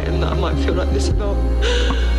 frightened that I might feel like this a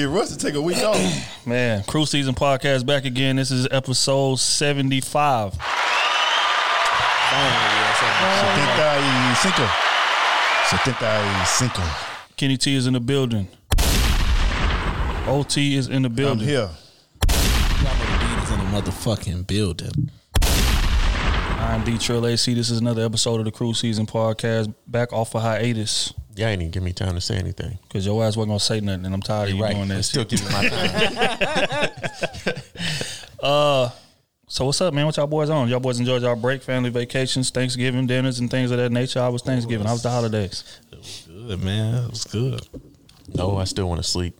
get rusty, take a week off. Man, Crew Season Podcast back again. This is episode 75. Setenta y cinco. Setenta cinco. Kenny T is in the building. OT is in the I'm building. here. In the motherfucking building. I'm D Trill AC. This is another episode of the Crew Season Podcast. Back off of hiatus. Y'all ain't even give me time to say anything. Because your ass wasn't going to say nothing, and I'm tired of you doing that Still shit. give me my time. uh, So, what's up, man? What y'all boys on? Y'all boys enjoyed y'all break, family vacations, Thanksgiving dinners, and things of that nature? I was Thanksgiving? How was the holidays? It was Good man, it was good. no, I still want to sleep.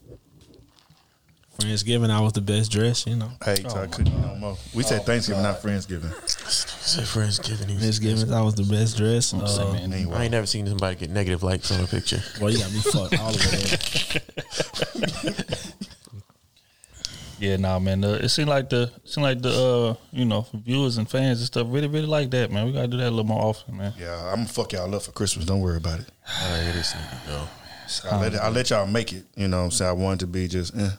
Friendsgiving, I was the best dressed. You know, Hey, so I couldn't no more. We said Thanksgiving, not Friendsgiving. Say Friendsgiving. he Friendsgiving, I was the best dressed. I'm Uh, saying, man, I ain't never seen somebody get negative likes on a picture. well, you got me fucked all the way. Yeah, nah, man. Uh, it seemed like the seemed like the uh, you know viewers and fans and stuff really really like that, man. We gotta do that a little more often, man. yeah, I'm gonna fuck y'all up for Christmas. Don't worry about it. All right, this nigga go. I let, I let y'all make it. You know what I'm saying? I wanted to be just, eh.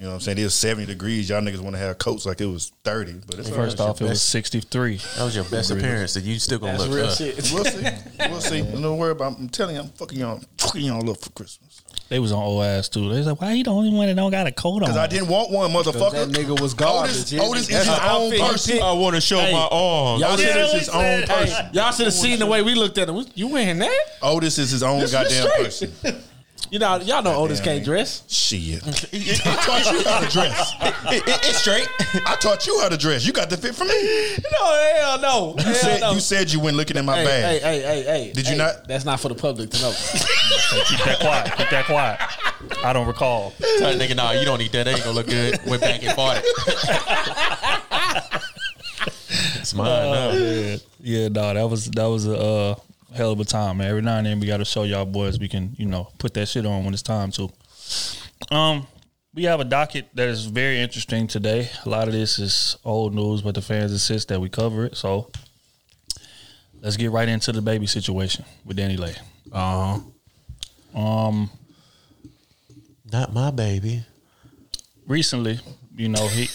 You know what I'm saying? It was 70 degrees. Y'all niggas want to have coats like it was 30, but it's First right. off, it was sixty three. That was your best appearance, and you still gonna That's look real up. shit. We'll see. We'll see. Don't worry about I'm telling you, I'm fucking y'all, fucking y'all up for Christmas. They was on old ass too. They was like, why you the only one that don't got a coat on? Because I didn't want one, motherfucker. That nigga was garbage. Otis, yeah. Otis is his own outfit person. I want to show Hey, my arms. y'all Otis should is his own person. Hey, y'all should have seen the way we looked at him. You wearing that? Otis is his own This goddamn person. You know, y'all know Otis Goddamn, can't dress. Shit. I taught you how to dress. it's straight. I taught you how to dress. You got the fit for me. No, hell no. You hell said no. you said you went looking in my hey, bag. hey, hey, hey, hey. Did you Hey, not? That's not for the public to know. Keep that quiet. Keep that quiet. I don't recall. Tell the nigga, nah, you don't need that. That ain't gonna look good. Went back and bought it. it's mine now. Yeah, yeah, no, that was that was a uh, hell of a time, man. Every now and then we got to show y'all boys we can, you know, put that shit on when it's time to. Um, we have a docket that is very interesting today. A lot of this is old news, but the fans insist that we cover it. So let's get right into the baby situation with DaniLeigh. Uh huh. Um, Not my baby. recently, you know, he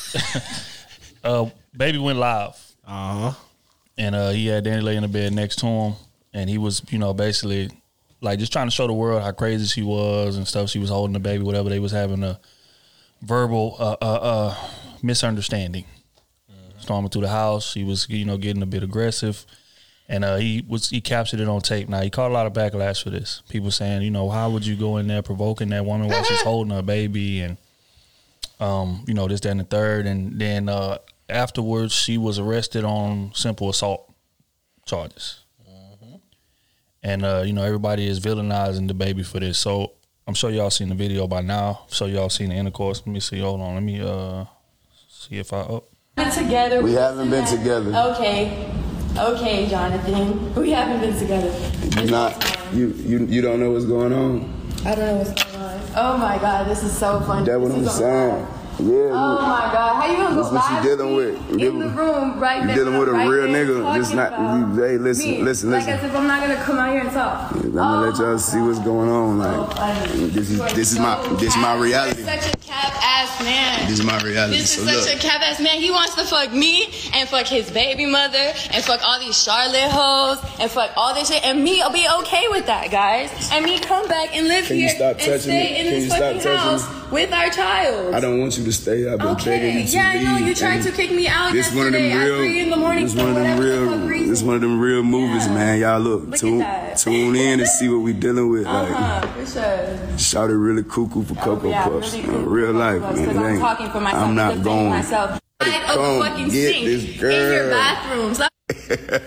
uh, baby went live. Uh huh. and uh, he had DaniLeigh in the bed next to him, and he was, you know, basically like just trying to show the world how crazy she was and stuff. She was holding the baby, whatever. They was having a verbal uh, uh, uh, misunderstanding. Storming through the house, he was, you know, getting a bit aggressive, and uh, he was he captured it on tape. Now he caught a lot of backlash for this. People saying, you know, how would you go in there provoking that woman while she's holding her baby and um, you know, this, that, and the third. And then uh, afterwards, she was arrested on simple assault charges. And, uh, you know, everybody is villainizing the baby for this. So I'm sure y'all seen the video by now. So y'all seen the intercourse. Let me see. Hold on. Let me uh, see if I up. been together. We haven't been together. Okay. Okay, Jonathan. We haven't been together. You're not you you you don't know what's going on. I don't know what's going on. Oh my god, this is so funny. That's what I'm saying. Yeah, Oh my god, how you gonna go what you live dealing me with. in the room right you there? dealing with a right real nigga. Just not- you- hey, listen, me. listen, Like listen. as if I'm not gonna come out here and talk. I'm gonna let y'all see what's oh, going on. Oh, Like this is this is my this is my reality. Such a cap ass man. This is my reality. This So is look, such a cap ass man. He wants to fuck me and fuck his baby mother and fuck all these Charlotte hoes and fuck all this shit. And me, I'll be okay with that, guys. And me come back and live Can here and stay me? in Can this fucking house with our child. I don't want you to stay. I've been begging Okay, you to yeah, I know you tried to kick me out This one of them real. three in the morning This one of them whatever the fuck real. This one of them real movies, Yeah. man. Y'all look, Look tune tune in and see what we dealing with. Like, Uh-huh, for sure. shout it really cuckoo for Cocoa yeah, Puffs. really cool real life, Puffs, man. I'm talking for myself. I'm not going. myself. Come fucking get sink this in your girl. bathrooms. Like,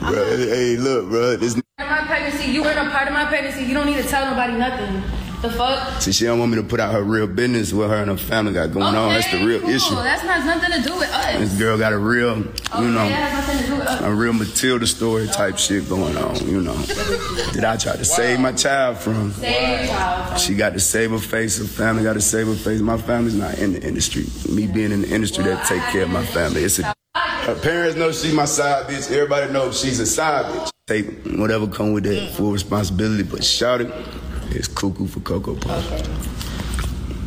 Bro, hey, look, bro. This my pregnancy, you weren't a part of my pregnancy. You don't need to tell nobody nothing. The fuck? See, she don't want me to put out her real business with her and her family got going on. That's the real cool. issue. That's not nothing to do with us. This girl got a real, you know, that has nothing to do with us. a real Matilda story type shit going on, you know. That I tried to save my child from. Save your child. She got to save her face. Her family got to save her face. My family's not in the industry. Me being in the industry, that take care of my family. It's a, her parents know she my side bitch. Everybody knows she's a side bitch. Take whatever come with that full responsibility. But shout it is cuckoo for Cocoa Puff.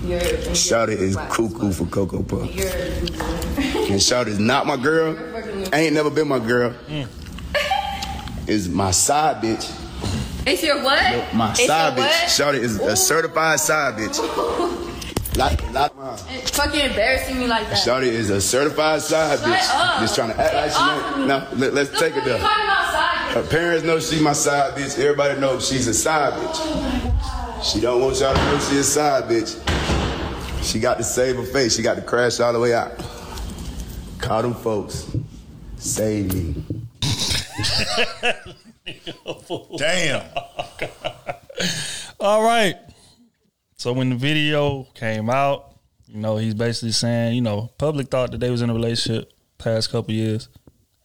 You're, Shout it is cuckoo for Cocoa Puff. you're, And shout is not my girl. I Ain't never been my girl. Mm. Is my side bitch. it's your what? My it's side bitch. what? Shout it is a certified side bitch. Like, like mine. It's fucking embarrassing me like that. Shawty is a certified side Shut bitch. up. Just trying to act like she ain't. No, let, us Look take it what you talking about side Her parents know she my side bitch. Everybody knows she's a side bitch. Oh she don't want y'all to know she a side bitch. She got to save her face. She got to crash all the way out. Call them folks. Save me. Damn. All right. So when the video came out, you know, he's basically saying, you know, public thought that they was in a relationship past couple years.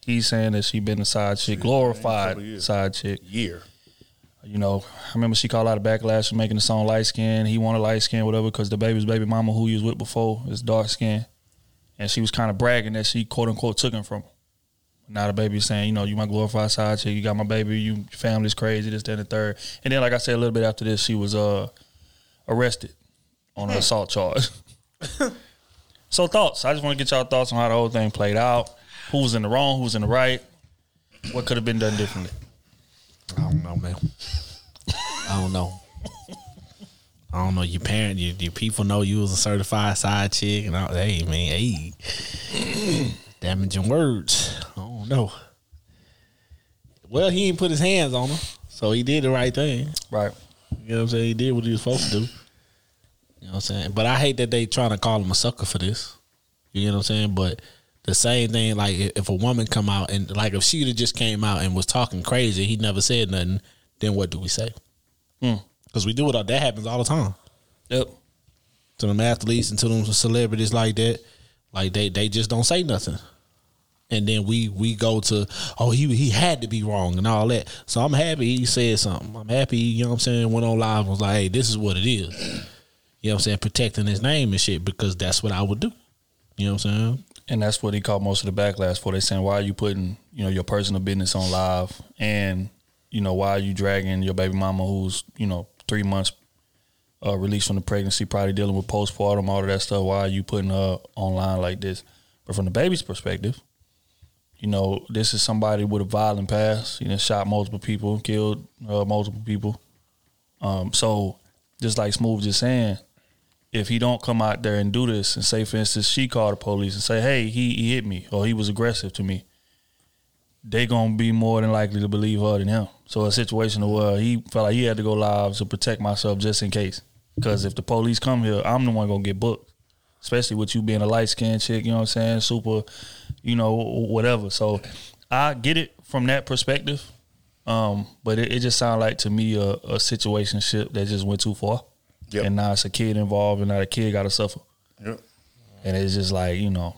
He's saying that she been a side chick, glorified side chick. Year. You know, I remember she called out a backlash for making the song light skin. He wanted light skin, whatever, because the baby's baby mama who he was with before is dark skin. And she was kind of bragging that she quote unquote took him from. him. Now the baby's saying, you know, you my glorified side chick, you got my baby, you family's crazy, this, that, and the third. And then, like I said, a little bit after this, she was uh arrested on an hmm. assault charge. so thoughts. I just want to get y'all thoughts on how the whole thing played out. Who was in the wrong, who was in the right, what could have been done differently. I don't know, man. I don't know. I don't know. Your parent, your, your people know you was a certified side chick, and all. Hey, man, hey, damaging words. I don't know. Well, he didn't put his hands on her, so he did the right thing. Right. You know what I'm saying? He did what he was supposed to do. You know what I'm saying? But I hate that they trying to call him a sucker for this. You know what I'm saying? But the same thing, like if a woman come out and like if she just came out and was talking crazy, he never said nothing. Then what do we say? Hmm. Because we do it. all That happens all the time Yep. to them athletes and to them celebrities like that. Like they they just don't say nothing. And then we we go to oh he he had to be wrong and all that. So I'm happy he said something. I'm happy you know what I'm saying went on live and was like hey this is what it is. You know what I'm saying protecting his name and shit because that's what I would do. You know what I'm saying? And that's what he caught most of the backlash for. They saying, why are you putting, you know, your personal business on live? And, you know, why are you dragging your baby mama who's, you know, three months uh, released from the pregnancy, probably dealing with postpartum, all of that stuff. Why are you putting her online like this? But from the baby's perspective, you know, this is somebody with a violent past. You know, shot multiple people, killed uh, multiple people. Um, so, just like Smooth just saying, if he don't come out there and do this and say, for instance, she called the police and say, "Hey, he, he hit me or he was aggressive to me," they gonna be more than likely to believe her than him. So a situation where he felt like he had to go live to protect myself just in case, because if the police come here, I'm the one gonna get booked, especially with you being a light skinned chick. You know what I'm saying? Super, you know, whatever. So I get it from that perspective. Um, but it, it just sounded like to me a, a situation ship that just went too far. Yep. And now it's a kid involved, and now the kid got to suffer. Yep. And it's just like you know,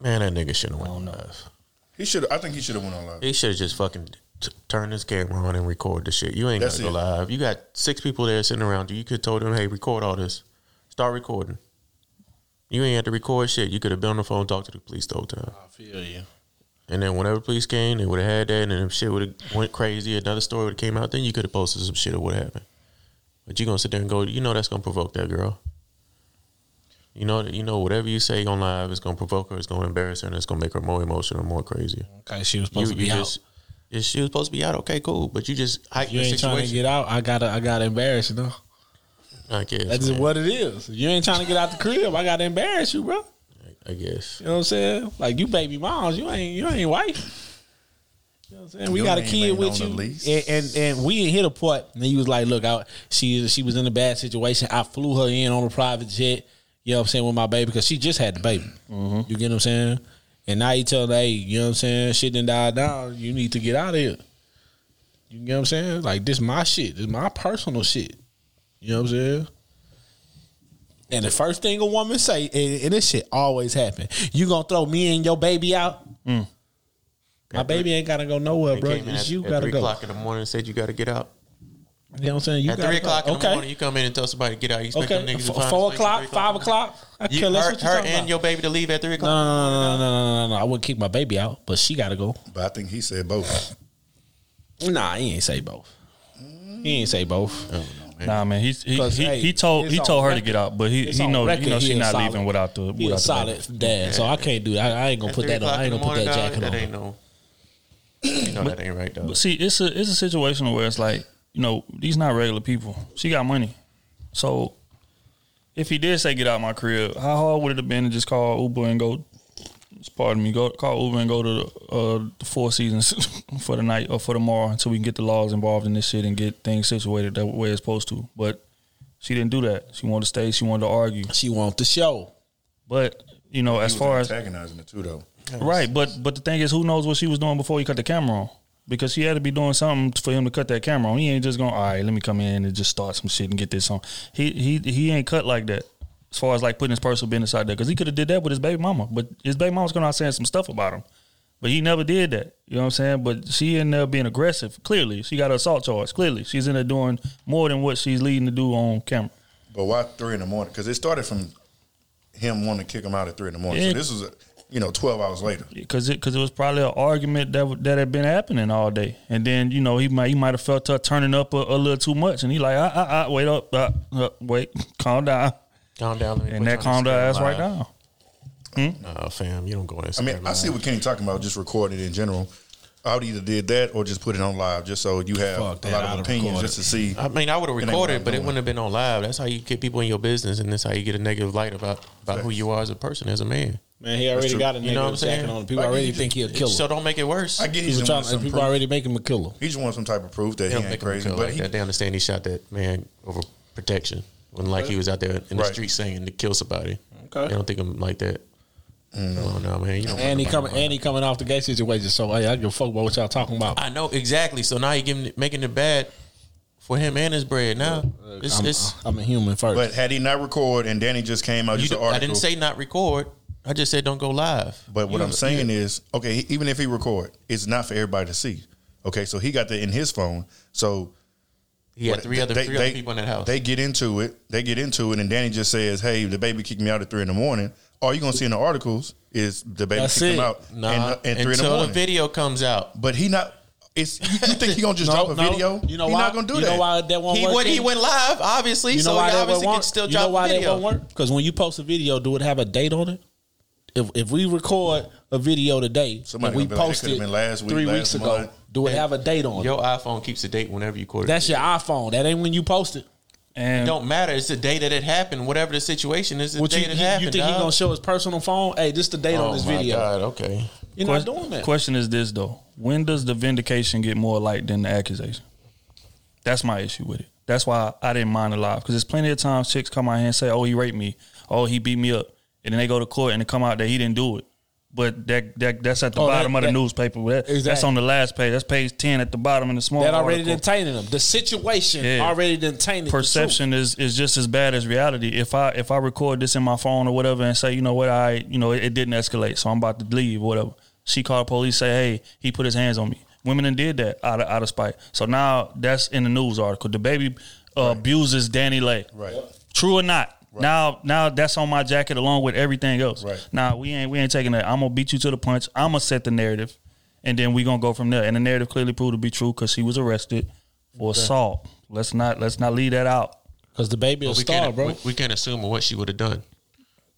Man, that nigga should have went on live. He should. I think he should have went on live. He should have just fucking t- turned his camera on and record the shit. You ain't That's gotta go it. live. You got six people there sitting around you. You could told them, hey, record all this. Start recording. You ain't had to record shit. You could have been on the phone, talked to the police the whole time. I feel you. And then whenever police came, they would have had that, and then if shit would have went crazy, another story would have came out. Then you could have posted some shit of what happened. But you gonna sit there and go, you know, that's gonna provoke that girl. You know, you know, whatever you say on live is gonna provoke her. It's gonna embarrass her, and it's gonna make her more emotional, more crazy. Okay, she was supposed to be out. yeah, she was supposed to be out. Okay, cool. But you just hype You ain't trying to get out. I gotta I gotta embarrass you, know. I guess. That's just man. what it is. You ain't trying to get out the crib. I gotta embarrass you, bro. I guess. You know what I'm saying? Like you baby moms, you ain't you ain't wife. You know what I'm saying? We Your got a kid with you, and, and and we hit a part. And he was like, "Look, I, she she was in a bad situation. I flew her in on a private jet. You know what I'm saying with my baby because she just had the baby. You get what I'm saying? And now you tell her, hey, you know what I'm saying? Shit didn't die down. You need to get out of here. You get what I'm saying? Like this, my shit. This my personal shit. You You know what I'm saying? And the first thing a woman say, and, and this shit always happen, you gonna throw me and your baby out? Hmm. My baby ain't gotta go nowhere, bro. came in It's at, you at gotta three go. o'clock in the morning and said you got to get out. You know what I'm saying? You at gotta three go. o'clock in okay. the morning, you come in and tell somebody to get out. You expect Okay, them niggas to find four a o'clock, five o'clock. I You, care her, what her and about. your baby to leave at three o'clock. no, no, no, no, no, no, no. I wouldn't kick my baby out, but she gotta go. But I think he said both. Nah, he ain't say both. He ain't say both. Nah, man, he's, he 'Cause, he, hey, he told he told on her to get out, but he It's he on know record you know she's not solid- leaving without the He a without the solid baby. dad, so I can't do that. I, I ain't gonna At put that on. I ain't gonna put that morning, jacket dog, on. That ain't no. You know that ain't right, though. But see, it's a it's a situation where it's like you know these not regular people. She got money, so if he did say get out my crib, how hard would it have been to just call Uber and go? Pardon me, go call Uber and go to the, uh, the Four Seasons for the night or for tomorrow until we can get the laws involved in this shit and get things situated that way it's supposed to. But she didn't do that. She wanted to stay. She wanted to argue. She wanted the show. But you know, He as was far as antagonizing it too, though. Right, but but the thing is, who knows what she was doing before he cut the camera on? Because she had to be doing something for him to cut that camera on. He ain't just going, all right, let me come in and just start some shit and get this on. He he he ain't cut like that. As far as like putting his personal business out there, because he could have did that with his baby mama, but his baby mama's going out saying some stuff about him. But he never did that. You know what I'm saying? But she in there being aggressive. Clearly, she got an assault charge. Clearly, she's in there doing more than what she's leading to do on camera. But why three in the morning? Because it started from him wanting to kick him out at three in the morning. Yeah. So this was, you know, twelve hours later. because it because it was probably an argument that that had been happening all day, and then you know he might he might have felt her turning up a, a little too much, and he like ah, ah, ah, wait up, ah, uh, wait, calm down, Calm down. let me and that you on calmed her Instagram ass right Live. down. Hmm? Nah, fam, you don't go on I Instagram. mean, I see what Kenny talking about, just recording it in general. I would either did that or just put it on live, just so you have Fuck a that, lot I'd of opinions, just to see. I mean, I would have recorded, what but it wouldn't have been on live. That's how you get people in your business, and that's how you get a negative light about about who you are as a person, as a man. Man, he already got a You know what I'm negative saying? jacket on. People Like, already he think he a killer. So don't make it worse. I get People, he's trying, some people proof. already making him a killer. He just wants some type of proof that They he ain't crazy. But like he, that. They understand he shot that man over protection. When like he was out there in the Right. street saying to kill somebody. Okay. They don't think I'm like that. Mm. Oh no, man! You don't And he want coming, and he coming off the gay situation. So hey, I give a fuck about what y'all talking about. I know exactly. So now you giving making it bad for him and his bread. Now it's, I'm, it's I'm a human first. but had he not record and Danny just came out you just do, an article. I didn't say not record. I just said don't go live. But what You- I'm saying you- is, okay, he- even if he record, it's not for everybody to see. Okay, so he got that in his phone. So he had three other they- three they- people in that house. They get into it. They get into it, and Danny just says, "Hey, the baby kicked me out at three in the morning." All you're gonna see in the articles is the baby That's kicked him out nah, uh, and, and three in the until the, video comes out. but he not. It's you, you think he gonna just drop a video? You know he why? not gonna do you that. know why that won't He work? went he went live, obviously. You know so why he obviously won't can work? still you drop know why a video. that won't work? Because when you post a video, do it have a date on it? If if we record a video today Somebody and we gonna be like, post "That could've it been last week, three last weeks ago, month." Do it have a date on it. Your it? iPhone keeps the date whenever you record. That's it. your iPhone. That ain't when you post it. And It don't matter. It's the day that it happened. Whatever the situation is, the What day you, that you, happened. you think he gonna show his personal phone? Hey, this the date Oh on this my video. God, okay. You're Quest- not doing that. Question is this though: When does the vindication get more light than the accusation? That's my issue with it. That's why I didn't mind a lot because there's plenty of times chicks come out here and say, "Oh, he raped me," "Oh, he beat me up," and then they go to court and they come out that he didn't do it. But that, that that's at the Oh, that- bottom of the that- newspaper. That- That's on the last page. That's page ten at the bottom in the small. That already article. tainted him. The situation Yeah. already done tainted the perception is is just as bad as reality. If I if I record this in my phone or whatever and say, you know what, I you know it, it didn't escalate, so I'm about to leave whatever. She called police, say, hey, he put his hands on me. Women done did that out of out of spite. So now that's in the news article. The baby uh, abuses DaniLeigh. Right. True or not? Now, now that's on my jacket along with everything else. Right. Now we ain't we ain't taking that. I'm gonna beat you to the punch. I'm gonna set the narrative, and then we gonna go from there. And the narrative clearly proved to be true because she was arrested for assault. Let's not let's not leave that out. Because the baby a we star, can't, bro. We, we can't assume what she would have done.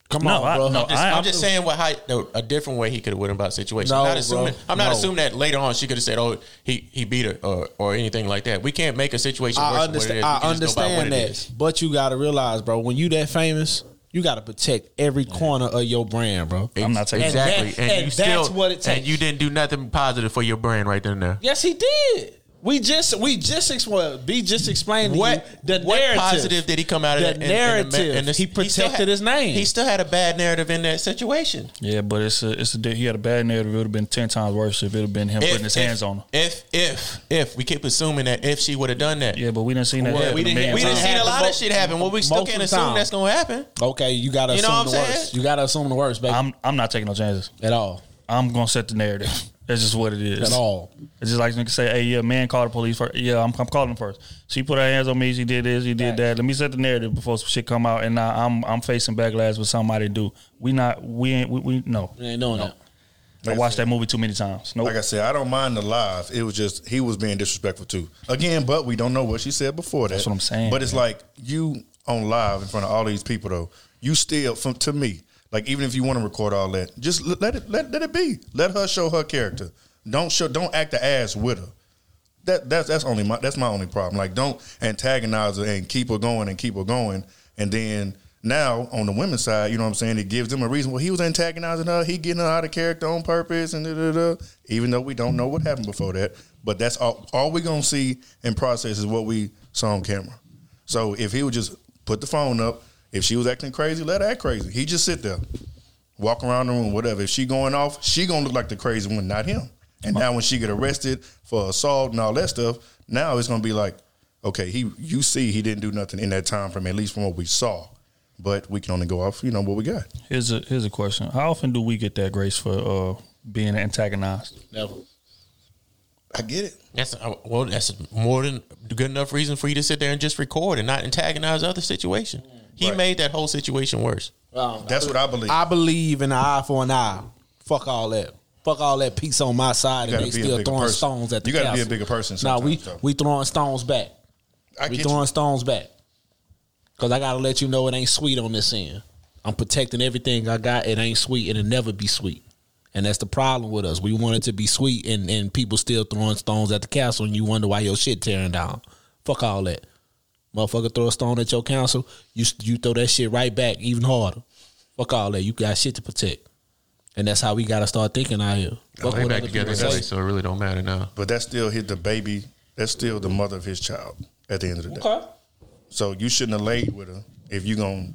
Come No, on, I- bro. no, I'm just, I- I'm just saying what how, no, a different way he could have went about the situation. No, I'm not assuming. bro. I'm not No. assuming that later on she could have said, "Oh, he he beat her" or or anything like that. We can't make a situation worse I than what it understand. I We can just go by what understand it that, is. but you got to realize, bro, when you that famous, you got to protect every corner of your brand, bro. I'm not taking exactly, that- and, and you that's still what it takes. and you didn't do nothing positive for your brand right then and there. Yes, he did. We just we just ex- well, B just explained to What you the what narrative. positive did he come out of the that? in- in narrative? and the- he still protected had- his name. He still had a bad narrative in that situation. Yeah, but it's a it's a he had a bad narrative. It would have been ten times worse if it had been him putting his hands on her. If if if we keep assuming that if she would have done that, Yeah, but we didn't see that. Well, we a didn't- we didn't see a lot of shit happen. Well, we still can't assume time. that's gonna happen. okay, you gotta You know assume what the I'm worst. saying? You gotta assume the worst, baby. I'm I'm not taking no chances. at all, I'm gonna set the narrative. That's just what it is. at all. It's just like niggas say, "Hey, yeah, man, call the police first. Yeah, I'm, I'm calling them first. She put her hands on me. She did this. She did that. Let me set the narrative before some shit come out, and now I'm I'm facing backlash with somebody do. We not we ain't we, we no. We ain't doing that. I watched that movie too many times. No, Like I said, I don't mind the lies. It was just he was being disrespectful too. Again, but we don't know what she said before that. That's what I'm saying. But it's like you on live in front of all these people though. You still, from to me, like even if you want to record all that, just let it let, let it be. Let her show her character. Don't show. Don't act the ass with her. That that's that's only my that's my only problem. Like don't antagonize her and keep her going and keep her going, and then. Now on the women's side, you know what I'm saying. It gives them a reason. Well, he was antagonizing her. He getting her out of character on purpose, and da, da, da. even though we don't know what happened before that, but that's all. All we gonna see and process is what we saw on camera. So if he would just put the phone up, if she was acting crazy, let her act crazy. He just sit there, walk around the room, whatever. If she going off, she gonna look like the crazy one, not him. And now when she get arrested for assault and all that stuff, now it's gonna be like, okay, he you see he didn't do nothing in that time frame, at least from what we saw. But we can only go off, you know, what we got. here's a here's a question. How often do we get that grace for uh, being antagonized? Never. I get it. That's uh, well, that's more than good enough reason for you to sit there and just record and not antagonize other situation. He Right. made that whole situation worse. That's what I believe. I believe in an eye for an eye. Fuck all that. Fuck all that peace on my side, and gotta they be a still bigger throwing person. stones at the You gotta be a castle. bigger person Nah, we sometimes, though. we throwing stones back. I we get throwing you. stones back. Cause I gotta let you know it ain't sweet on this end. I'm protecting everything I got. It ain't sweet, and it never be sweet. And that's the problem with us. We want it to be sweet, and, and people still throwing stones at the castle, and you wonder why your shit tearing down. Fuck all that. Motherfucker throw a stone at your council, you you throw that shit right back even harder. Fuck all that. You got shit to protect. And that's how we gotta start thinking out here. Fuck They back together people anyway, so it really don't matter now. But that's still hit the baby. That's still the mother of his child at the end of the day. Okay. So you shouldn't have laid with her if you gonna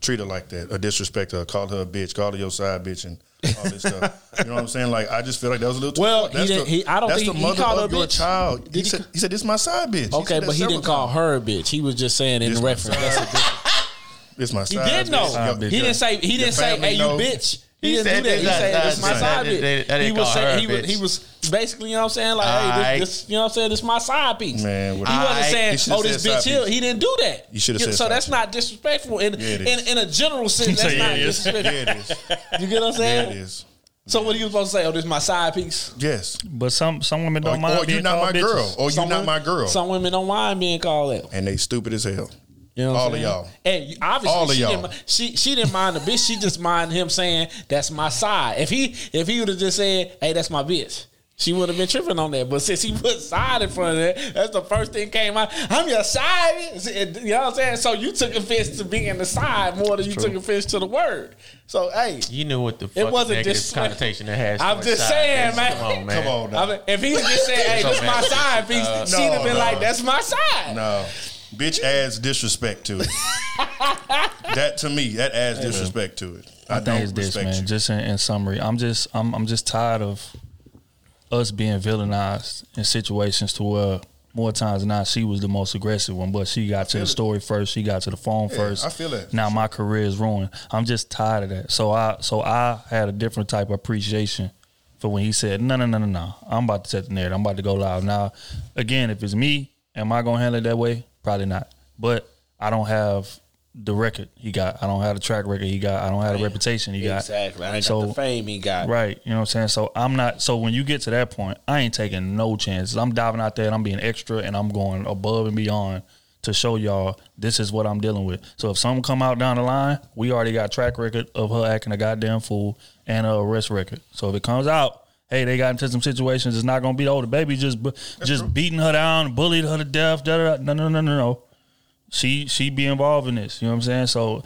treat her like that or disrespect her, call her a bitch, call her your side bitch, and all this stuff. You know what I'm saying? Like I just feel like that was a little. Too Well, far. he that's didn't- the, he- I don't that's think the he mother called her of a your bitch. child. Did He, he said, ca- he said, "This is my side bitch." Okay, said but he didn't call times. her a bitch. He was just saying in This my reference. side That's a bitch. This my He did bitch. know. Bitch. He didn't say. He didn't say, "Hey, you bitch." He, He didn't said do that. He said, that- "That's my side bitch." that- that he didn't was call saying her he was, bitch. he was basically, you know what I'm saying? Like, hey, this, this, you know what I'm saying? This is my side piece. Man, what- he wasn't Aight. saying, "Oh, this bitch side here." He didn't do that. You should've said So side that's piece. not disrespectful in Yeah, in, in a general sense. That's Yeah, not disrespectful. Yeah, it is. You get what I'm Yeah, saying? it is. So what are you supposed to say? Oh, this is my side piece. Yes. But some some women don't mind or you being not called my bitches. girl. Or you Some not my girl. Some women don't mind being called that. and they stupid as hell. You know what All I'm of y'all. And obviously, All of she, y'all. Didn't, she she didn't mind the bitch. She just mind him saying that's my side. If he if he would have just said, "Hey, that's my bitch," she would have been tripping on that. But since he put side in front of that, that's the first thing came out. I'm your side. You know what I'm saying? So you took offense to being the side more than you took offense to the word. So hey, You knew what the it wasn't negative just- connotation it has. I'm just saying, man. Come on, man. Come on now. I mean, if he just said, "Hey, this my side piece," Uh, she'd have been no, like, "That's my side." No. Bitch adds disrespect to it. that to me, that adds disrespect to it. I, I don't think it's this, man. you. Just in, in summary, I'm just I'm I'm just tired of us being villainized in situations to where more times than not she was the most aggressive one, but she got to the story first, she got to the phone Yeah, first. I feel it. Now my career is ruined. I'm just tired of that. So I so I had a different type of appreciation for when he said, No, no, no, no, no. I'm about to set the narrative. I'm about to go live. Now, again, if it's me, am I gonna handle it that way? Probably not. But I don't have the record he got. I don't have the track record he got. I don't have the reputation he got. Exactly. I ain't So- got the fame he got. Right. You know what I'm saying? So I'm not so when you get to that point, I ain't taking no chances. I'm diving out there and I'm being extra and I'm going above and beyond to show y'all this is what I'm dealing with. So if something come out down the line, we already got track record of her acting a goddamn fool and a arrest record. So if it comes out, hey, they got into some situations, it's not gonna be oh the baby just just beating her down, bullied her to death. Da, da, da. No, no, no, no, no. She she be involved in this. You know what I'm saying? So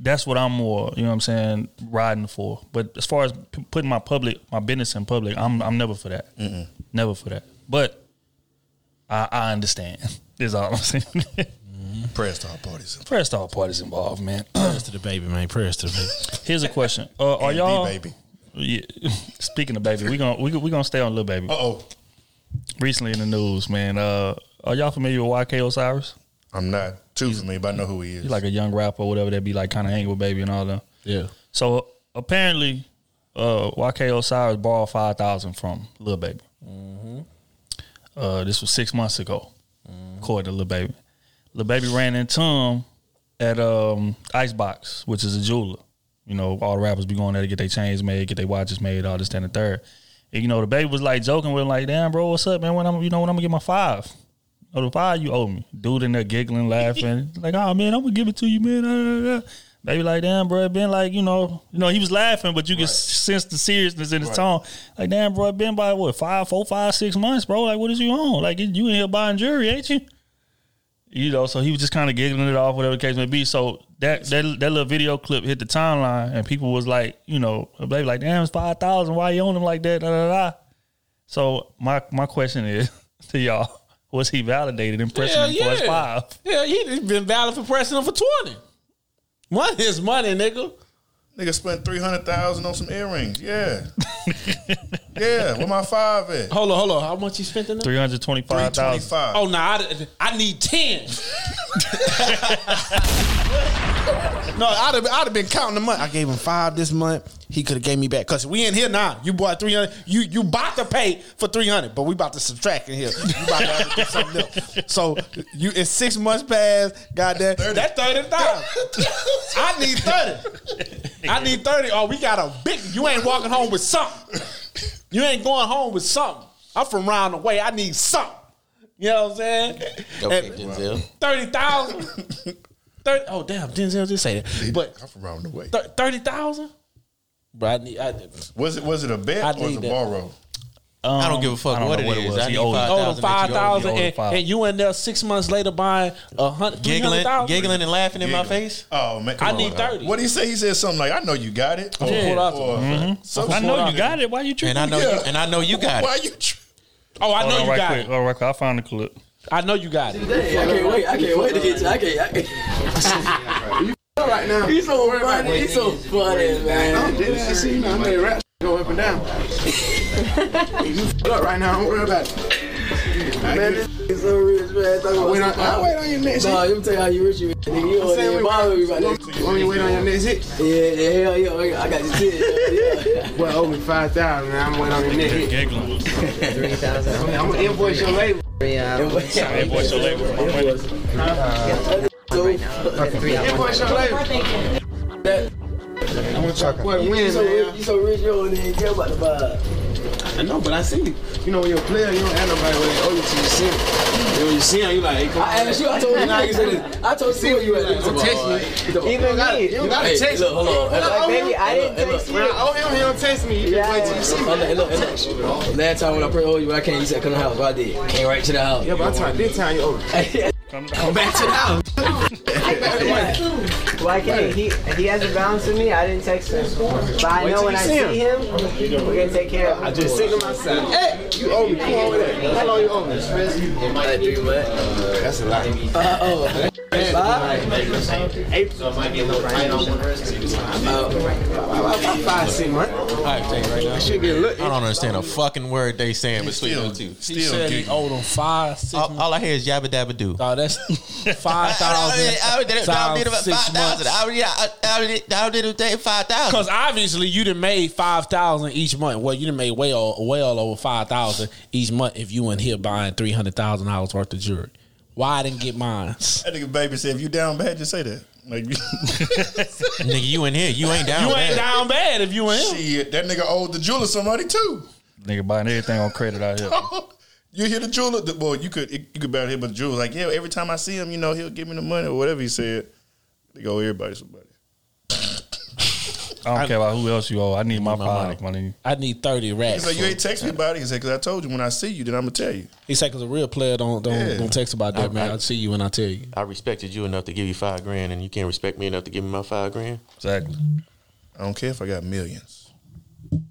that's what I'm more, you know what I'm saying, riding for. But as far as p- putting my public, my business in public, I'm I'm never for that. Never for that. But I, I understand. Is all I'm saying. Press to all parties. Prayers to all parties involved, man. Prayers to the baby, man. Prayers to the baby. Here's a question: uh, Are y'all? Baby. Yeah. Speaking of baby, we gonna we we gonna stay on little baby. Uh oh. Recently in the news, man. Uh, are y'all familiar with YK Osiris? I'm not too familiar, but I know who he is. He's like a young rapper, or whatever. That be like kind of hanging with baby and all that. Yeah. So apparently, uh, YK Osiris borrowed five thousand from Lil Baby. Uh, this was six months ago, according to Lil Baby. Lil Baby ran into him at um, Icebox, which is a jeweler. You know, all the rappers be going there to get their chains made, get their watches made, all this, and the third. And, you know, the baby was like joking with him, like, damn, bro, what's up, man? When I'm, you know, when I'm gonna get my five? Oh, the five you owe me. Dude in there giggling, laughing, like, oh man, I'm gonna give it to you, man. Baby, like, damn, bro, been like, you know, you know, he was laughing, but you could sense the seriousness in his tone. Like, damn, bro, been by what five, four, five, six months, bro. Like, what is you on? Like, you in here buying jewelry, ain't you? You know, so he was just kind of giggling it off, whatever the case may be. So that that that little video clip hit the timeline, and people was like, you know, baby, like, damn, it's five thousand. Why you own him like that? Da, da, da. So my my question is to y'all: Was he validated in pressing Hell him for his yeah. five? Yeah, he been valid for pressing him for 20. Money is money, nigga. Nigga spent three hundred thousand on some earrings. Yeah, yeah. Where my five at? Hold on, hold on. How much you spent in there? Three hundred twenty Three five twenty thousand. five. Oh, no, I, I need 10. no, I'd have, I'd have been counting the month. I gave him five this month. He could have gave me back. Because we in here now. You bought 300. You you about to pay for 300, but we about to subtract in here. You about to have to do something else. So you it's six months past. Goddamn. That's 30,000. I need 30. I need 30. Oh, we got a big. You ain't walking home with something. You ain't going home with something. I'm from round the way. I need something. You know what I'm saying? Okay, And Denzel. 30,000. 30, oh, damn. Denzel just say that. But I'm from around the way. thir- 30,000? Bro, I need. I, Was it was it a bet I or was need it a that. borrow? I don't give a fuck what it what it is. I He need owed- five oh, thousand. the 5,000 you owe the and, five. and you in there six months later buying a hundred, Giggling, giggling, and laughing in my face. Oh man, I come need on. 30. What did he say? He said something like, "I know you got it." Or, pulled out or- the- mm-hmm. some I know you got it. Why you tripping? And I know Yeah. you. And I know you got Why it. Why you? Tr- Oh, I Hold know on, you right got quick. it. Oh, right quick. I found the clip. I know you got it. I can't wait. I can't wait to get you. I can't. I can't. you right now. He's so funny. He's so funny, man. I see, you know, I made rap go up and down. You f- up right now. Don't worry about it. Man, this is so rich, man. Talk about Wait on, I power. wait on your next Nah, hit. let me tell you how you rich you is. Nigga, you don't saying even we- bother me about You that. want- you want me to wait on your next hit? Yeah, yeah, hell yeah. I got you shit. Yeah. Boy, owe me 5000 man. I'm waiting on your next hit. Giggling. I'm I'm gonna invoice your label. Hey, boy, so label for my money. Invoice uh-huh. your label. I'm gonna try to quit You win, so rich, man. you so rich, you don't even care about the vibe. I know, but I see you. You know, when you're a player, you don't have nobody when they owe oh, you till you see him. Then when you see him, you like, hey, come on. I asked you, I told you, now you said this. I told you where you at. Don't text me. Even You gotta- you don't gotta Hey, text look, me. hold on. When I Baby, I didn't hey, look, text When oh, you. I owe him, he don't text me. He just wait till you see me. Look, look, look. Last time when I prayed, oh, you, I can't. You said come to the house. Well, I did. Came right to the house. Yeah, but I tried this time you owe me. Come back to the house. Why can't he? He hasn't bounced to me. I didn't text him, but I Wait know till when you I see see him, we're gonna take care of him. I just sent him outside. Hey, you owe me. Come on with that. How long you owe me? That's a lot. Uh, oh. April. So it might be a little tight on About five, six months. I tell you right now. I should get a look. I don't understand a fucking word they saying between still- them two. He Still said he giggling. owed him five, six All, months. all I hear is yabba dabba do. Oh, that's five thousand. I did it times about five thousand. months. I did I did I did it take five thousand. Because obviously you done made five thousand each month. Well, you done made way all, well over five thousand each month if you in here buying three hundred thousand dollars worth of jewelry. Why I didn't get mine? That nigga baby said, "If you down bad, just say that." Like, Nigga, you in here. You ain't down. Bad. You ain't down bad if you in here. shit, that nigga owed the jeweler some money too. Nigga buying everything on credit out here. you hear the jeweler? The, well, you could you could barely hear, but the jeweler like, yeah. Every time I see him, you know, he'll give me the money or whatever he said. They go everybody somebody. I don't care about who else you owe. I need my my five, my. I need thirty He racks. said, "You ain't text me about it." He said, "Cause I told you when I see you, then I'm gonna tell you." He said, "Cause a real player don't don't, Yeah. don't text about that, I- man. I- I'll see you when I tell you." I respected you enough to give you five grand, and you can't respect me enough to give me my five grand. Exactly. I don't care if I got millions.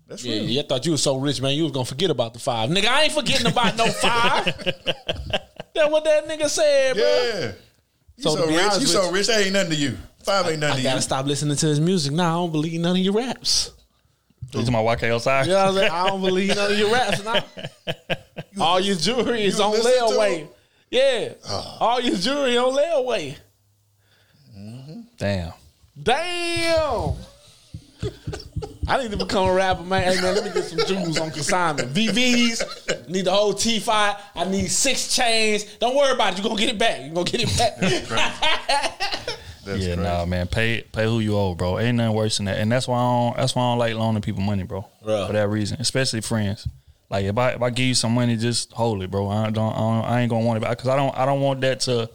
That's Yeah, real. yeah, I thought you was so rich, man. You was gonna forget about the five, nigga. I ain't forgetting about no five. that what that nigga said, bro. You So so, rich. You so rich. That ain't nothing to you. Five ain't nothing I to gotta you. stop listening to his music. Nah, I don't believe none of your raps. You to my YK outside? You know what I'm saying? I don't believe none of your raps now. All your jewelry is you on layaway. him? Yeah. Ah. All your jewelry on layaway. Damn. Damn. I need to become a rapper, man. Hey, man, let me get some jewels on consignment. VVs, need the whole T5. I need six chains. Don't worry about it. You're going to get it back. You're going to get it back. That's yeah, crazy. nah, man. Pay pay who you owe, bro. Ain't nothing worse than that. And that's why I don't that's why I don't like loaning people money, bro. Right. For that reason. Especially friends. Like if I if I give you some money, just hold it, bro. I don't I, don't, I ain't gonna want it because I don't I don't want that to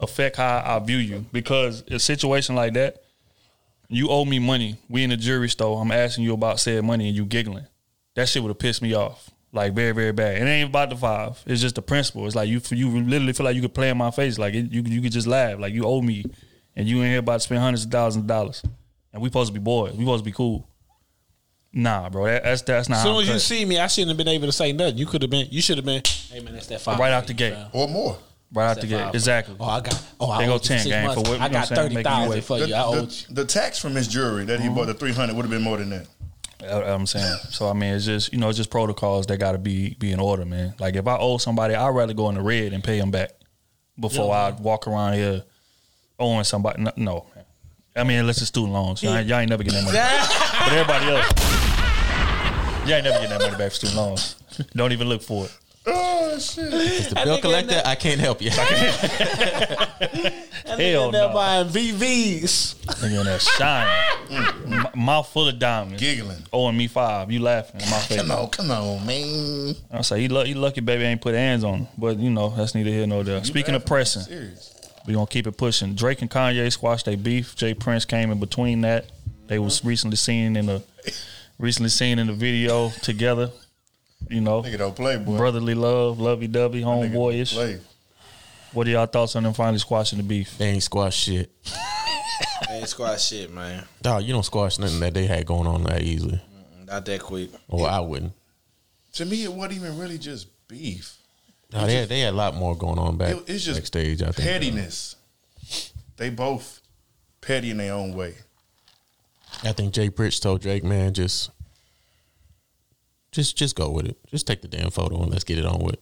affect how I view you. Because a situation like that, you owe me money. We in the jewelry store. I'm asking you about said money and you giggling. That shit would have pissed me off. Like very, very bad. It ain't about the five. It's just the principle. It's like you you literally feel like you could play in my face. Like it, you you could just laugh. Like you owe me, and you ain't here about to spend hundreds of thousands of dollars. And we supposed to be boys. We supposed to be cool. Nah, bro. That, that's that's not. As soon I'm as you see me, I shouldn't have been able to say nothing. You could have been, you should have been, hey, man, that's that five. right out the gate. Or more. Right out the gate. Exactly. Oh, I got, oh, I They go 10 six gang months. for what- I you know got what I'm saying? Make 30000 you- for The, you. I owe the, the tax from his jewelry that he Mm-hmm. bought the three hundred would have been more than that. I'm saying. So I mean, it's just you know, it's just protocols that got to be be in order, man. Like if I owe somebody, I'd rather go in the red and pay them back before I walk around here owing somebody. No, no. I mean, unless it's student loans, y'all, ain't- y'all ain't never getting that money. back. but everybody else, y'all ain't never getting that money back for student loans. Don't even look for it. Oh shit! It's the bill collector. I can't help you. Hell They're no. buying VVs. Nigga in there shining, mm. M- mouth full of diamonds, Giggling. owing me five. You laughing in my face. Come on, come on, man. I say he, lu- he lucky, baby, ain't put hands on him. But you know that's neither here nor there. Speaking of pressing, Serious. we gonna keep it pushing. Drake and Kanye squashed their beef. J. Prince came in between that. They was recently seen in the recently seen in the video together. You know, Nigga don't play, boy. brotherly love, lovey dovey, homeboyish. What are y'all thoughts on them finally squashing the beef? They ain't squash shit. they Ain't squad shit, man. Dog, you don't squash nothing that they had going on that easily. Not that quick. Or I wouldn't. To me, it wasn't even really just beef. No, they had, they had a lot more going on back It- it's just backstage. I think. Pettiness. They both petty in their own way. I think J. Prince told Drake, man, just, just, just go with it. Just take the damn photo and let's get it on with.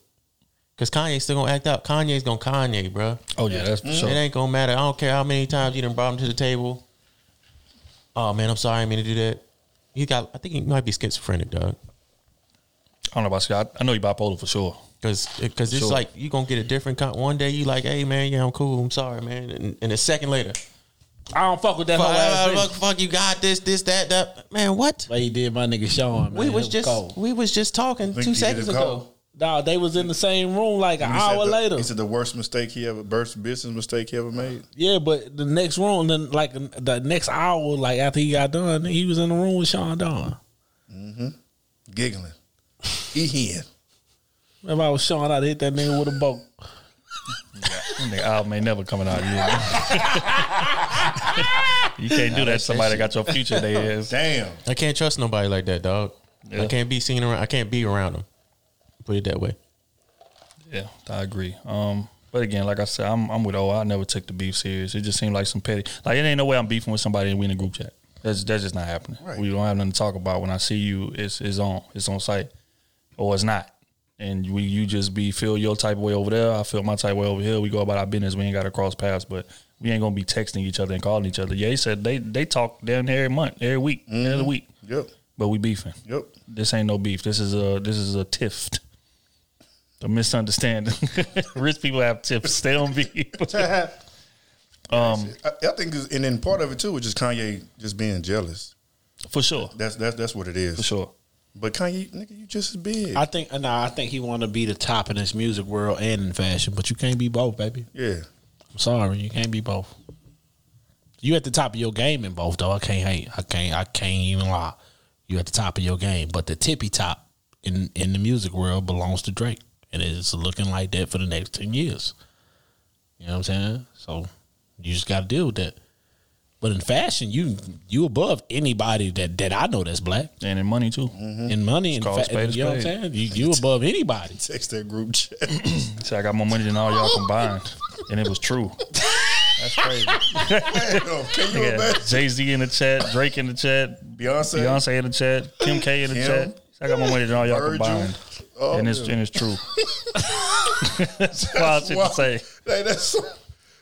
Cause Kanye's still gonna act out. Kanye's gonna Kanye, bro. Oh yeah, that's for sure. It ain't gonna matter. I don't care how many times you done brought him to the table. Oh man, I'm sorry, I mean to do that. He got. I think he might be schizophrenic, dog. I don't know about Scott. I know you bipolar for sure. Cause, cause it's Sure. like you gonna get a different. Con- one day you like, hey man, yeah, I'm cool. I'm sorry, man. And, and a second later, I don't fuck with that fuck, whole ass uh, fuck, bitch. fuck, you got this, this, that, that. Man, what? Like he did my nigga Sean, man. we was It just, cold. we was just talking two seconds ago. call? Dog, they was in the same room like an hour the- later. He said the worst mistake he ever, worst business mistake he ever made. Yeah, but the next room, then like the next hour, like after he got done, he was in the room with Sean Don. Mm-hmm. Giggling. He in. If I was Sean, I'd hit that nigga with a boat. Nigga, album ain't never coming out. You, you can't do that. to Somebody that got your future. They is. Damn. I can't trust nobody like that, dog. Yeah. I can't be seen around. I can't be around them. Put it that way. Yeah, I agree. Um, but again, like I said, I'm I'm with O. I never took the beef serious. It just seemed like some petty. Like it ain't no way I'm beefing with somebody and we in a group chat. That's that's just not happening. Right. We don't have nothing to talk about. When I see you, it's it's on it's on site, or it's not. And we you just be feel your type of way over there. I feel my type of way over here. We go about our business. We ain't got to cross paths, but we ain't gonna be texting each other and calling each other. Yeah, he said they they talk down every month, every week, every week. Yep. But we beefing. Yep. This ain't no beef. This is a this is a tiff. A misunderstanding. Rich people have tips. They don't beef. um, I, I think, and then part of it too was just Kanye just being jealous. for sure, That's that's that's what it is. for sure. But Kanye, nigga, you just as big. I think, no, I think he want to be the top in this music world and in fashion, but you can't be both, baby. yeah. I'm sorry, you can't be both. You at the top of your game in both, though. I can't hate. I can't. I can't even lie. You at the top of your game, but the tippy top in in the music world belongs to Drake, and it's looking like that for the next ten years. You know what I'm saying? So you just got to deal with that. But in fashion, you you above anybody that that I know that's black. And in money too. Mm-hmm. In money and called fa- spade you know what I'm saying? You, you above anybody. Text that group chat. So I got more money than all y'all oh! combined, and it was true. That's crazy. Can you imagine? Jay Z in the chat, Drake in the chat, Beyonce? Beyonce in the chat, Kim K in the Kim? chat. I got more money than all y'all Virgil? combined, Oh, and it's yeah. and it's true. That's wild shit to say. Hey, that's some,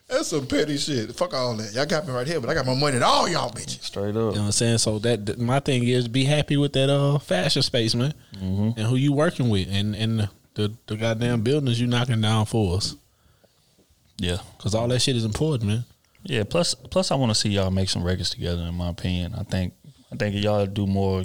that's some petty shit. Fuck all that. Y'all got me right here, but I got more money than all y'all bitches. Straight up. You know what I'm saying? So that that- my thing is be happy with that uh fashion space, man, Mm-hmm. and who you working with, and and the the goddamn buildings you knocking down for us, Yeah, because all that shit is important, man. yeah. Plus, plus, I want to see y'all make some records together. In my opinion, I think I think y'all do more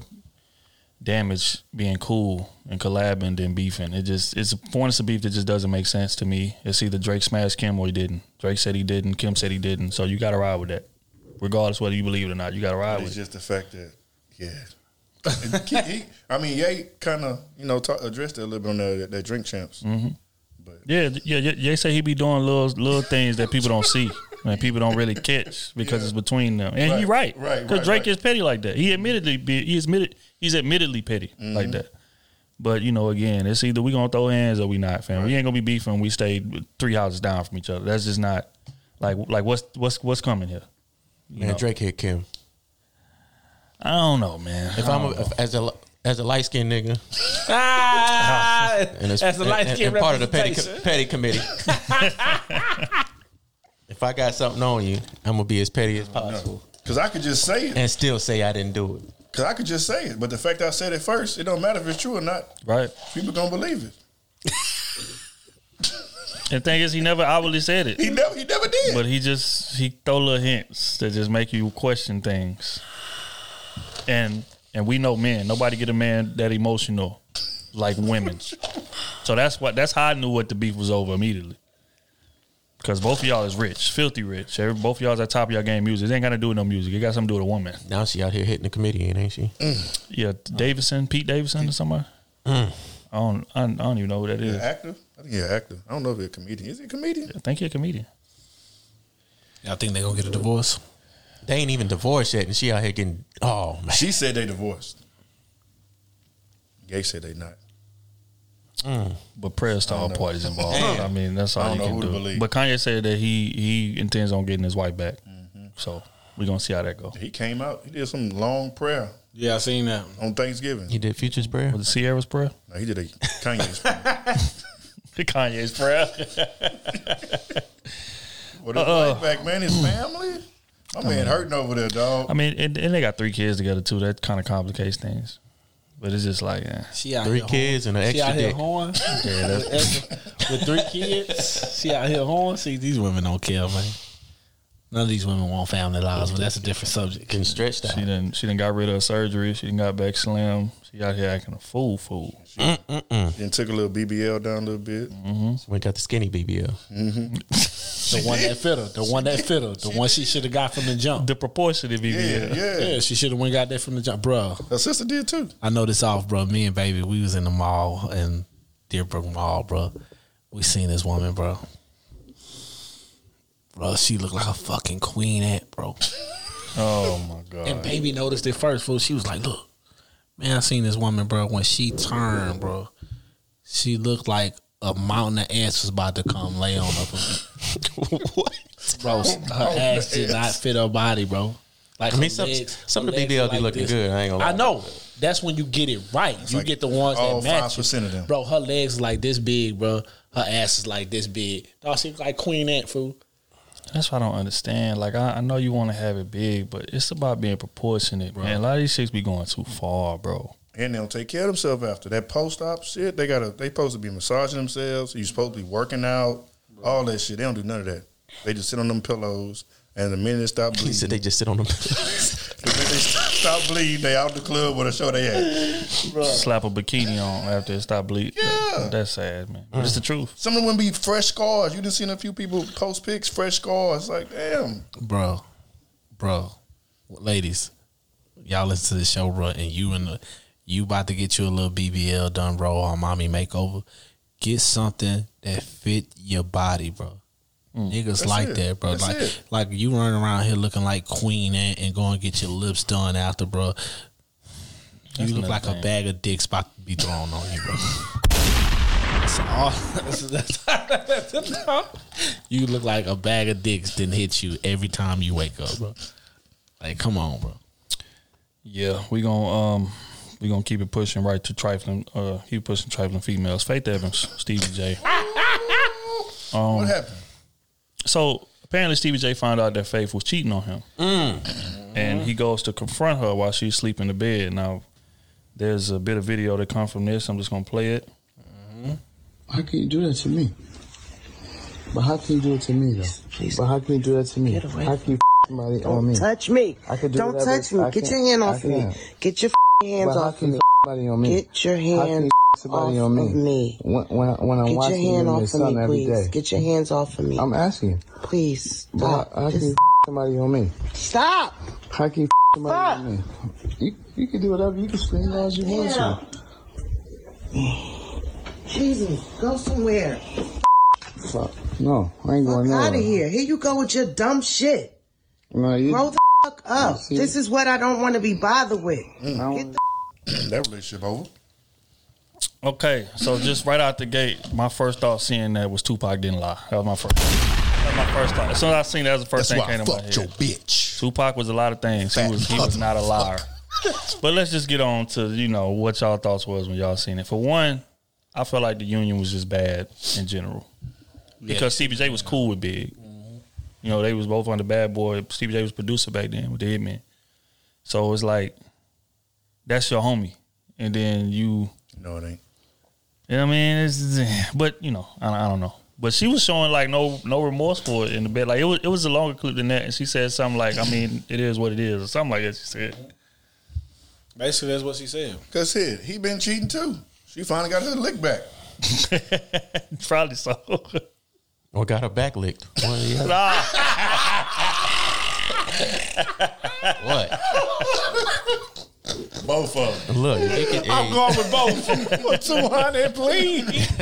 damage being cool and collabing than beefing. It just it's a points of beef that just doesn't make sense to me. It's either Drake smashed Kim or he didn't. Drake said he didn't. Kim said he didn't. So you got to ride with that, regardless whether you believe it or not. You got to ride It's with it. just the fact that, yeah. He- he- I mean, Ye kind of, you know, talk, addressed it a little bit on that, that drink champs. Mm-hmm. Yeah, yeah, yeah. They say he be doing little little things that people don't see and people don't really catch because it's between them. And he Right, right, right, Because right, Drake right. is petty like that. He admittedly be, he admitted he's admittedly petty like mm-hmm. that. But you know, again, it's either we gonna throw hands or we not, fam. We ain't gonna be beefing. We stayed three houses down from each other. That's just not like like what's what's what's coming here. You Man, know? Drake hit Kim. I don't know, man. If I I'm a, if, as a as a light skinned nigga, Ah, and it's, As a and- light-skinned and part of the petty, petty committee. if I got something on you, I'm gonna be as petty as possible, Because I could just say it. and still say I didn't do it. Because I could just say it. But the fact I said it first, it don't matter if it's true or not. right. People gonna believe it. The thing is, he never outwardly said it. He never, he never did. But he just he throw little hints that just make you question things. And and we know men. Nobody get a man that emotional like women. so that's what that's how I knew what the beef was over immediately. Because both of y'all is rich, filthy rich. Every, both of y'all is at top of y'all game music. It ain't got to do with no music. It got something to do with a woman. Now she out here hitting the comedian, ain't she? Mm. Yeah, Davidson, Pete Davidson, or somebody. Mm. I don't I, don't- I don't even know who that He is. actor? I think he's an actor. I don't know if he's a comedian. Is he a comedian? I think he's a comedian. I think they're gonna get a divorce. They ain't even divorced yet, and she out here getting oh man. She said they divorced. Gay said they not. But prayers to all know. parties involved. Damn. I mean, that's I all don't you know can who to do. believe. But Kanye said that he he intends on getting his wife back. Mm-hmm. So we're gonna see how that goes. He came out. He did some long prayer Yeah, I seen that. on Thanksgiving. He did Future's prayer. Was it Ciara's prayer? No, he did a Kanye's prayer. Kanye's prayer. What his Uh-uh. wife back, man? His family. My man hurting over there, dog. I mean, and, and they got three kids together too. That kind of complicates things. But it's just like, eh. She out Three here kids and an She extra out here dick. horn. Yeah, that's- with, with three kids. She out here horn. See, these women don't care, man. None of these women want family lives, but that's a different subject. Getting stretched out. she done she done got rid of her surgery. She done got back slim. She out here acting a fool, fool. Then took a little BBL down a little bit. So we got the skinny BBL. Mm-hmm. The one that fit her. The one that fit her. The one she should have got from the jump. The proportionate Yeah, BBL. yeah. Yeah, she should have went got that from the jump, bro. Her sister did too. I know this off, bro. Me and baby, we was in the mall in Deerbrook Mall, bro. We seen this woman, bro. Bro, she looked like a fucking queen ant, bro. Oh my god. And baby noticed it first, fool. She was like, "Look, man, I seen this woman, bro. When she turned, bro, she looked like a mountain of ants was about to come lay on her. what, bro? Her ass did not fit her body, bro. Like I mean, some legs- some of the BBL be like looking this. good. I ain't gonna lie. I know. That's when you get it right. you like get the ones all that match. 5% you. of them. Bro, her legs like this big, bro. Her ass is like this big. Dog, she like Queen Ant, fool. That's what I don't understand. Like I, I know you want to have it big, but it's about being proportionate, bro. man. A lot of these chicks be going too far, bro. And they don't take care of themselves after that post op shit. They gotta they supposed to be massaging themselves. You supposed to be working out, all that shit. They don't do none of that. They just sit on them pillows, and the minute they stop He bleeding, said they just sit on them. the minute they stop bleeding, they out the club with a show they at. Slap a bikini on after it stop bleeding. Yeah. That's sad, man. But it's the truth. Some of them would be fresh scars. You just seen a few people post pics, fresh scars. Like damn, bro, bro, ladies, y'all listen to the show, bro, and you and the you about to get you a little BBL done, bro, or mommy makeover. Get something that fit your body, bro. Niggas That's like it. that, bro. That's like, it. like you running around here looking like Queen and, and going get your lips done after, bro. You That's look another like a bag of dicks about to be thrown on you, bro. That's all. That's- that's- you look like a bag of dicks didn't hit you every time you wake up, bro. Like, come on, bro. Yeah, we gonna um we gonna keep it pushing right to trifling uh keep pushing trifling females. Faith Evans, Stevie J. Um, What happened? So apparently Stevie J found out that Faith was cheating on him. Mm. And he goes to confront her while she's sleeping in the bed. Now there's a bit of video that come from this. I'm just gonna play it. Mm-hmm. How can you do that to me? But how can you do it to me though? Please. But how can you do that to me? Get away. How can you f- somebody Don't on me? touch me. I could do Don't touch me. Get your hand off me. Get your f- hands off can of you me. f- somebody on me? Get your How can hand you f- somebody off on me? of me. When, when, when I'm Get your watching hand you off of me, please. day. Get your hands off of me. I'm asking you. Please But how, stop. how can you f- somebody on me? stop. How can you f- somebody on me? You, you can do whatever. You can scream as you want to. Jesus, go somewhere. Fuck. No, I ain't going Fuck out of here. Here you go with your dumb shit. No, you, Grow the fuck up. This is what I don't want to be bothered with. Mm. Get the that relationship over. Okay, so just right out the gate, my first thought seeing that was Tupac didn't lie. That was my first. That was my first thought. As soon as I seen that, that was the first That's thing that I came to my head. your bitch. Tupac was a lot of things. He was he was not a liar. But let's just get on to you know what y'all thoughts was when y'all seen it. For one, I felt like the union was just bad in general because Stevie J was cool with Big. You know, they was both on the Bad Boy. Stevie J was producer back then with the Hitmen. So it's like that's your homie, and then you. No, it ain't. You know what I mean? It's, but you know, I, I don't know. But she was showing like no no remorse for it in the bed. Like it was it was a longer clip than that, and she said something like, "I mean, it is what it is," or something like that. She said. Basically, that's what she said. Cause shit, he been cheating too. She finally got her lick back. Probably so. Or got her back licked. One or the other. what? Both of them. Look, if you I'm hey, going with both. For two hundred, please.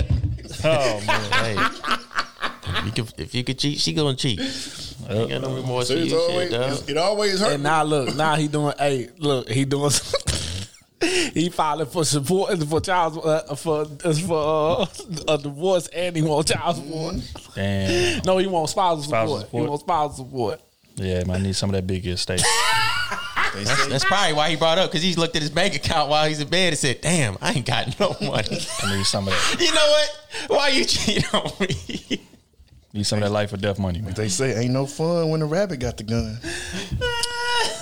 Oh man. hey, you could, if you could cheat, she gonna cheat. Ain't got no remorse So for it's you, always, shit, it's- it always hurt. And now look, now he doing. Hey, look, he doing. he filing for support for child uh, for for uh, a divorce, and he wants child support. Damn. No, he wants spousal Spousal support. support. He wants spousal support. Yeah, man, I need some of that big estate. That's, that's probably why he brought up because he looked at his bank account while he's in bed and said, "Damn, I ain't got no money." I need some of that. you know what? Why you cheating on me? Need some of that life or death money, man. They say ain't no fun when the rabbit got the gun.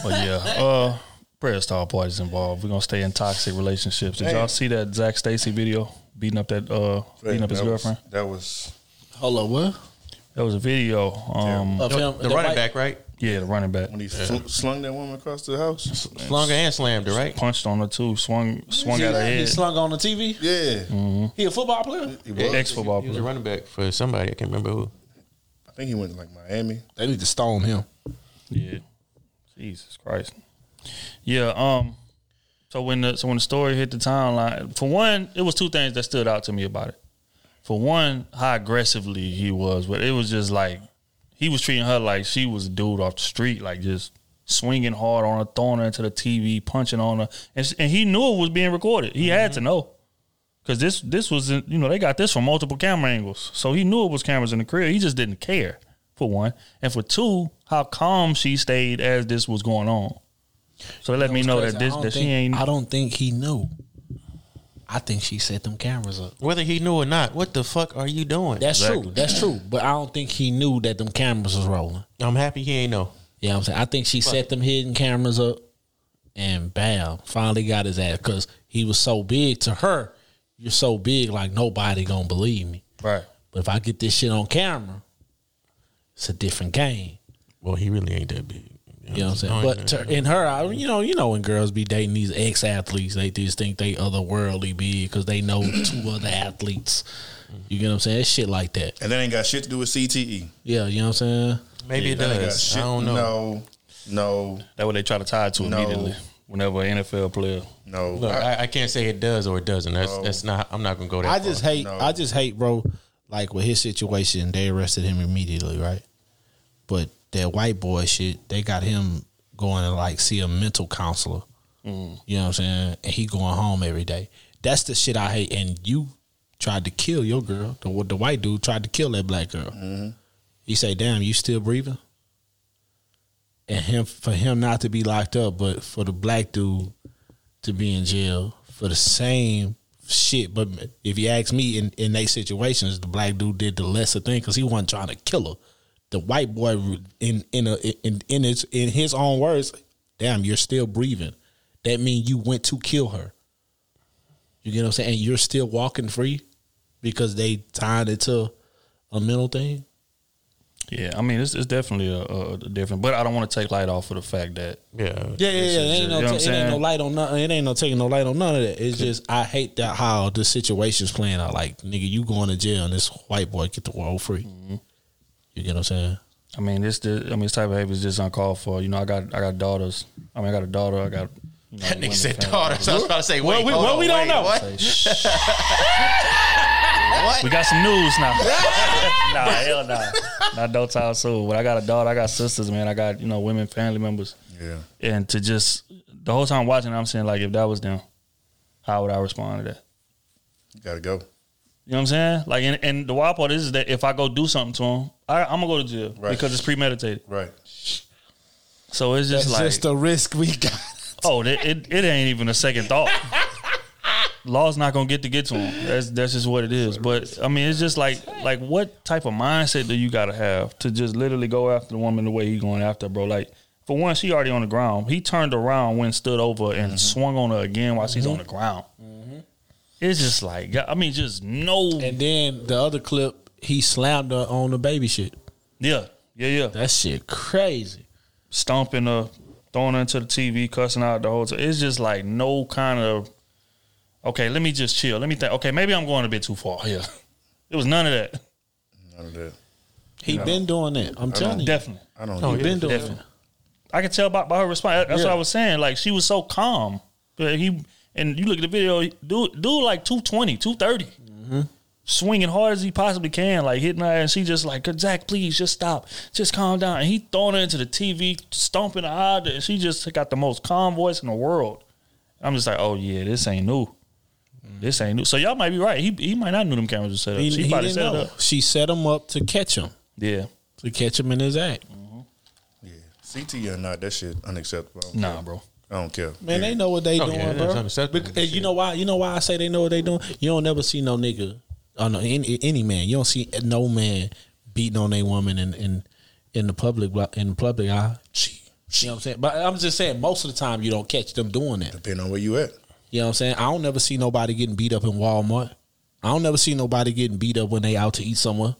But yeah, uh, prayer star parties involved. We're gonna stay in toxic relationships. Did Man. y'all see that Zac Stacy video beating up that uh beating up his that girlfriend? Was, that was Hold up, what? That was a video. Um, Of him, the running back, right? yeah, the running back when he sl- slung that woman across the house. Slung her and slammed her, right? punched on her too. Swung swung at her head. He head. slung on the TV. Yeah, He a football player. he was. Ex football He was a player. running back for somebody. I can't remember who. I think he went to like Miami. They need to stone him. Yeah. Jesus Christ. Yeah. Um. So when the so when the story hit the timeline, for one, it was two things that stood out to me about it. For one, how aggressively he was, but it was just like he was treating her like she was a dude off the street, like just swinging hard on her, throwing her into the TV, punching on her, and, and he knew it was being recorded. He had to mm-hmm. know. Cause this this was you know they got this from multiple camera angles, so he knew it was cameras in the crib. He just didn't care for one, and for two, how calm she stayed as this was going on. So let me know that this that she ain't. I don't think he knew. I think she set them cameras up. Whether he knew or not, what the fuck are you doing? That's Exactly. true. That's true. But I don't think he knew that them cameras was rolling. I'm happy he ain't know. Yeah, I'm saying? I think she set them hidden cameras up and bam, finally got his ass because he was so big to her. You're so big, like nobody gonna believe me. Right. But if I get this shit on camera, it's a different game. Well, he really ain't that big. You know what I'm saying? Oh, but to, in her, I, you know, you know, when girls be dating these ex athletes, they just think they otherworldly big because they know two other athletes. You get what I'm saying? It's shit like that. And that ain't got shit to do with CTE. Yeah, you know what I'm saying? maybe it That ain't got does. shit- I don't know. No, no, That what they try to tie it to No. immediately. Whenever an NFL player, no. Look, I- I, I can't say it does or it doesn't. That's No. that's not. I'm not gonna go there. I just far. hate. No. I just hate, bro. like with his situation, they arrested him immediately, right? But that white boy shit, they got him going to like see a mental counselor. Mm. You know what I'm saying? And he going home every day. That's the shit I hate. And you tried to kill your girl. The, the white dude tried to kill that black girl. He say, "Damn, you still breathing?" And him for him not to be locked up, but for the black dude to be in jail for the same shit. But if you ask me, in in they situations, the black dude did the lesser thing because he wasn't trying to kill her. The white boy, in in a in in his in his own words, damn, you're still breathing. That means you went to kill her. You get what I'm saying? And you're still walking free because they tied it to a mental thing. Yeah, I mean it's, it's definitely a, a, a different, but I don't want to take light off of the fact that yeah, Yeah, yeah, yeah. It ain't, no, You know what I'm it ain't no light on nothing. It ain't no taking no light on none of that. It's just I hate that how the situation's playing out. Like nigga, you going to jail and this white boy get the world free. Mm-hmm. You get what I'm saying? I mean this, the, I mean this type of behavior is just uncalled for. You know, I got I got daughters. I mean I got a daughter. I got. You know, That nigga said family. daughters. I was about to say, Well, wait, we, well, on, we don't wait, know. what? We got some news now. nah, hell nah. Not no time soon. But I got a daughter. I got sisters, man. I got you know women, family members. Yeah. And to just the whole time watching, I'm saying like, if that was them, how would I respond to that? You gotta go. You know what I'm saying? Like, and, and the wild part is that if I go do something to him, I, I'm gonna go to jail Right. because it's premeditated. Right. So it's just That's like, just the risk we got. oh, it, it, it ain't even a second thought. Law's not gonna get to get to him. That's that's just what it is. But I mean, it's just like like what type of mindset do you gotta have to just literally go after the woman the way he going after, bro? Like for one, she already on the ground. He turned around, went stood over, and mm-hmm. swung on her again while she's on the mm-hmm. ground. Mm-hmm. It's just like I mean, just no. And then the other clip, he slammed her on the baby shit. Yeah, yeah, yeah. That shit crazy. stomping her, throwing her into the TV, cussing out the whole time. It's just like no kind of okay, let me just chill. Let me think. Okay, maybe I'm going a bit too far here. It was none of that. None of that. He No. been doing that. I'm I telling you. Definitely. I don't. know. he been doing Definitely. I can tell by, by her response. That's what I was saying. Like she was so calm. But he and you look at the video, dude, dude like 220, 230. Mm-hmm. Swinging hard as he possibly can, like hitting her, and she just like, Zac, please, just stop, just calm down. And he throwing her into the TV, stomping her out, and she just got the most calm voice in the world. I'm just like, oh yeah, this ain't new. This ain't new. So y'all might be right. He he might not knew them cameras were set up. He, she he probably didn't set know. up. She set him up to catch him. Yeah. To catch him in his act. Yeah. CT or not, that shit unacceptable. Nah, care. bro. I don't care. Man, they know what they Oh, doing, yeah, bro. that's unacceptable. You know why? You know why I say they know what they doing? You don't never see no nigga, or no any, any man. You don't see no man beating on a woman in in in the public in the public eye. You know what I'm saying? But I'm just saying, most of the time you don't catch them doing that. Depending on where you at. You know what I'm saying? I don't never see nobody getting beat up in Walmart. I don't never see nobody getting beat up when they out to eat somewhere.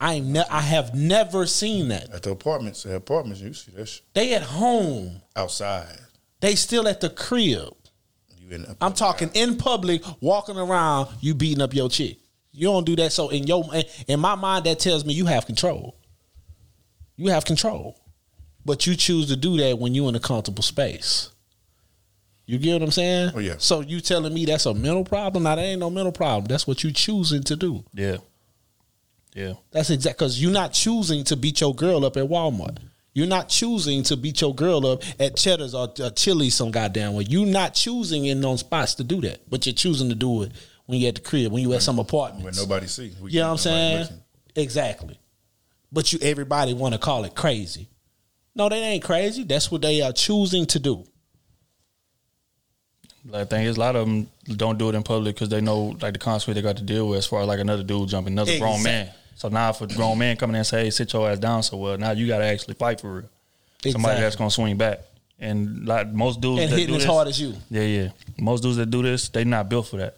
I ain't ne- I have never seen that. At the apartments, at apartments, you see that shit They at home. outside. They still at the crib. You in I'm talking in public, walking around, you beating up your chick. You don't do that. So in your in my mind, that tells me you have control. You have control, but you choose to do that when you're in a comfortable space. You get what I'm saying? Oh, yeah. So you telling me that's a mental problem? Now that ain't no mental problem. That's what you choosing to do. Yeah. Yeah. That's exact because you're not choosing to beat your girl up at Walmart. You're not choosing to beat your girl up at Cheddar's or, or Chili's some goddamn way. You're not choosing in those spots to do that, but you're choosing to do it when you're at the crib, when you at some apartment. When nobody see. We You know what I'm saying? looking. Exactly. But you everybody want to call it crazy. No, that ain't crazy. That's what they are choosing to do. Like, thing is, a lot of them don't do it in public because they know like the consequence they got to deal with as far as like another dude jumping another grown man. So now if a grown man coming in and say, "Hey, sit your ass down," so well, now you got to actually fight for real. Somebody Exactly. that's gonna swing back. And like most dudes And that hitting do as this, hard as you. Yeah, yeah. Most dudes that do this, they not built for that.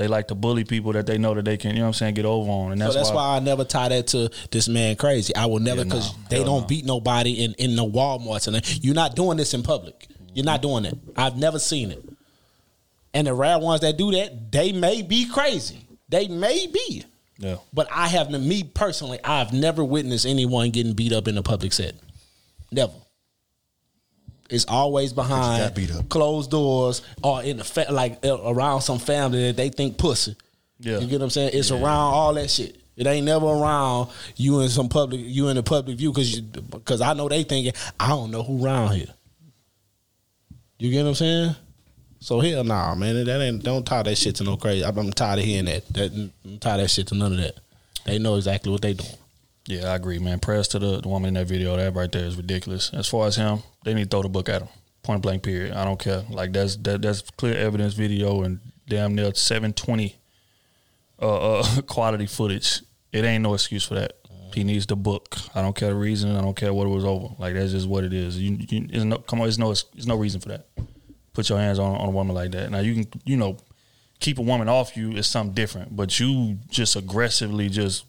They like to bully people that they know that they can, you know what I'm saying, get over on. And that's, so that's why, I never tie that to this man crazy. I will never Yeah, because no. they don't no. beat nobody in in the Walmarts and you're not doing this in public. You're not doing it. I've never seen it. And the rare ones that do that, they may be crazy. They may be. Yeah. But I have me personally, I've never witnessed anyone getting beat up in a public set. Never. It's always behind closed doors or in the fa- like uh, around some family that they think pussy. Yeah. You get what I'm saying? It's around all that shit. It ain't never around you in some public you in the public view because because I know they thinking I don't know who around here. You get what I'm saying? So hell nah, man. That ain't don't tie that shit to no crazy. I'm, I'm tired of hearing that. That I'm tired of that shit to none of that. They know exactly what they doing. Yeah, I agree, man. Prayers to the, the woman in that video. That right there is ridiculous. As far as him, they need to throw the book at him. Point blank. Period. I don't care. Like that's that, that's clear evidence video and damn near 720 uh, uh quality footage. It ain't no excuse for that. He needs the book. I don't care the reason. I don't care what it was over. Like that's just what it is. You, you no come on. There's no there's no reason for that. Put your hands on on a woman like that. Now you can you know keep a woman off you is something different. But you just aggressively just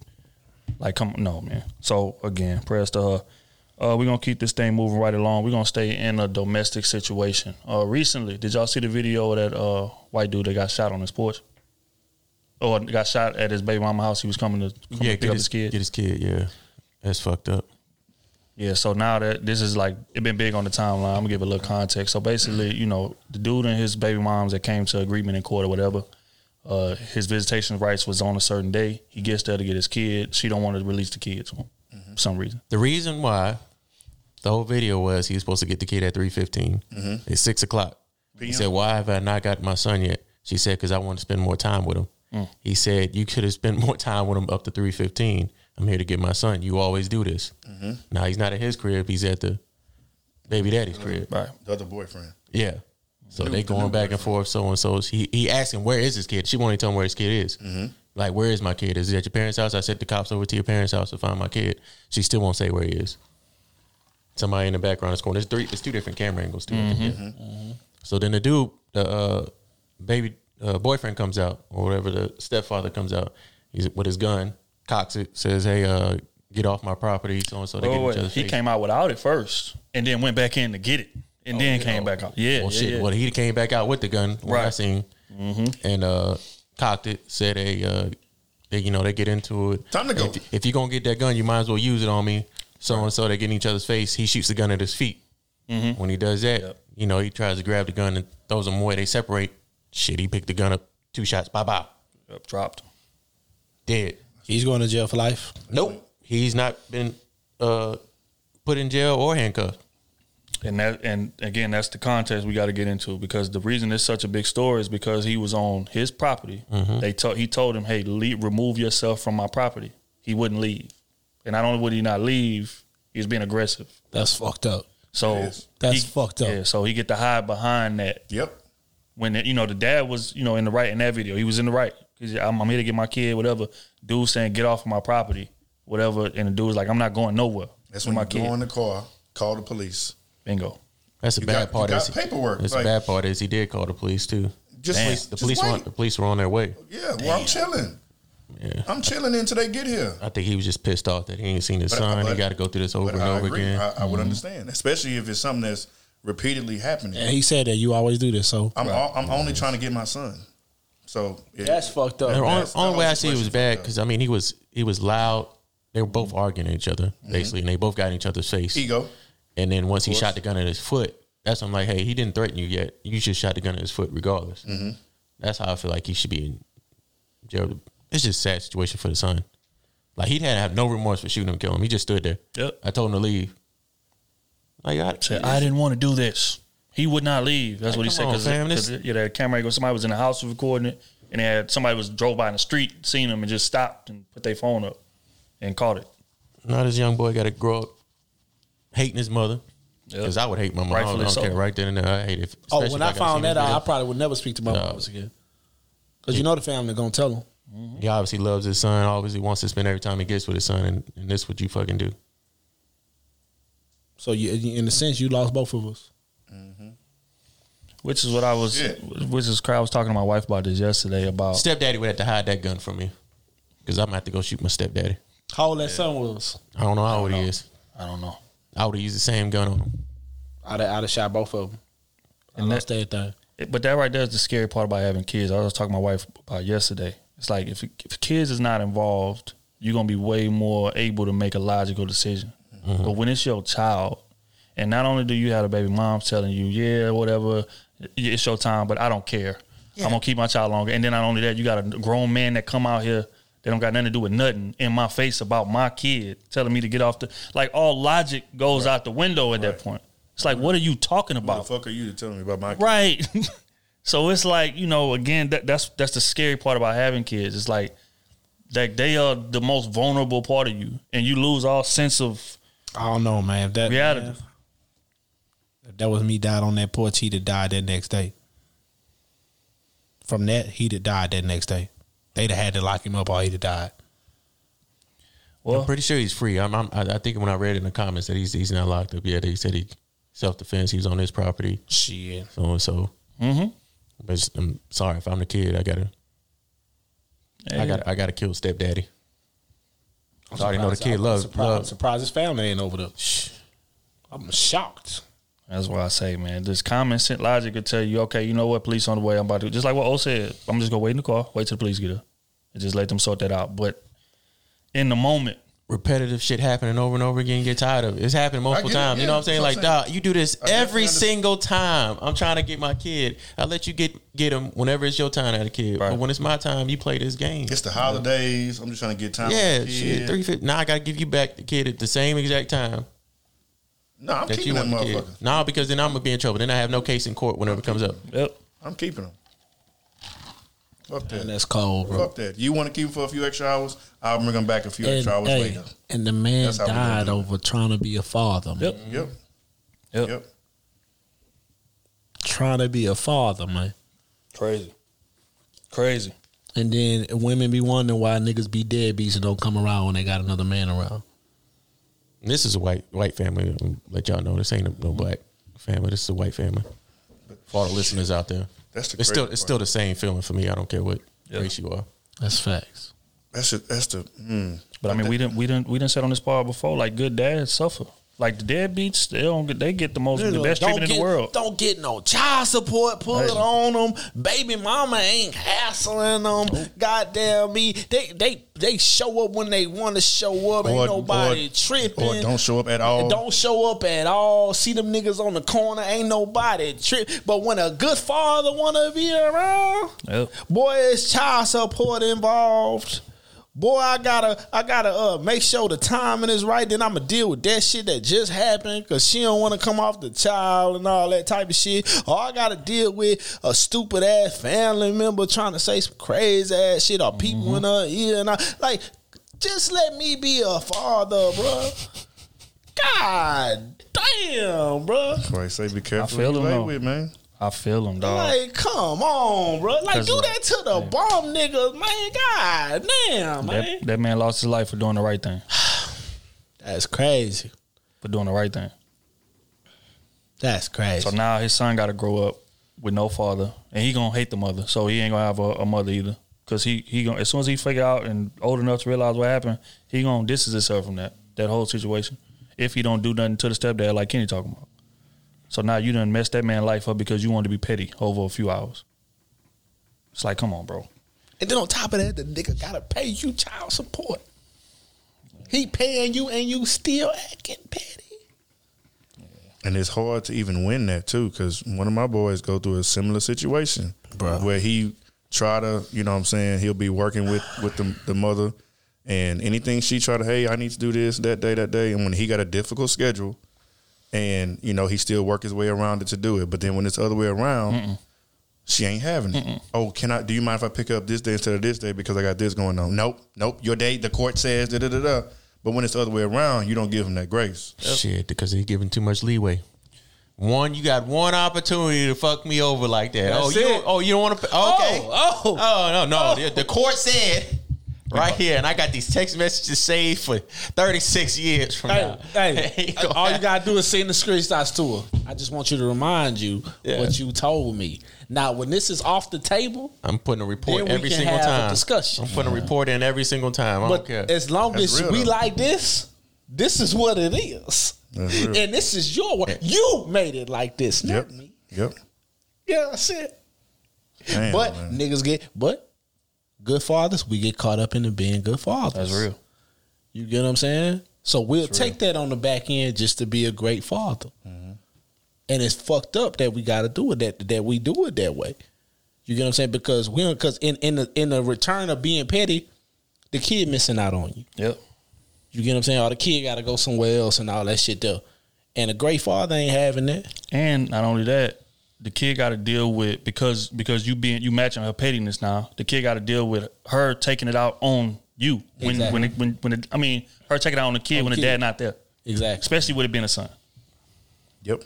like come on, no man. So again, prayers to her. Uh, we're gonna keep this thing moving right along. We're gonna stay in a domestic situation. Uh, recently, did y'all see the video of that uh, white dude that got shot on his porch? Or got shot at his baby mama house. He was coming to, coming Yeah, to pick get up his his kid. Get his kid. Yeah, that's fucked up. Yeah, so now that this is like it been big on the timeline, I'm gonna give a little context. So basically, you know, the dude and his baby moms that came to agreement in court or whatever, uh, his visitation rights was on a certain day. He gets there to get his kid. She don't want to release the kid to him for some reason. The reason why the whole video was he was supposed to get the kid at three Mhm. It's six o'clock. He said, "Why have I not got my son yet?" She said, "Because I want to spend more time with him." Mm. He said, "You could have spent more time with him up to three fifteen. I'm here to get my son. You always do this." Mhm. Now he's not at his crib. He's at the baby daddy's crib. Right. The other boyfriend. Yeah. So New- they the going new back and forth, so and so. He he asked him, "Where is his kid?" She won't even tell him where his kid is. Mhm. Like, where is my kid? Is he at your parents' house? I sent the cops over to your parents' house to find my kid. She still won't say where he is. Somebody in the background is going. There's three. There's two different camera angles. Too. Mm-hmm. So then the dude, the uh, baby uh, boyfriend comes out, or whatever the stepfather comes out. He's with his gun, cocks it, says, "Hey, uh, get off my property." So and so. They Oh, get each He face. came out without it first, and then went back in to get it, and then came back out. Yeah, Well, yeah, shit. yeah. Well, he came back out with the gun. What I Right. seen, Mm-hmm. and uh, cocked it. Said, "Hey, uh, they, you know, they get into it. Time to go. If, if you're gonna get that gun, you might as well use it on me." So and so, they get in each other's face. He shoots the gun at his feet. Mhm. When he does that, you know, he tries to grab the gun and throws him away. They separate. Shit, he picked the gun up. Two shots. Bye bye. Yep, dropped. Dead. He's going to jail for life. Nope. He's not been uh, put in jail or handcuffed. And that, and again, that's the context we got to get into because the reason it's such a big story is because he was on his property. Mhm. They told he told him, "Hey, leave, remove yourself from my property." He wouldn't leave, and not only would he not leave, he was being aggressive. That's fucked up. So That's he- fucked up. Yeah, so he get to hide behind that. Yep. When the, you know the dad was you know in the right in that video, he was in the right. He's, I'm, I'm here to get my kid, whatever. Dude saying, "Get off of my property," whatever, and the dude's like, "I'm not going nowhere." That's with when my you kid. go in the car, call the police. Bingo. That's the You bad got- you part. got is paperwork. That's Like- the bad part is he did call the police too. Just the police, the Just police were wait. the police were on their way. Yeah, well, I'm chilling. Yeah. I'm chilling until they get here. I think he was just pissed off that he ain't seen his But- son. he got to go through this over and I over agree. again. I, I would Mhm. understand, especially if it's something that's repeatedly happening. And he said that you always do this. So I'm al- I'm only trying to get my son. So it- That's fucked up. The only, only way I see it was bad because I mean he was he was loud. They were both arguing at each other basically, and they both got in each other's face. Ego. And then once he shot the gun at his foot, that's when I'm like, hey, he didn't threaten you yet. You just shot the gun at his foot regardless. Mhm. That's how I feel like he should be in jail. It's just a sad situation for the son. Like he had to have no remorse for shooting him, killing him. He just stood there. Yep. I told him to leave. Like I, said, I didn't want to do this. He would not leave. That's Like, what he said. Because this- yeah, that camera. Somebody was in the house recording it, and they had somebody was drove by in the street, seen him, and just stopped and put their phone up and caught it. Now this young boy got to grow up hating his mother. Because I would hate my mom. I don't, Rightfully I don't so. care right then and there. I hate it. Oh, when if I found that out, I probably would never speak to my No. moms again. Because you know the family gonna tell him. Mm-hmm. He obviously loves his son. Obviously wants to spend every time he gets with his son, and, and this what you fucking do. So you, in a sense, you lost both of us. Mm-hmm. Which is what I was. Yeah. Which is I was talking to my wife about this yesterday about. Stepdaddy would have to hide that gun from me, because I'm gonna have to go shoot my stepdaddy. How old that son was? I don't know how old he is. I don't know. I would have used the same gun on him. I'd have, I'd have shot both of them. And And lost that- everything. But that right there is the scary part about having kids. I was talking to my wife about yesterday. It's like if if kids is not involved, you're gonna be way more able to make a logical decision. Mm-hmm. But when it's your child, and not only do you have a baby mom telling you, yeah, whatever, it's your time, but I don't care. I'm gonna keep my child longer. And then not only that, you got a grown man that come out here that don't got nothing to do with nothing in my face about my kid, telling me to get off the like all logic goes out the window at that point. It's like, what are you talking Who the about? fuck are you to tell me about my kid? Right. so it's like, you know, again, that, that's that's the scary part about having kids. It's like that they are the most vulnerable part of you. And you lose all sense of I don't know, man. If that reality. man, if that was me died on that porch, he'd have died that next day. From that, he'd have died that next day. They'd have had to lock him up or he'd have died. Well, I'm pretty sure he's free. I'm, I'm, I I think when I read in the comments that he's he's not locked up yet. He said he self defense. He was on his property. Shit. So and so. Mm-hmm. But I'm sorry if I'm the kid. I gotta. I got. I gotta kill stepdaddy. I already know the kid loves. surprised, Love. surprised his family ain't over there. I'm shocked. That's why I say, man, this common sense logic could tell you, okay, you know what, police on the way. I'm about to just like what O said. I'm just gonna wait in the car, wait till the police get here, and just let them sort that out. But in the moment, repetitive shit happening over and over again. Get tired of it. It's happening multiple get it, times. You know what I'm saying? that's Like, what dog, you do this every single time. I'm trying to get my kid. I let you get get him whenever it's your time to have a kid. But when it's my time, you play this game. It's the holidays. I'm just trying to get time. Yeah, with the shit. kid. Three fifty. Now I gotta give you back the kid at the same exact time. No, I'm keeping that the kid. motherfucker. No, because then I'm gonna be in trouble. Then I have no case in court whenever it comes up. Yep. I'm keeping them. Fuck that. And that's cold, bro. Fuck that. You want to keep him for a few extra hours? I'll bring him back a few And, extra hours hey, later. and the man That's how we gonna died do it. over trying to be a father. man. Yep. Yep. Yep. Trying to be a father, man. Crazy. Crazy. And then women be wondering why niggas be deadbeats and don't come around when they got another man around. And this is a white white family. I'll Let y'all know this ain't a, no black family. This is a white family. For all the listeners out there, That's the it's still it's part. still the same feeling for me. I don't care what race you are. That's facts. That's it. That's the. Mm. But I mean, we didn't we didn't we didn't sit on this bar before. Like good dads suffer. Like the deadbeats, they don't get they get the most the best treatment in the world. Don't get no child support. put Hey. on them. Baby mama ain't hassling them. Goddamn me. They they they show up when they want to show up. Ain't nobody or- tripping. or don't show up at all. Don't show up at all. See them niggas on the corner. Ain't nobody trip. But when a good father wanna be around, Yep. boy, it's child support involved. Boy, I gotta, I gotta uh, make sure the timing is right. Then I'ma deal with that shit that just happened because she don't want to come off the child and all that type of shit. Or I gotta deal with a stupid ass family member trying to say some crazy ass shit or people in her ear and I like. Just let me be a father, bro. God damn, bro. That's why I say be careful. I feel who you him with, man. I feel him, dog. Like, come on, bro. Like, do that to the bomb niggas, man. God damn, man. that, that man lost his life for doing the right thing. That's crazy. For doing the right thing. That's crazy. So now his son got to grow up with no father, and he gonna hate the mother. So he ain't gonna have a, a mother either. Cause he he gonna as soon as he figure out and old enough to realize what happened, he gonna distance himself from that that whole situation. If he don't do nothing to the stepdad like Kenny talking about. So now you done messed that man life up because you wanted to be petty over a few hours. It's like, come on, bro. And then on top of that, the nigga gotta pay you child support. He paying you and you still acting petty. And it's hard to even win that too, because one of my boys go through a similar situation, bro, where he try to, you know, what I'm saying he'll be working with with the, the mother, and anything she try to, hey, I need to do this that day, that day, and when he got a difficult schedule, and you know he still work his way around it to do it, but then when it's the other way around, she ain't having it. Oh, can I? Do you mind if I pick up this day instead of this day because I got this going on? Nope, nope. Your day, the court says da da da da. But when it's the other way around, you don't give him that grace. Shit, because they giving too much leeway. One, you got one opportunity to fuck me over like that. That's oh, you, it. oh, you don't want to? Okay. Oh, oh, Oh no, no. The, the court said right here, and I got these text messages saved for thirty six years from Hey, now. hey, all you gotta do is send the screenshots to her. I just want you to remind you Yeah. what you told me. Now, when this is off the table, I'm putting a report Then every single time. discussion. I'm putting a report in every single time. I but don't care. as long That's as real, we though. like this, this is what it is. And this is your work. You made it like this, not Yep. me. Yep. Yeah, that's it. Damn, but man. niggas get but good fathers, we get caught up into being good fathers. That's real. You get what I'm saying? So we'll take that on the back end just to be a great father. Mm-hmm. And it's fucked up that we got to do it that that we do it that way. You get what I'm saying? Because we don't because in in the in the return of being petty, the kid missing out on you. Yep. You get what I'm saying? Or the kid got to go somewhere else and all that shit there. And a great father ain't having that. And not only that, the kid got to deal with because because you being you matching her pettiness now. The kid got to deal with her taking it out on you when Exactly. when it, when when it, I mean her taking it out on the kid On when the the kid. dad not there. Exactly. Especially with it being a son. Yep.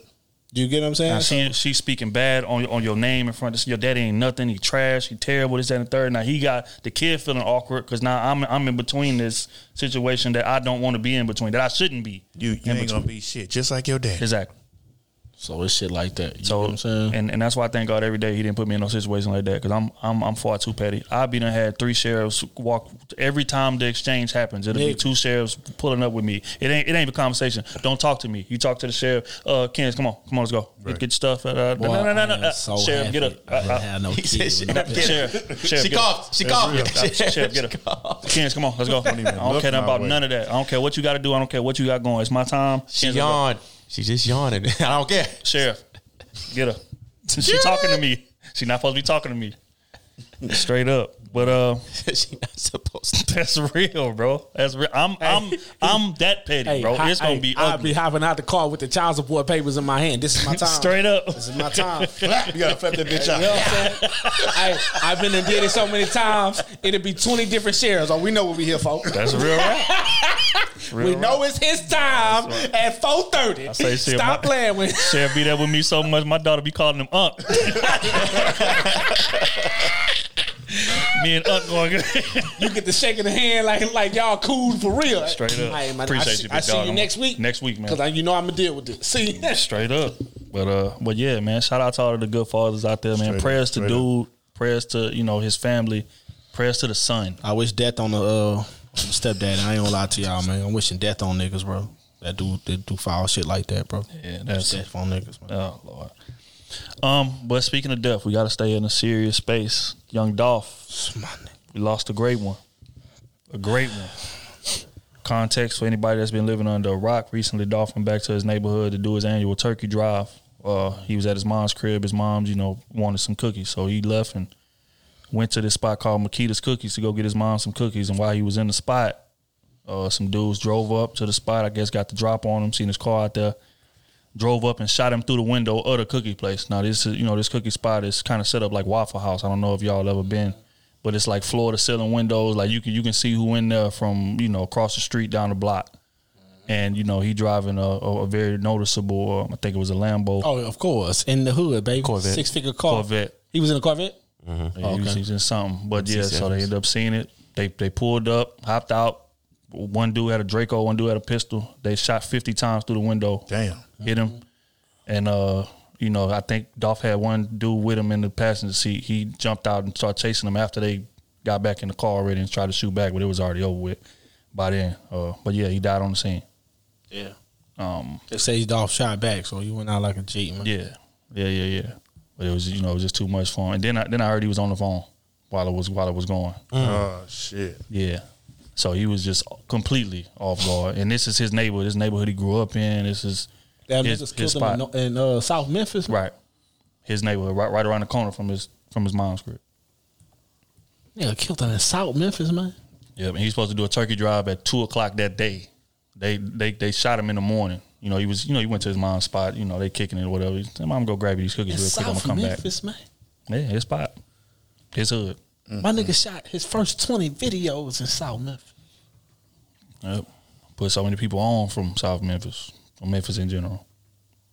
Do you get what I'm saying? Now she she's speaking bad on on your name in front of your daddy ain't nothing. He trash. He terrible. This that and the third. Now he got the kid feeling awkward because now I'm I'm in between this situation that I don't want to be in between that I shouldn't be. You, you ain't gonna be shit, just like your dad. Exactly. So it's shit like that. You so know what I'm saying? and and that's why I thank God every day He didn't put me in no situation like that because I'm I'm I'm far too petty. I be done had three sheriffs walk every time the exchange happens. It'll be two sheriffs pulling up with me. It ain't it ain't a conversation. Don't talk to me. You talk to the sheriff. Uh, Kens, come on, come on, let's go. Get, get your stuff. Uh, uh, Boy, no, no, no, I no. Uh, so sheriff, get up. happy I didn't Uh, uh, have no He kid said no not Sheriff, sheriff, She get up. coughed. She coughed. Uh, Sheriff, get up. Kens, come on, let's go. I don't care about none of that. I don't care what you got to do. I don't care what you got going. It's my time. She Kens, let's go. yawned. She just yawning. I don't care. Sheriff, get her. She talking to me. She not supposed to be talking to me. Straight up. But uh she not supposed to. that's real, bro. That's real. I'm I'm I'm that petty, Hey, bro. hi- It's gonna hey, be I'll be hopping out the car with the child support papers in my hand. This is my time. Straight up. This is my time. you gotta flip that bitch You out. know what I'm saying? I, I've been and did it so many times. It'll be 20 different shares. Oh, we know what we here for. That's real rap. Real we rap. know it's his time at 4.30. I say. Stop my- playing with Sheriff be there with me so much, my daughter be calling him Unc. me and Unc going You get the shaking the hand like like y'all cool for real. Straight up. Hey, man, Appreciate I see, you, I big see dog. you I'm- next week. next week, man. Because you know I'm going to deal with this. See? Straight up. But uh but yeah, man, shout out to all of the good fathers out there, man. Straight up, prayers to straight dude, prayers to, you know, his family, prayers to the son. I wish death on the uh, stepdad. I ain't gonna lie to y'all, man. I'm wishing death on niggas, bro. That do that do foul shit like that, bro. Yeah, that's death on niggas, man. Oh Lord. Um, but speaking of death, we gotta stay in a serious space. Young Dolph. We lost a great one. A great one. Context for anybody that's been living under a rock. Recently Dolph went back to his neighborhood to do his annual turkey drive. Uh, he was at his mom's crib. His mom's, you know, wanted some cookies. So he left and went to this spot called Makeda's Cookies to go get his mom some cookies. And while he was in the spot, uh, some dudes drove up to the spot. I guess got the drop on him, seen his car out there, drove up and shot him through the window of the cookie place. Now this is you know this cookie spot is kind of set up like Waffle House. I don't know if y'all ever been, but it's like floor to ceiling windows. Like you can you can see who in there from you know across the street down the block. And you know he driving a, a, a very noticeable. Um, I think it was a Lambo Oh, of course. In the hood, baby. Corvette. Six figure car. Corvette. He was in a Corvette? Yeah, Oh, he was, okay. he was in something. But yeah, so they C7s. ended up seeing it. They they pulled up, hopped out. One dude had a Draco, one dude had a pistol. They shot fifty times through the window. Damn. Hit him. And uh, you know, I think Dolph had one dude with him in the passenger seat. He jumped out and started chasing him after they got back in the car already and tried to shoot back, but it was already over with by then. Uh, but yeah, he died on the scene. Yeah. Um, They say he's off shot back, so he went out like a G, man. yeah, yeah, yeah, yeah. But it was you know it was just too much for him. And then I then I heard he was on the phone while it was while it was going. Oh shit. Yeah. So he was just completely off guard. And this is his neighborhood. This neighborhood he grew up in. This is That his, his killed spot. him in, in uh, South Memphis. Right. His neighborhood, right right around the corner from his from his mom's crib. Yeah, killed him in South Memphis, man. Yeah, and he's supposed to do a turkey drive at two o'clock that day. They they they shot him in the morning. You know, he was you know, he went to his mom's spot, you know, they kicking it or whatever. He said, Mom go grab you these cookies In real quick. I'm gonna come back. Memphis, man. back. Yeah, his spot. His hood. My nigga shot his first 20 videos in South Memphis. Yep. Put so many people on from South Memphis, from Memphis in general.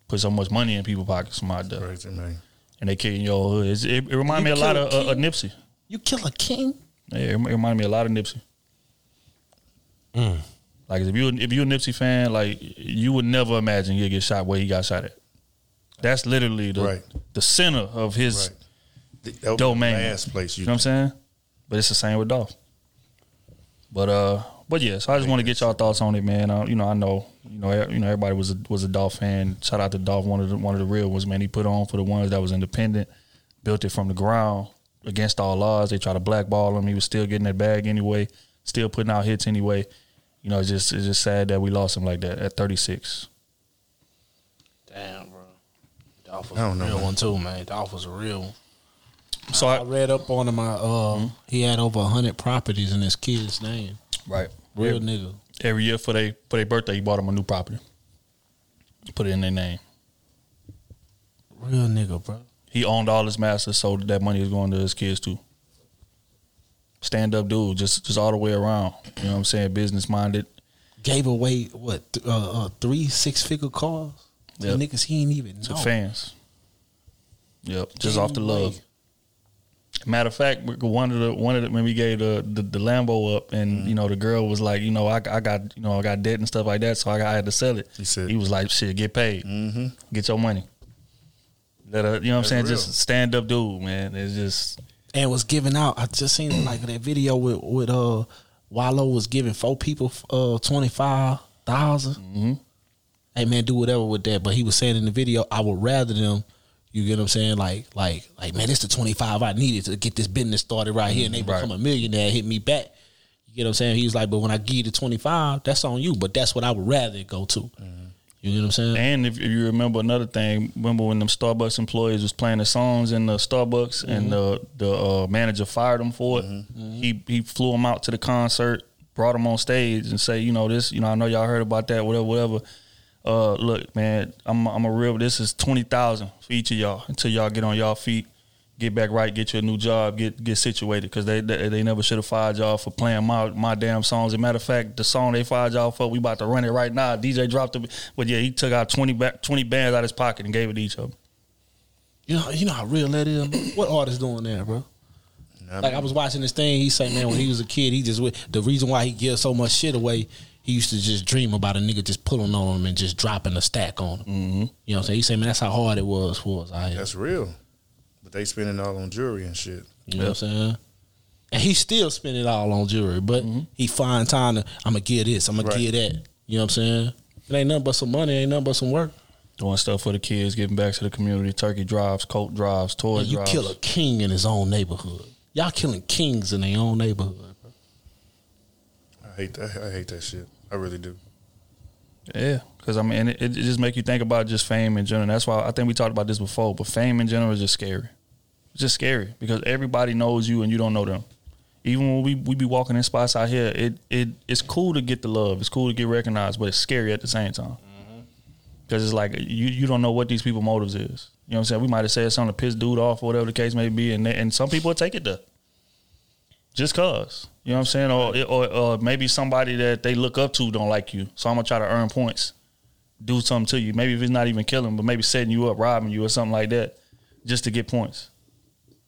Put so much money in people's pockets from out there. Crazy man. And they killing your hood. It's- It, it reminded You me a lot kill of a uh, uh. Nipsey. You kill a king? Yeah, it, rem- it reminded me a lot of Nipsey. Like if you if you're a Nipsey fan, like you would never imagine you'd get shot where he got shot at. That's literally the Right. the center of his Right. Th- that would be the domain. last place you you know what I'm saying? But it's the same with Dolph. But uh, but yeah. So I just want to get y'all thoughts on it, man. Uh, you know, I know, you know, e- you know, everybody was a, was a Dolph fan. Shout out to Dolph, one of the one of the real ones, man. He put on for the ones that was independent, built it from the ground against all odds. They tried to blackball him. He was still getting that bag anyway, still putting out hits anyway. You know, it's just it's just sad that we lost him like that at 36. Damn, bro. Dolph was I don't a know, real man. one, too, man. Dolph was a real one. So I, I- read up on him. I, uh, He had over hundred properties in his kid's name. Right. Real every, nigga. Every year for their for their birthday, he bought them a new property. Put it in their name. Real nigga, bro. He owned all his masters, so that money is going to his kids too. Stand up dude, just just all the way around. You know what I'm saying? Business minded. Gave away what th- uh, uh, three six figure cars. To Yep. niggas he ain't even to know. fans. Yep, just Gave off the love. Matter of fact, one of the one of the when we gave the the, the Lambo up, and you know the girl was like, you know, I, I got you know I got debt and stuff like that, so I, got, I had to sell it. He said he was like, shit, get paid, Mm-hmm. get your money. Let her, you know what I'm saying? real. Just stand up, dude, man. It's just and was giving out. I just seen like that video with with uh Wallo was giving four people uh twenty five Mm-hmm. Hey man, do whatever with that. But he was saying in the video, I would rather them. You get what I'm saying? Like like like man, it's the twenty five I needed to get this business started right here, and they Mhm, right. become a millionaire. Hit me back. You get what I'm saying? He was like, but when I give you the twenty five, that's on you. But that's what I would rather go to. You get what I'm saying? And if, if you remember another thing, remember when them Starbucks employees was playing the songs in the Starbucks and the the uh, manager fired them for it. He he flew them out to the concert, brought them on stage, and say, you know this, you know I know y'all heard about that, whatever, whatever. Uh, look, man, I'm I'm a real. This is twenty thousand for each of y'all until y'all get on y'all feet, get back right, get you a new job, get get situated because they, they they never should have fired y'all for playing my my damn songs. As a matter of fact, the song they fired y'all for, we about to run it right now. DJ dropped it, but yeah, he took out twenty back twenty bands out of his pocket and gave it to each of them. You know, you know how real that is. What artist doing that, bro? Like I was watching this thing. He say, man, when he was a kid, he just the reason why he gives so much shit away. He used to just dream about a nigga just pulling on him and just dropping a stack on him. Mm-hmm. You know what I'm saying? He said, man, that's how hard it was for us. out. That's real. But they spending all on jewelry and shit. You know what I'm saying? And he still spend it all on jewelry, but he find time to I'm gonna get this, I'm gonna get that. You know what I'm saying? It ain't nothing but some money, ain't nothing but some work. Doing stuff for the kids, giving back to the community. Turkey drives, coat drives, toy And you drives. kill a king in his own neighborhood. Y'all killing kings in their own neighborhood. I hate that. I hate that shit. I really do. Yeah, because I mean, it, it just make you think about just fame in general. That's why I think we talked about this before. But fame in general is just scary. It's just scary because everybody knows you and you don't know them. Even when we, we be walking in spots out here, it it it's cool to get the love. It's cool to get recognized, but it's scary at the same time. Mm-hmm. Because it's like you you don't know what these people motives is. You know what I'm saying? We might have said something to piss dude off or whatever the case may be, and they, and some people take it there. Just cause. You know what I'm saying? Or, or or maybe somebody that they look up to don't like you. So I'm gonna try to earn points. Do something to you. Maybe if it's not even killing, but maybe setting you up, robbing you or something like that. Just to get points.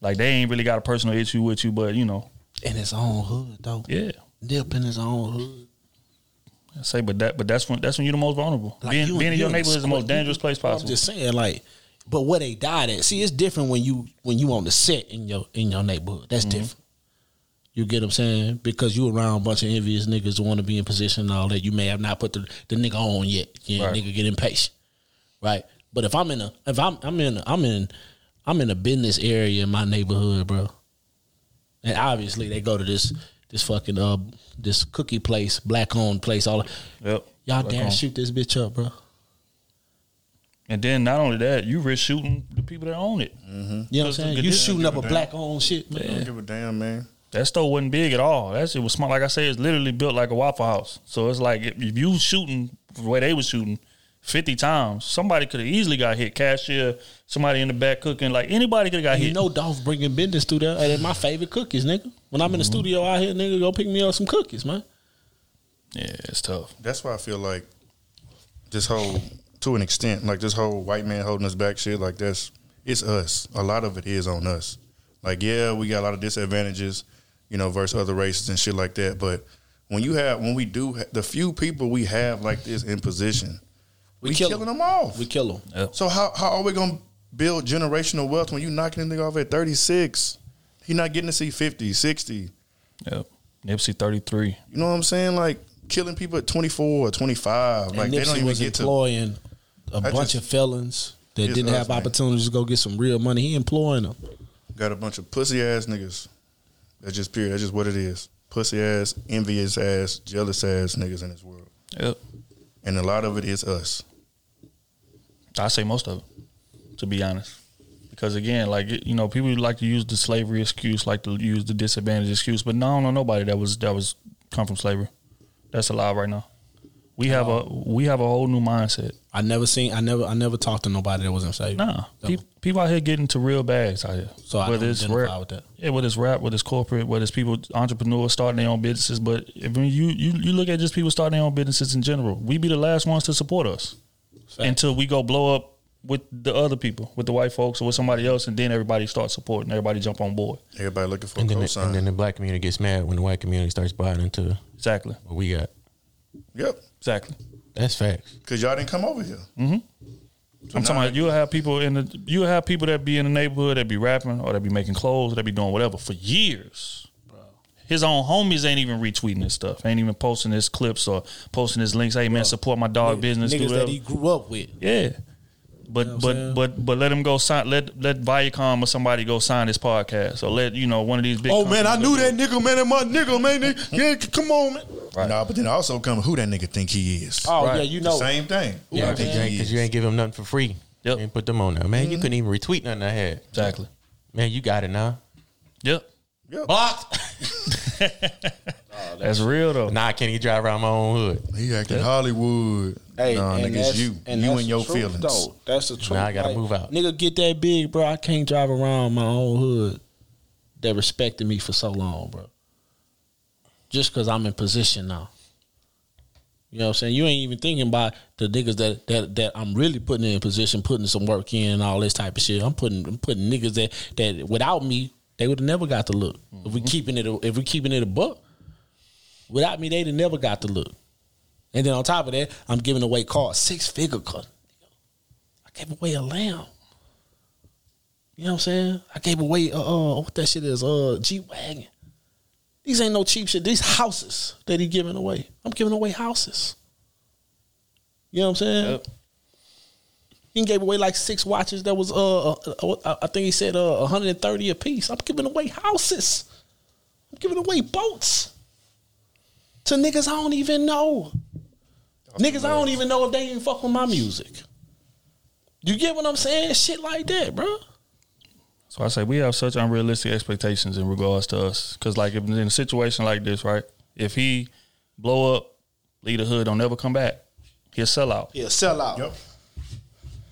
Like they ain't really got a personal issue with you, but you know. In his own hood, though. Yeah. Nip in his own hood. I say, but that but that's when that's when you're the most vulnerable. Like, being you- being in you your in the neighborhood is the most dangerous place possible. I'm just saying, like, but where they died at. See, it's different when you when you on the set in your in your neighborhood. That's Mm-hmm. different. You get what I'm saying? Because you around a bunch of envious niggas who want to be in position and all that. You may have not put the, the nigga on yet. Yeah, Right. nigga get impatient. Right. But if I'm in a if I'm I'm in I'm in I'm in a business area in my neighborhood, bro. And obviously they go to this this fucking uh this cookie place, black owned place, all Yep. Y'all Black dare owned. shoot this bitch up, bro. And then not only that, you risk shooting the people that own it. You know what I'm saying? You This- shooting up a damn. black owned shit, man. I don't give a damn, man. That store wasn't big at all. That shit was small. Like I said, it's literally built like a Waffle House. So it's like if, if you shooting the way they was shooting fifty times, somebody could have easily got hit. Cashier, somebody in the back cooking, like anybody could have got You hit. know Dolph bringing business through there. Hey, my favorite cookies, nigga. When I'm in the mm-hmm. studio out here, nigga, go pick me up some cookies, man. Yeah, it's tough. That's why I feel like this whole, to an extent, like this whole white man holding us back shit, like that's it's us. A lot of it is on us. Like, yeah, we got a lot of disadvantages, you know, versus other races and shit like that. But when you have, when we do, the few people we have like this in position, we, kill killing them off. We kill them. So how how are we gonna build generational wealth when you knocking a nigga off at 36? He not getting to see 50, 60. Yep. Nipsey thirty three. You know what I'm saying? Like killing people at 24 or 25. And like they don't even was get to employing a I bunch just- of felons that didn't us, have man. opportunities to go get some real money. He employing them. got a bunch of pussy ass niggas. That's just period. That's just what it is. Pussy ass, envious ass, jealous ass niggas in this world. Yep. And a lot of it is us. I say most of it, to be honest. Because again, like you know, people like to use the slavery excuse, like to use the disadvantage excuse, but no, I don't know nobody that was that was come from slavery. That's alive right now. We have a um, we have a whole new mindset. I never seen. I never. I never talked to nobody that wasn't saved. Nah, pe- people out here getting to real bags out here. So I don't identify rap, with that. yeah, whether it's rap, whether it's corporate, whether it's people entrepreneurs starting their own businesses. But if you you you look at just people starting their own businesses in general, we be the last ones to support us until we go blow up with the other people, with the white folks or with somebody else, and then everybody starts supporting. Everybody jump on board. Everybody looking for And a then, the, cosign. and then the black community gets mad when the white community starts buying into exactly what we got. Yep. Exactly. That's facts. Because y'all didn't come over here. Mm-hmm. So I'm talking about you'll have people in the you'll have people that be in the neighborhood that be rapping or that be making clothes or that be doing whatever for years. Bro. His own homies ain't even retweeting his stuff, ain't even posting his clips or posting his links. Hey man, support my dog business. do Niggas that he grew up with. Yeah. But You know but saying? but but let him go sign let let Viacom or somebody go sign his podcast So let you know one of these big Oh man, I knew that nigga, man. and my nigga, man. They- Yeah, come on, man. Nah, but then also come who that nigga think he is. Oh, yeah, you know The know. same thing. Who Yeah, I because think you, ain't- 'cause you ain't give him nothing for free. Yep. You ain't put them on there. Man, you mm-hmm. couldn't even retweet nothing I had. Exactly. Man, you got it now. Yep. Yep. Blocked. Oh, that's real though. Nah, I can't even drive around my own hood. He acting Hollywood. Hey, nah, and nigga, it's you. and you and your truth, feelings. Though. That's the truth. Now I gotta Like, move out. Nigga, get that big, bro. I can't drive around my own hood that respected me for so long, bro. Just because I'm in position now. You know what I'm saying? You ain't even thinking about the niggas that, that that I'm really putting in position, putting some work in, and all this type of shit. I'm putting I'm putting niggas that that without me they would have never got the look. If we mm-hmm. keeping it if we keeping it a buck, without me they'd have never got the look. And then on top of that, I'm giving away cars, six figure car. I gave away a lamb. You know what I'm saying? I gave away uh, uh what that shit is, uh G Wagon. These ain't no cheap shit. These houses that he giving away. I'm giving away houses. You know what I'm saying? Yep. He gave away like six watches that was uh, uh, uh I think he said uh 130 a piece. I'm giving away houses. I'm giving away boats to niggas I don't even know. niggas I don't even know if they even fuck with my music. You get what I'm saying? Shit like that, bro. So I say we have such unrealistic expectations in regards to us. Cause like if in a situation like this, right? If he blow up, leave the hood, don't never come back. He'll sell out. He'll sell out. Yep.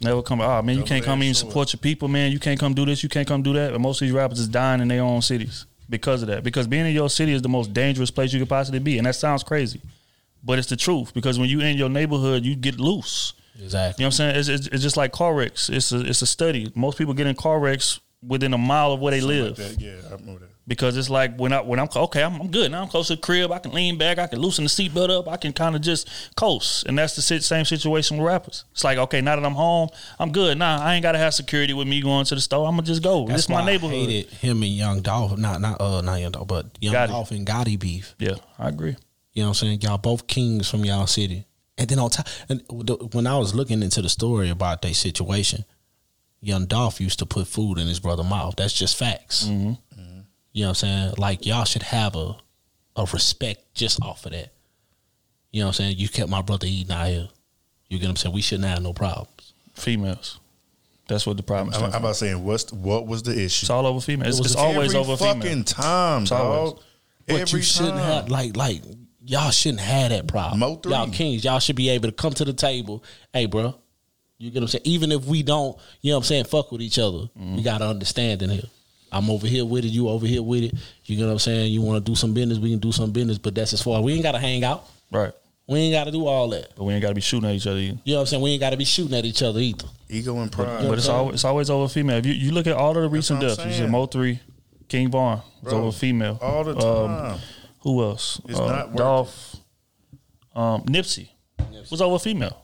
Never come. Oh man, you can't come in and support your people, man. You can't come do this. You can't come do that. And most of these rappers is dying in their own cities because of that. Because being in your city is the most dangerous place you could possibly be, and that sounds crazy, but it's the truth. Because when you in your neighborhood, you get loose. Exactly. You know what I'm saying? It's, it's, it's just like car wrecks. It's a it's a study. Most people get in car wrecks within a mile of where they Something live like that. Yeah, I remember that. Because it's like when I when I'm okay, I'm, I'm good now. I'm close to the crib. I can lean back. I can loosen the seatbelt up. I can kind of just coast, and that's the same situation with rappers. It's like okay, now that I'm home, I'm good. Nah, I ain't gotta have security with me going to the store. I'm gonna just go. That's this my neighborhood. I hated him and Young Dolph. Not not uh not Young Dolph, but Yo Gotti. Dolph and Gotti beef. Yeah, I agree. You know what I'm saying? Y'all both kings from y'all city. And then on top, and the- when I was looking into the story about their situation, Young Dolph used to put food in his brother's mouth. That's just facts. Mm-hmm. You know what I'm saying? Like y'all should have a a respect just off of that. You know what I'm saying? You kept my brother eating out here. You get what I'm saying? We shouldn't have no problems. Females. That's what the problem is. I'm, I'm about saying what's what was the issue? It's all over females. It It's, always Every over female. fucking time, It's dog. always. But Every you shouldn't time. have like like y'all shouldn't have that problem. Mo3. Y'all kings, y'all should be able to come to the table. Hey, bro, you get what I'm saying? Even if we don't, you know what I'm saying, fuck with each other, Mm-hmm. we got to understand in here. I'm over here with it, you over here with it. You know what I'm saying? You want to do some business, we can do some business, but that's as far. We ain't got to hang out. Right. We ain't got to do all that. But we ain't gotta be shooting at each other either. You know what I'm saying? We ain't got to be shooting at each other either. Ego and pride. But it's always it's always over female. If you, you look at all of the recent what deaths, you saying. said Mo3, King Von, it's Bro, over female. all the Um, time. who else? It's Uh, not working. Dolph, um, Nipsey was over female.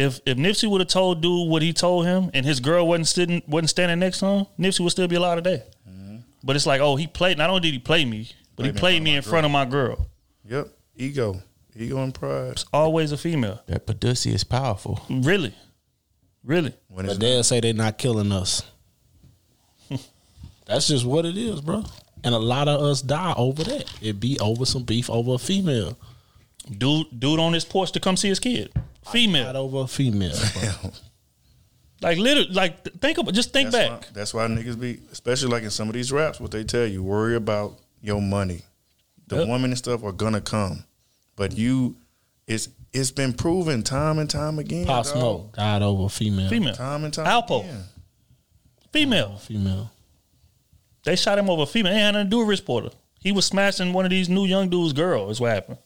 If if Nipsey would have told dude what he told him, and his girl wasn't sitting wasn't standing next to him, Nipsey would still be alive today. Mm-hmm. But it's like, oh, he played. Not only did he play me, but he Played me in played front me of in my front of my girl. Yep. Ego. Ego and pride. It's always a female. That Paducey is powerful. Really, really. When But they'll say they're not killing us. That's just what it is, bro. And a lot of us die over that. It be over some beef over a female. Dude, dude on his porch to come see his kid. Not Female. over a female. Like literally, like th- think about, just think That's back. why, that's why niggas be, especially like in some of these raps, what they tell you, worry about your money. The Yep. woman and stuff are gonna come, but you, it's it's been proven time and time again. Pop dog. Smoke died over female. Female, Time and time Alpo, again. female. Female. They shot him over female. It ain't had nothing to do with Rich Porter. He was smashing one of these new young dudes' girl. Is what happened,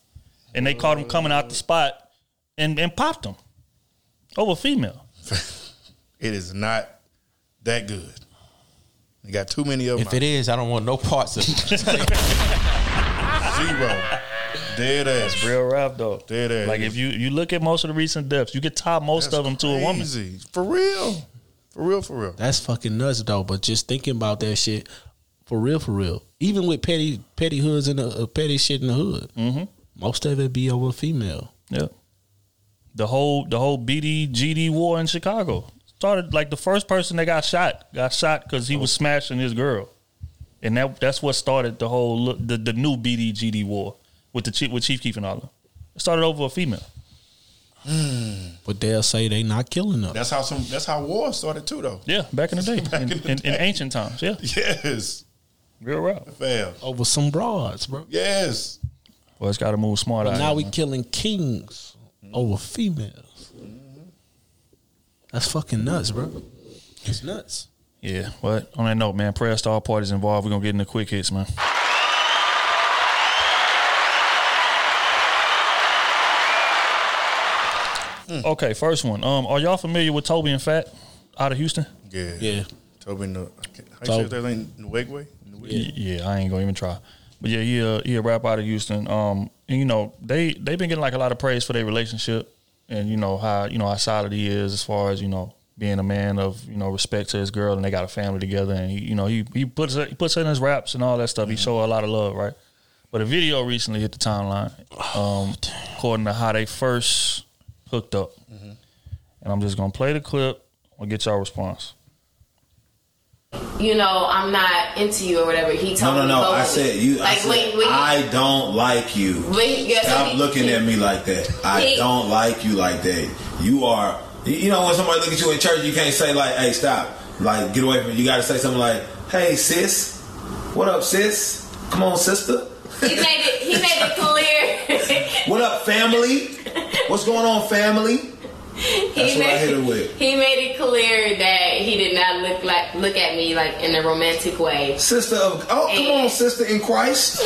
and they caught him coming out the spot and and popped him over female. It is not that good. You got too many of them. If it is, I don't want no parts of it. Zero. Dead ass. Real rap though. Dead ass. Like if you you look at most of the recent deaths, you could tie most That's of them to a woman. For real. For real, for real. That's fucking nuts though. But just thinking about that shit, for real, for real. Even with petty petty hoods and uh, petty shit in the hood, mm-hmm. most of it be over female. Yeah. The whole the whole BD GD war in Chicago started like the first person that got shot got shot because he was oh. smashing his girl, and that that's what started the whole look- the the new BD GD war with the chief with Chief Keef and all of them. It started over a female. Hmm. But they'll say they not killing them. That's how some. That's how war started too, though. Yeah, back in the day, Back in, in the in, in ancient times. Yeah, Yes. real rap. Fail. over some broads, bro. Yes. Well, it's got to move smart. But now we man. killing kings over females. That's fucking nuts, bro. It's nuts. Yeah, but on that note, man, prayers to all parties involved. We're gonna get into quick hits, man. Okay, first one. Um, are y'all familiar with Tobe and Fat out of Houston? Yeah. Yeah. Tobe no. How you Tobe. say that name? Nwigwe? Y- Yeah, I ain't gonna even try. But yeah, he a, he a rap out of Houston. Um, and you know they they've been getting like a lot of praise for their relationship, and you know how you know how solid he is as far as you know being a man of you know respect to his girl, and they got a family together, and he you know he he puts he puts in his raps and all that stuff. He show a lot of love, right? But a video recently hit the timeline, um, according to how they first hooked up, and I'm just gonna play the clip. I'll get y'all response. You know, I'm not into you or whatever. He No, told no, me. no. I said you. I said, wait, wait. I don't like you. Wait, yeah, Stop he- looking at me like that. I He- don't like you like that. You are. you- You know when somebody look at you in church, you can't say like, "Hey, stop!" Like, get away from me. You got to say something like, "Hey, sis, what up, sis? Come on, sister. he made it. He made it clear. What up, family? What's going on, family?" He That's I made, hit her with. He made it clear that he did not look like look at me like in a romantic way. Sister of oh, come on, sister in Christ.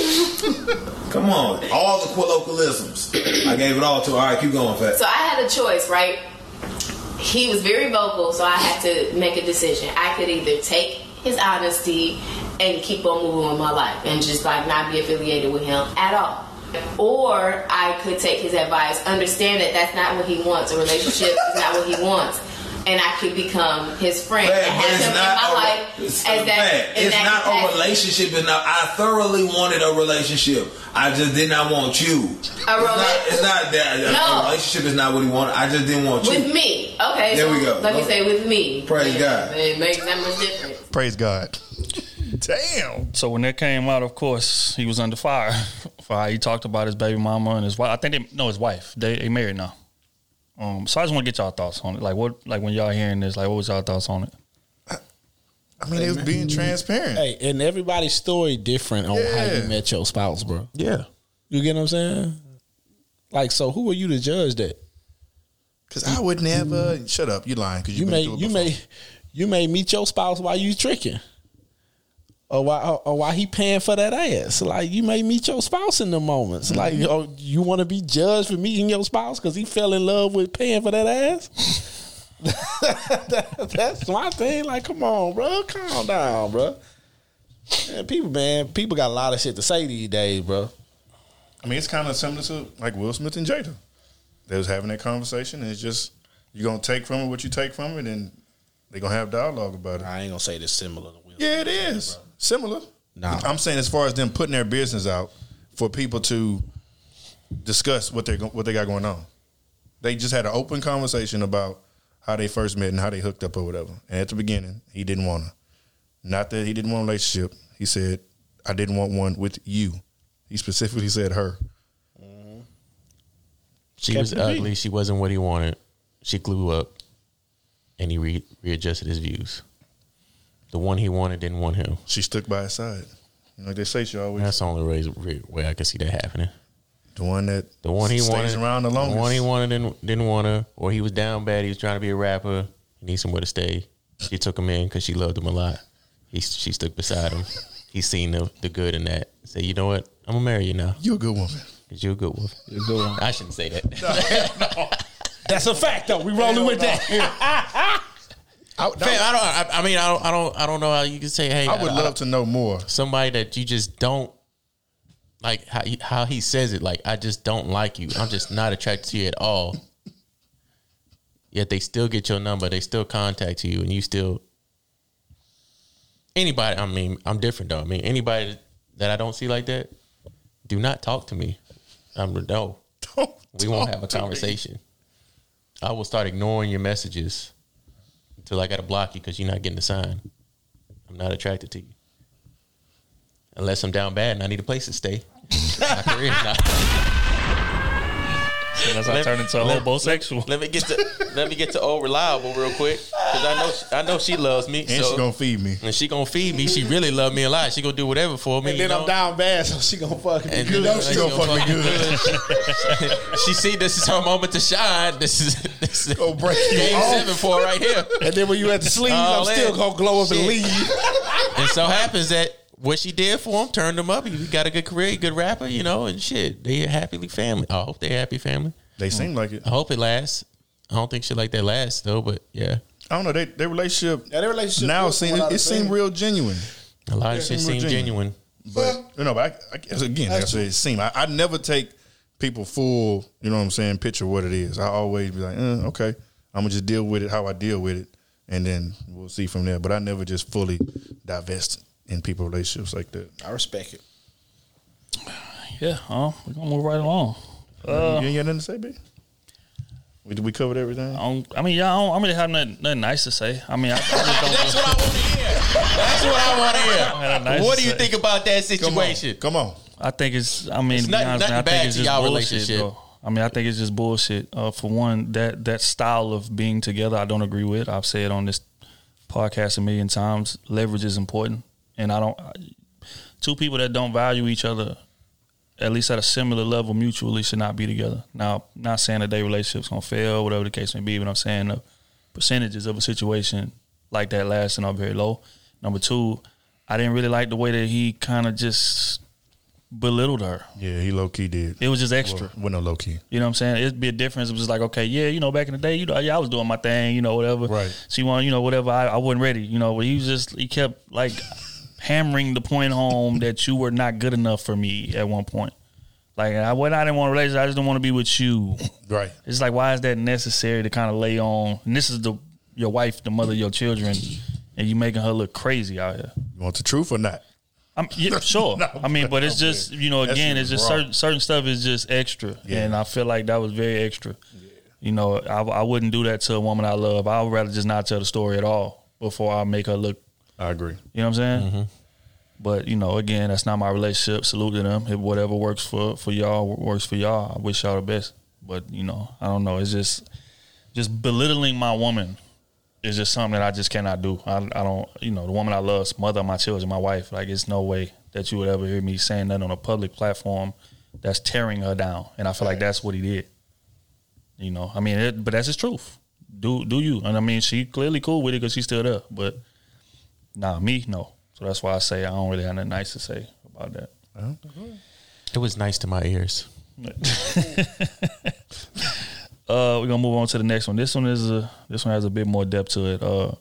come on, all the colloquialisms. I gave it all to her. All right, keep going, Fat. So I had a choice, right? He was very vocal, so I had to make a decision. I could either take his honesty and keep on moving with my life and just like not be affiliated with him at all. Or I could take his advice, understand that that's not what he wants. A relationship is not what he wants. And I could become his friend and have it's him in not my a- life it's as that. bad. It's that not a relationship. It's. I thoroughly wanted a relationship. I just did not want you. A it's, not, it's not that. No. A relationship is not what he wanted. I just didn't want you. With me. Okay. There so we go. Let me say with me. Praise God. It makes that much difference. Praise God. Damn. So when that came out, of course, he was under fire. For how he talked about his baby mama and his wife. I think they no his wife. They they married now. Um, so I just want to get y'all thoughts on it. Like what? Like when y'all hearing this, like what was y'all thoughts on it? I mean, it was being transparent. Hey, and everybody's story different on how you met your spouse, bro. Yeah. You get what I'm saying? Like, so who are you to judge that? Because I would never. Shut up. You lying? Because You you may been through it you may you may meet your spouse while you tricking. Or why or, or why he paying for that ass? Like you may meet your spouse in the moments. Like mm-hmm. oh, you want to be judged for meeting your spouse because he fell in love with paying for that ass. That's my thing. Like, come on, bro, calm down, bro. Man, people, man, people got a lot of shit to say these days, bro. I mean, it's kind of similar to like Will Smith and Jada. They was having that conversation, and it's just you're gonna take from it what you take from it, and they're gonna have dialogue about it. I ain't gonna say this similar to Will. Yeah, it is similar. Nah. I'm saying as far as them putting their business out for people to discuss what they are what they got going on. They just had an open conversation about how they first met and how they hooked up or whatever. And at the beginning, he didn't want to. Not that he didn't want a relationship. He said, "I didn't want one with you." He specifically said her. She Kept was it being. ugly. She wasn't what he wanted. She grew up. and he re- readjusted his views. The one he wanted didn't want him. She stuck by his side. You know, like they say she always That's the only way, way I can see that happening. the one that The one he stays wanted around the longest. one he wanted didn't, didn't want to, or he was down bad. He was trying to be a rapper. He needs somewhere to stay. She took him in because she loved him a lot. He she stuck beside him. He's seen the, the good in that. Say, you know what? I'm gonna marry you now. You're a good woman. Cause you're a good woman. You're a good one. I shouldn't say that. That's a fact, though. We rolling with that. I, Fam, I don't. I, I mean, I don't. I don't. I don't know how you can say, "Hey, I would uh, love to know more. somebody that you just don't like how he, how he says it. Like, I just don't like you. I'm just not attracted to you at all. Yet they still get your number. They still contact you, and you still anybody. I mean, I'm different though. I mean, anybody that I don't see like that, do not talk to me. I'm no. we won't have a conversation. I will start ignoring your messages until I got to block you because you're not getting the sign. I'm not attracted to you. Unless I'm down bad and I need a place to stay. My career Unless I Let- turn into a let- homosexual. Let me get to let me get to old reliable real quick because I know I know she loves me And so- she gonna feed me. and she gonna feed me. She really love me a lot. She gonna do whatever for me. and you then I'm know? down bad, so she gonna fuck me And good. then- know she gonna fuck me good. she see this is her moment to shine. This is this is Go break you game off. seven for right here. And then when you at the sleeves, Oh, I'm still gonna glow up and Shit. leave. And so happens that what she did for him turned him up. He got a good career, good rapper, you know, and shit. They a happily family. I hope they a happy family. They seem like it. I hope it lasts. I don't think shit like that lasts though, but yeah. I don't know. They their relationship Yeah, their relationship now good seem it, I've it seemed real genuine. A lot of shit seem real seems genuine. But you know, but I, I guess again, like I said, it seem I, I never take people full. You know what I'm saying? Picture what it is. I always be like, eh, okay, I'm gonna just deal with it how I deal with it, and then we'll see from there. But I never just fully divest in people relationships like that. I respect it. Yeah, uh, we're gonna move right along. Uh, you ain't got nothing to say, babe? We did we covered everything? I, don't, I mean, yeah, I don't, I don't really have nothing, nothing nice to say. I mean, I, I just don't. That's what I want to hear. That's what I want to hear. nice what do you say. think about that Come situation? on, come on. I think it's. I mean, It's to be nothing- honest, man, I nothing bad think it's to just y'all bullshit. relationship. Though. I mean, I think it's just bullshit. Uh, for one, that that style of being together, I don't agree with. I've said on this podcast a million times. Leverage is important, and I don't. Two people that don't value each other, at least at a similar level mutually, should not be together. Now, not saying that their relationship's gonna fail, whatever the case may be, but I'm saying the percentages of a situation like that lasting are very low. Number two, I didn't really like the way that he kind of just belittled her. Yeah, he low key did. It was just extra. Well, no low key. You know what I'm saying? It'd be a difference. It was just like, okay, yeah, you know, back in the day, you know, yeah, I was doing my thing, you know, whatever. Right. She wanted, you know, whatever. I, I wasn't ready, you know. But he was just, he kept like hammering the point home that you were not good enough for me at one point. Like, I when I didn't want a relationship, I just didn't want to be with you. Right. It's like, why is that necessary to kind of lay on? And this is the your wife, the mother of your children, and you making her look crazy out here. You want the truth or not? I'm yeah, sure. No, I mean, but it's just you know, again, it's just wrong. certain certain stuff is just extra, Yeah. and I feel like that was very extra. You know, I, I wouldn't do that to a woman I love. I would rather just not tell the story at all before I make her look. I agree. You know what I'm saying? Mm-hmm. But you know, again, that's not my relationship. Salute to them. If whatever works for for y'all works for y'all, I wish y'all the best. But you know, I don't know. It's just just belittling my woman is just something that I just cannot do. I, I don't, you know, the woman I love, mother of my children, my wife. Like, it's no way that you would ever hear me saying that on a public platform that's tearing her down. And I feel like that's what he did. You know, I mean, it, but that's his truth. Do do you? And I mean, she clearly cool with it because she's still there. But nah, me no. So that's why I say I don't really have nothing nice to say about that. It was nice to my ears. Uh, we're gonna move on to the next one. This one is a this one has a bit more depth to it. Uh,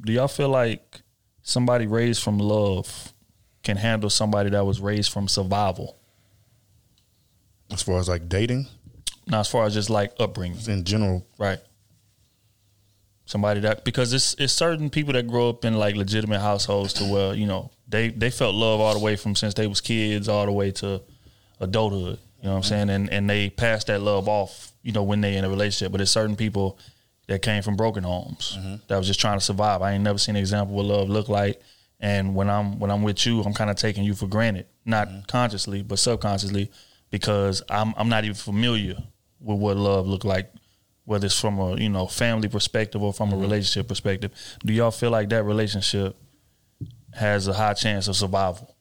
do y'all feel like somebody raised from love can handle somebody that was raised from survival? As far as like dating, Now, as far as just like upbringing, in general, right? Somebody that because it's it's certain people that grow up in like legitimate households to where you know they they felt love all the way from since they was kids all the way to adulthood. You know what I'm saying? And and they pass that love off, you know, when they in a relationship. But it's certain people that came from broken homes mm-hmm. that was just trying to survive. I ain't never seen an example of what love look like. And when I'm when I'm with you, I'm kind of taking you for granted, not mm-hmm. consciously but subconsciously, because I'm I'm not even familiar with what love look like whether it's from a you know family perspective or from Mm-hmm. a relationship perspective. Do y'all feel like that relationship has a high chance of survival?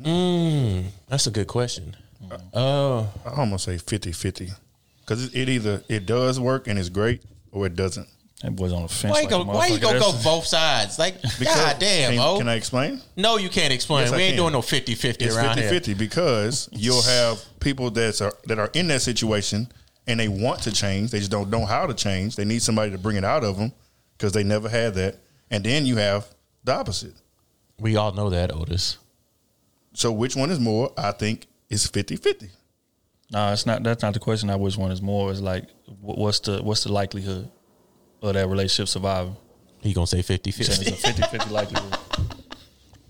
Mm, that's a good question. Uh, I almost say 50-50. Because it, it either it does work and it's great, or it doesn't. That boy's on the fence. why you go? Why you gonna go both sides? Like, god damn, can, oh. can I explain? No, you can't explain. Yes, I we ain't can. doing no 50-50 around 50 here. because you'll have people that's are, that are in that situation and they want to change. They just don't know how to change. They need somebody to bring it out of them because they never had that. And then you have the opposite. We all know that, Otis. So which one is more? I think is 50-50. No, it's not. That's not the question. I which one is more. It's like, what's the what's the likelihood of that relationship surviving? He gonna say 50 It's a 50-50 likelihood.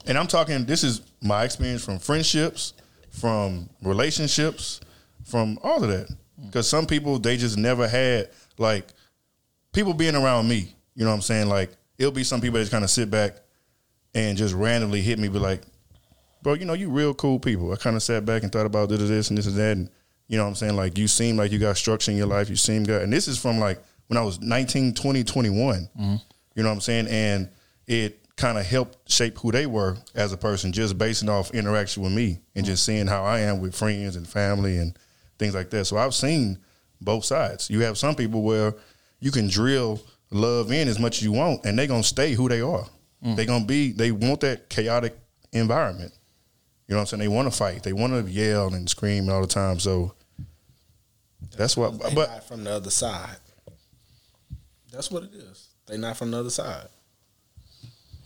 And I'm talking, this is my experience from friendships, from relationships, from all of that. Because some people, they just never had, like, people being around me, you know what I'm saying? Like, it'll be some people that just kind of sit back and just randomly hit me, be like, bro, you know, you real cool people. I kind of sat back and thought about this, this, and this and that. And, you know what I'm saying? Like, you seem like you got structure in your life. You seem good. And this is from, like, when I was 19, 20, 21. Mm-hmm. You know what I'm saying? And it kind of helped shape who they were as a person, just basing off interaction with me and mm-hmm. just seeing how I am with friends and family and things like that. So I've seen both sides. You have some people where you can drill love in as much as you want, and they're gonna stay who they are. Mm. They're gonna be. They want that chaotic environment. You know what I'm saying? They want to fight. They want to yell and scream all the time. So that's what. But from the other side. That's what it is. They not from the other side.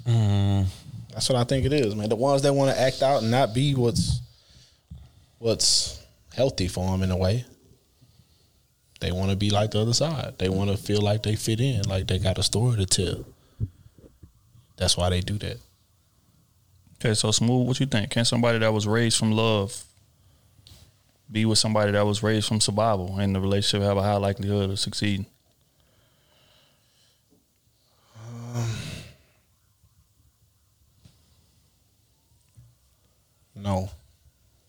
Mm. That's what I think it is, man. The ones that want to act out and not be what's what's healthy for them in a way. They want to be like the other side. They want to feel like they fit in, like they got a story to tell. That's why they do that. Okay, so smooth. What you think? Can somebody that was raised from love be with somebody that was raised from survival, and the relationship have a high likelihood of succeeding? No,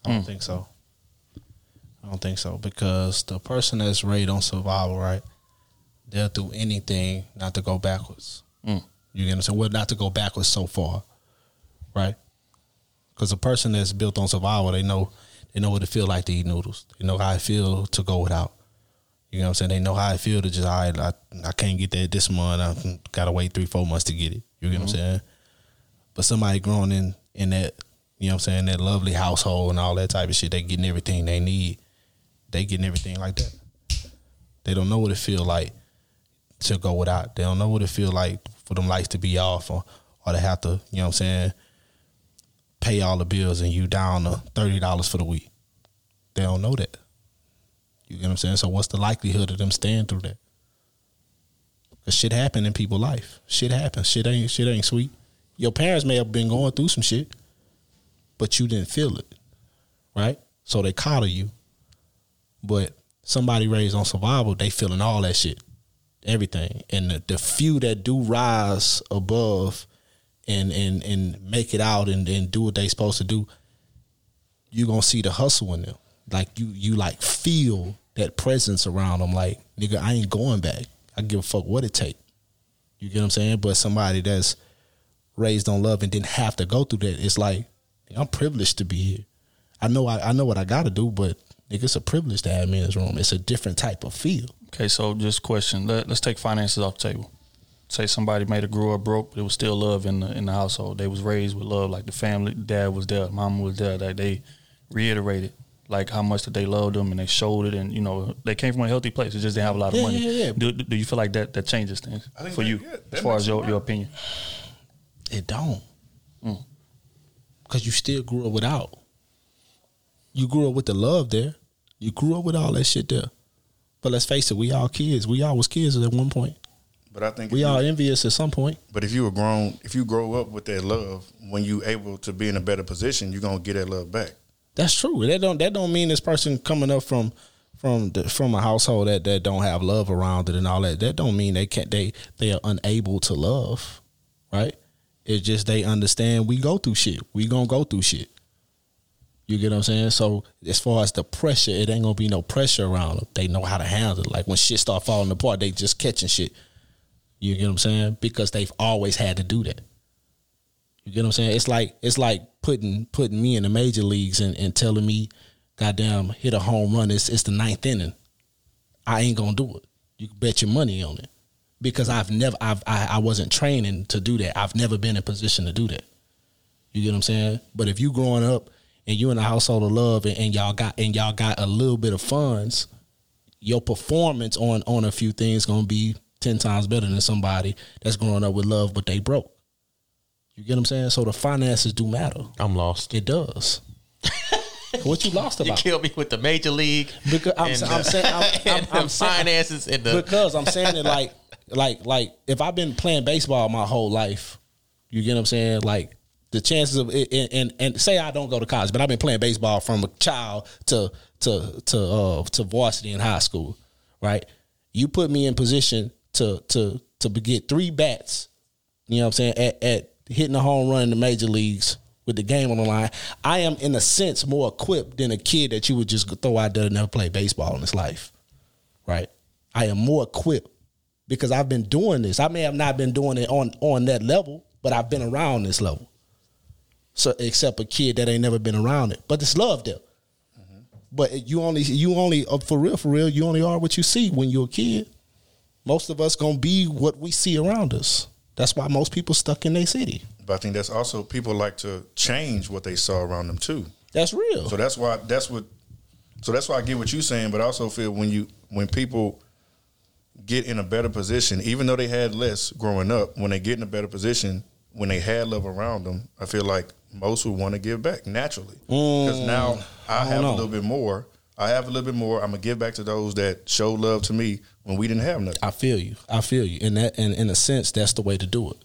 I don't think so. I don't think so because the person that's raised on survival, right? They'll do anything not to go backwards. Mm. You get what I'm saying? Well, not to go backwards so far, right? Because a person that's built on survival, they know they know what it feel like to eat noodles. They know how it feel to go without. You know what I'm saying? They know how I feel to just all right, I, I can't get that this month. I gotta wait three, four months to get it. You get what I'm mm-hmm. saying? But somebody growing in in that, you know what I'm saying, that lovely household and all that type of shit, they getting everything they need. They getting everything like that. They don't know what it feel like to go without. They don't know what it feel like for them lights to be off or or to have to, you know what I'm saying, pay all the bills and you down to thirty dollars for the week. They don't know that. You get what I'm saying? So what's the likelihood of them staying through that? Cause shit happen in people's life. Shit happens. Shit ain't shit ain't sweet. Your parents may have been going through some shit, but you didn't feel it. Right? So they coddle you. But somebody raised on survival, they feeling all that shit. Everything. And the, the few that do rise above and and and make it out and, and do what they supposed to do, you're gonna see the hustle in them. Like you you like feel that presence around them. Like nigga, I ain't going back. I give a fuck what it take. You get what I'm saying? But somebody that's raised on love and didn't have to go through that, it's like I'm privileged to be here. I know I, I know what I got to do, but nigga, it's a privilege to have me in this room. It's a different type of feel. Okay, so just question. Let, let's take finances off the table. Say somebody made a grew up broke, but it was still love in the in the household. They was raised with love, like the family, dad was there, mom was there. Like they reiterated like how much that they loved them and they showed it, and you know they came from a healthy place. It just didn't have a lot of Yeah, money. yeah, yeah. Do, do you feel like that that changes things for that- you yeah, as far as your, your opinion? It don't. Mm. Cause you still grew up without. You grew up with the love there. You grew up with all that shit there. But let's face it, we all kids. We all was kids at one point. but I think We if you- all envious at some point. But if you were grown, if you grow up with that love, when you able to be in a better position, you're gonna get that love back. That's true. That don't that don't mean this person coming up from from the, from a household that, that don't have love around it and all that. That don't mean they can't they they are unable to love, right? It's just they understand we go through shit. We gonna go through shit. You get what I'm saying? So as far as the pressure, it ain't gonna be no pressure around them. They know how to handle it. Like when shit start falling apart, they just catching shit. You get what I'm saying? Because they've always had to do that. You get what I'm saying? It's like it's like putting putting me in the major leagues and, and telling me, goddamn, hit a home run. It's it's the ninth inning. I ain't gonna do it. You can bet your money on it because I've never I've I, I wasn't training to do that. I've never been in position to do that. You get what I'm saying? But if you growing up and you in a household of love and, and y'all got and y'all got a little bit of funds, your performance on on a few things gonna be ten times better than somebody that's growing up with love but they broke. You get what I'm saying? So the finances do matter. I'm lost. It does. what you lost about? You killed me with the major league. Because I'm, and I'm saying I'm, I'm, I'm finances and the because I'm saying it like like like if I've been playing baseball my whole life, you get what I'm saying? Like the chances of it, and, and and say I don't go to college, but I've been playing baseball from a child to to to uh to varsity in high school, right? You put me in position to to to get three bats, you know what I'm saying, at, at hitting a home run in the major leagues with the game on the line. I am in a sense more equipped than a kid that you would just throw out there and never play baseball in his life right? I am more equipped because I've been doing this. I may have not been doing it on on that level, but I've been around this level. So except a kid that ain't never been around it, but it's love there. But you only you only uh, for real for real you only are what you see when you're a kid. Most of us gonna be what we see around us. That's why most people stuck in their city. But I think that's also people like to change what they saw around them too. That's real. So that's why that's what. So that's why I get what you're saying, but I also feel when you when people get in a better position, even though they had less growing up, when they get in a better position, when they had love around them, I feel like most would want to give back naturally. Because Mm, now I, I have know. a little bit more. I have a little bit more. I'm gonna give back to those that showed love to me when we didn't have nothing. I feel you. I feel you. And that and in a sense, that's the way to do it.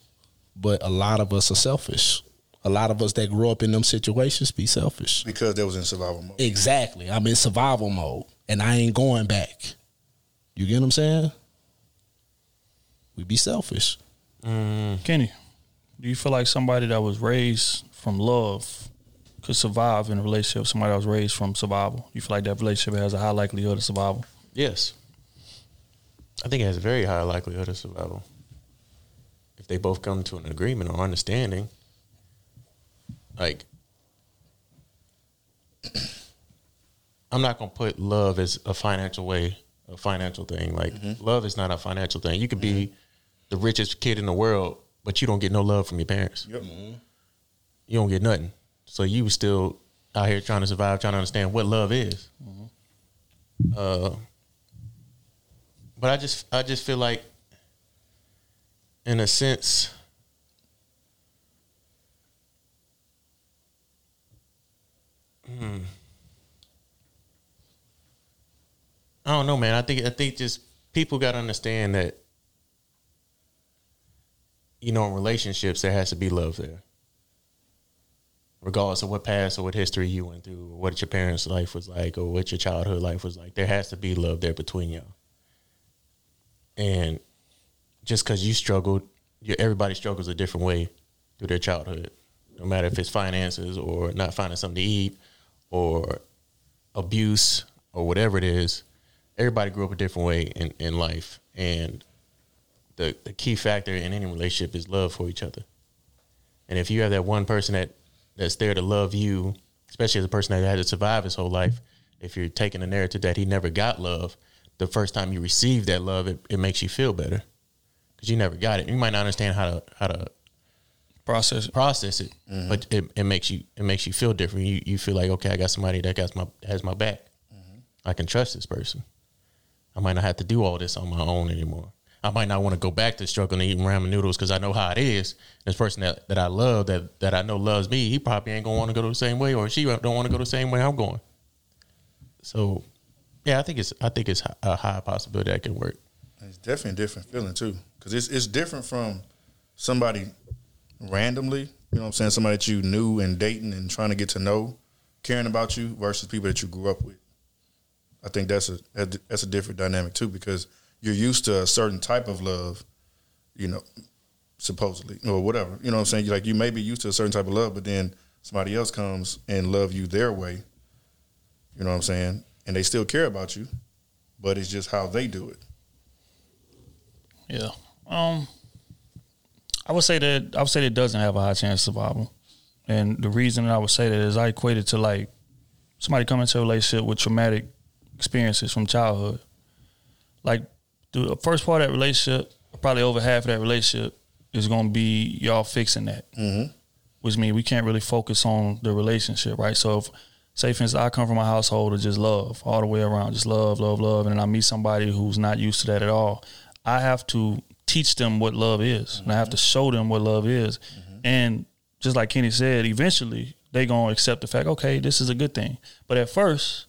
But a lot of us are selfish. A lot of us that grew up in them situations be selfish. Because they was in survival mode. Exactly. I'm in survival mode and I ain't going back. You get what I'm saying? We be selfish. Mm. Kenny, do you feel like somebody that was raised from love could survive in a relationship with somebody that was raised from survival? You feel like that relationship has a high likelihood of survival? Yes. I think it has a very high likelihood of survival. If they both come to an agreement or understanding, like, I'm not gonna put love as a financial way, a financial thing. Like, mm-hmm. love is not a financial thing. You could be mm-hmm. the richest kid in the world, but you don't get no love from your parents. Yep. Mm-hmm. You don't get nothing. So you were still out here trying to survive, trying to understand what love is. Uh, but I just I just feel like in a sense hmm, I don't know man. I think I think just people got to understand that you know in relationships there has to be love there regardless of what past or what history you went through or what your parents life was like or what your childhood life was like there has to be love there between y'all and just because you struggled, you, everybody struggles a different way through their childhood. No matter if it's finances or not finding something to eat or abuse or whatever it is, everybody grew up a different way in, in life. And the, the key factor in any relationship is love for each other. And if you have that one person that, that's there to love you, especially as a person that had to survive his whole life, if you're taking a narrative that he never got love, the first time you receive that love, it, it makes you feel better because you never got it. You might not understand how to how to process it. process it, mm-hmm. but it, it makes you it makes you feel different. You you feel like okay, I got somebody that got my has my back. Mm-hmm. I can trust this person. I might not have to do all this on my own anymore. I might not want to go back to struggling eating ramen noodles because I know how it is. This person that, that I love, that that I know loves me, he probably ain't gonna want to go the same way, or she don't want to go the same way I'm going. So, yeah, I think it's I think it's a high possibility that can work. It's definitely a different feeling too, because it's it's different from somebody randomly. You know what I'm saying? Somebody that you knew and dating and trying to get to know, caring about you versus people that you grew up with. I think that's a that's a different dynamic too, because you're used to a certain type of love, you know, supposedly or whatever. You know what I'm saying? Like you may be used to a certain type of love, but then somebody else comes and love you their way. You know what I'm saying? And they still care about you, but it's just how they do it. Yeah. Um, I would say that I would say that it doesn't have a high chance of survival, and the reason that I would say that is I equate it to like somebody coming into a relationship with traumatic experiences from childhood. Like the first part of that relationship, probably over half of that relationship is going to be y'all fixing that, mm-hmm. which means we can't really focus on the relationship, right? So if say for instance I come from a household of just love all the way around, just love, love, love, and then I meet somebody who's not used to that at all, I have to teach them what love is, and I have to show them what love is, and just like Kenny said, eventually they're gonna accept the fact, okay, this is a good thing. But at first,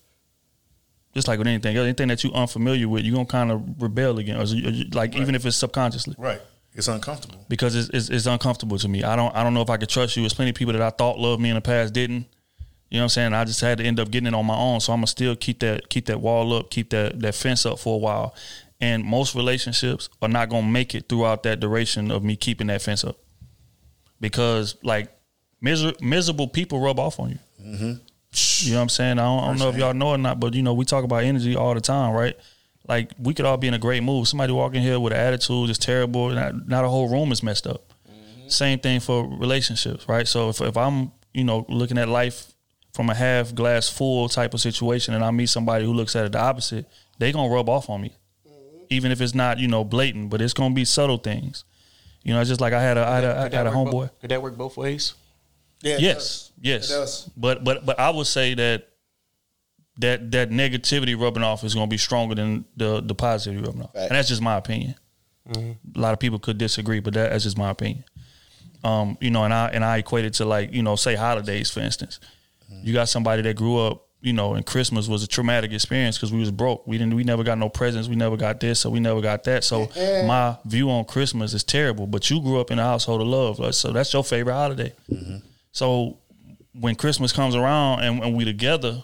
just like with anything, anything that you're unfamiliar with, you're gonna kind of rebel against, or you- like even if it's subconsciously Right. It's uncomfortable. because it's, it's, it's uncomfortable to me. I don't I don't know if I could trust you. There's plenty of people that I thought loved me in the past didn't. You know what I'm saying? I just had to end up getting it on my own. So I'm gonna still keep that keep that wall up, keep that that fence up for a while. And most relationships are not gonna make it throughout that duration of me keeping that fence up. Because like miser- miserable people rub off on you. Mm-hmm. You know what I'm saying? I don't, I don't know if y'all know or not, but you know, we talk about energy all the time, right? Like we could all be in a great mood. Somebody walk in here with an attitude is terrible, not, not a whole room is messed up. Mm-hmm. Same thing for relationships, right? So if if I'm, you know, looking at life from a half glass full type of situation and I meet somebody who looks at it the opposite, they gonna rub off on me. Mm-hmm. Even if it's not, you know, blatant, but it's gonna be subtle things. You know, it's just like I had a I had a, I had a homeboy. both- Could that work both ways? Yeah. yes, yes. Does. But but but I would say that that that negativity rubbing off is going to be stronger than the the positivity rubbing off, and that's just my opinion. Mm-hmm. A lot of people could disagree, but that, that's just my opinion. Um, you know, and I and I equate it to like you know, say holidays for instance. You got somebody that grew up, you know, and Christmas was a traumatic experience because we was broke. We didn't, we never got no presents. We never got this, so we never got that. So my view on Christmas is terrible. But you grew up in a household of love, so that's your favorite holiday. So when Christmas comes around and, and we together,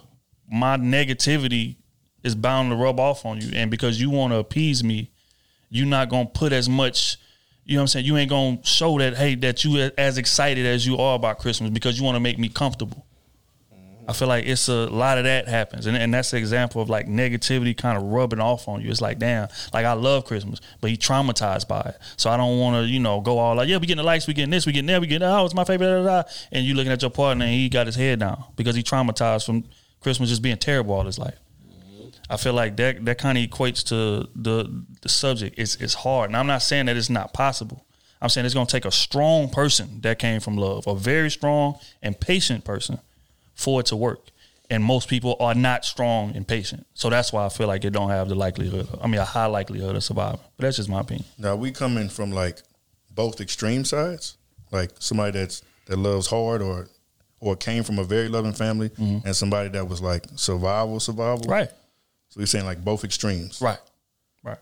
my negativity is bound to rub off on you. And because you want to appease me, you're not gonna put as much. You know what I'm saying? You ain't gonna show that hey that you as excited as you are about Christmas because you want to make me comfortable. I feel like it's a lot of that happens, and, and that's an example of like negativity kind of rubbing off on you. It's like, damn, like I love Christmas, but he traumatized by it, so I don't want to, you know, go all like, yeah, we getting the lights, we getting this, we getting that, we getting that. Oh, it's my favorite, and you looking at your partner and he got his head down because he traumatized from Christmas just being terrible all his life. I feel like that that kind of equates to the the subject. It's it's hard, and I'm not saying that it's not possible. I'm saying it's gonna take a strong person that came from love, a very strong and patient person, for it to work. And most people are not strong and patient, so that's why I feel like it don't have the likelihood. I mean, a high likelihood of surviving. But that's just my opinion. Now we coming from like both extreme sides, like somebody that's that loves hard or or came from a very loving family, and somebody that was like survival, survival. Mm-hmm. Right. So you're saying like both extremes. Right. Right.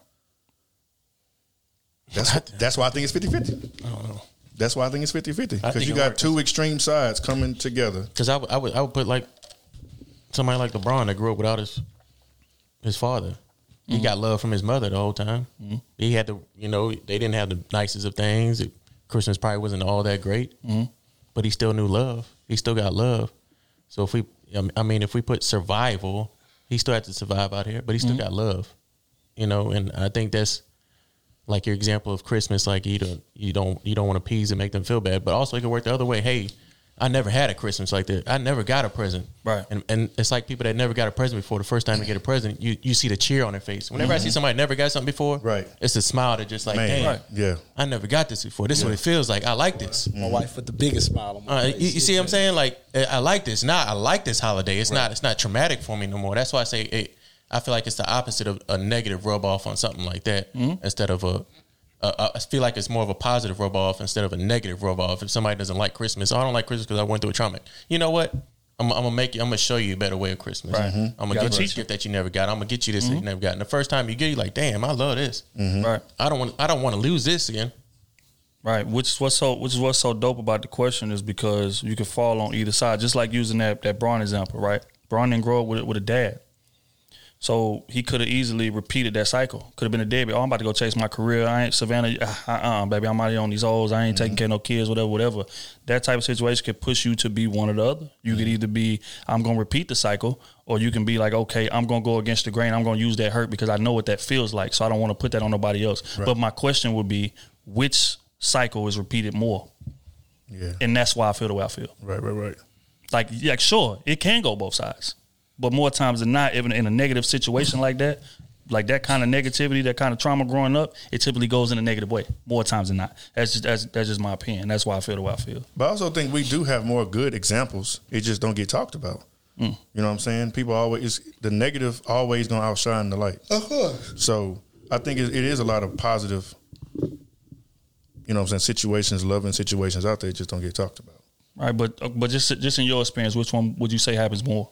That's that's why I think it's 50-50. I don't know. That's why I think it's 50-50. Because you got two extreme sides coming together. Because I would, I would put like somebody like LeBron that grew up without his his father. He Mm-hmm. got love from his mother the whole time. He had to, you know they didn't have the nicest of things. Christmas probably wasn't all that great, Mhm. but he still knew love. He still got love. So if we, I mean, if we put survival, he still had to survive out here, but he still Mhm. got love. You know, and I think that's like your example of Christmas. Like you don't you don't you don't want to appease and make them feel bad, but also it can work the other way. Hey, I never had a Christmas like that. I never got a present. Right. And and it's like people that never got a present before. The first time you get a present, you you see the cheer on their face. Whenever I see somebody never got something before, right, it's a smile that just like, Man, damn, right. Yeah. I never got this before. This is what it feels like. I like this. My wife with the biggest smile on my Uh, face. you, you see what I'm saying? Like uh, I like this. Not I like this holiday. It's not. It's not traumatic for me no more. That's why I say it, I feel like it's the opposite of a negative rub off on something like that instead of a. I feel like it's more of a positive rub off instead of a negative rub off. If somebody doesn't like Christmas, oh, I don't like Christmas because I went through a trauma. You know what? I'm, I'm gonna make you. I'm gonna show you a better way of Christmas. Right. Mhm. I'm gonna gotta get you a teach gift that you never got. I'm gonna get you this that you Mhm. never got. And the first time you get, it, you like, damn, I love this. Right. I don't want. I don't want to lose this again. Right, which is what's so which is what's so dope about the question is because you can fall on either side. Just like using that that Bron example, right? Bron didn't grow up with with a dad, So he could have easily repeated that cycle. Could have been a deadbeat. Oh, I'm about to go chase my career. I ain't Savannah. Uh, uh, baby, I'm out here on these O's. I ain't taking care of no kids. Whatever, whatever. That type of situation could push you to be one or the other. You could either be, I'm gonna repeat the cycle, or you can be like, okay, I'm gonna go against the grain. I'm gonna use that hurt because I know what that feels like. So I don't want to put that on nobody else. Right. But my question would be, which cycle is repeated more? Yeah. And that's why I feel the way I feel. Right, right, right. Like, yeah, sure, it can go both sides, but more times than not, even in a negative situation like that, like that kind of negativity, that kind of trauma growing up, it typically goes in a negative way more times than not. That's just that's, that's just my opinion. That's why I feel the way I feel. But I also think we do have more good examples. It just don't get talked about. Mm. You know what I'm saying? People always the negative always gonna outshine the light. Uh-huh. So I think it, it is a lot of positive. You know what I'm saying? Situations, loving situations out there just don't get talked about. Right, but uh, but just just in your experience, which one would you say happens more?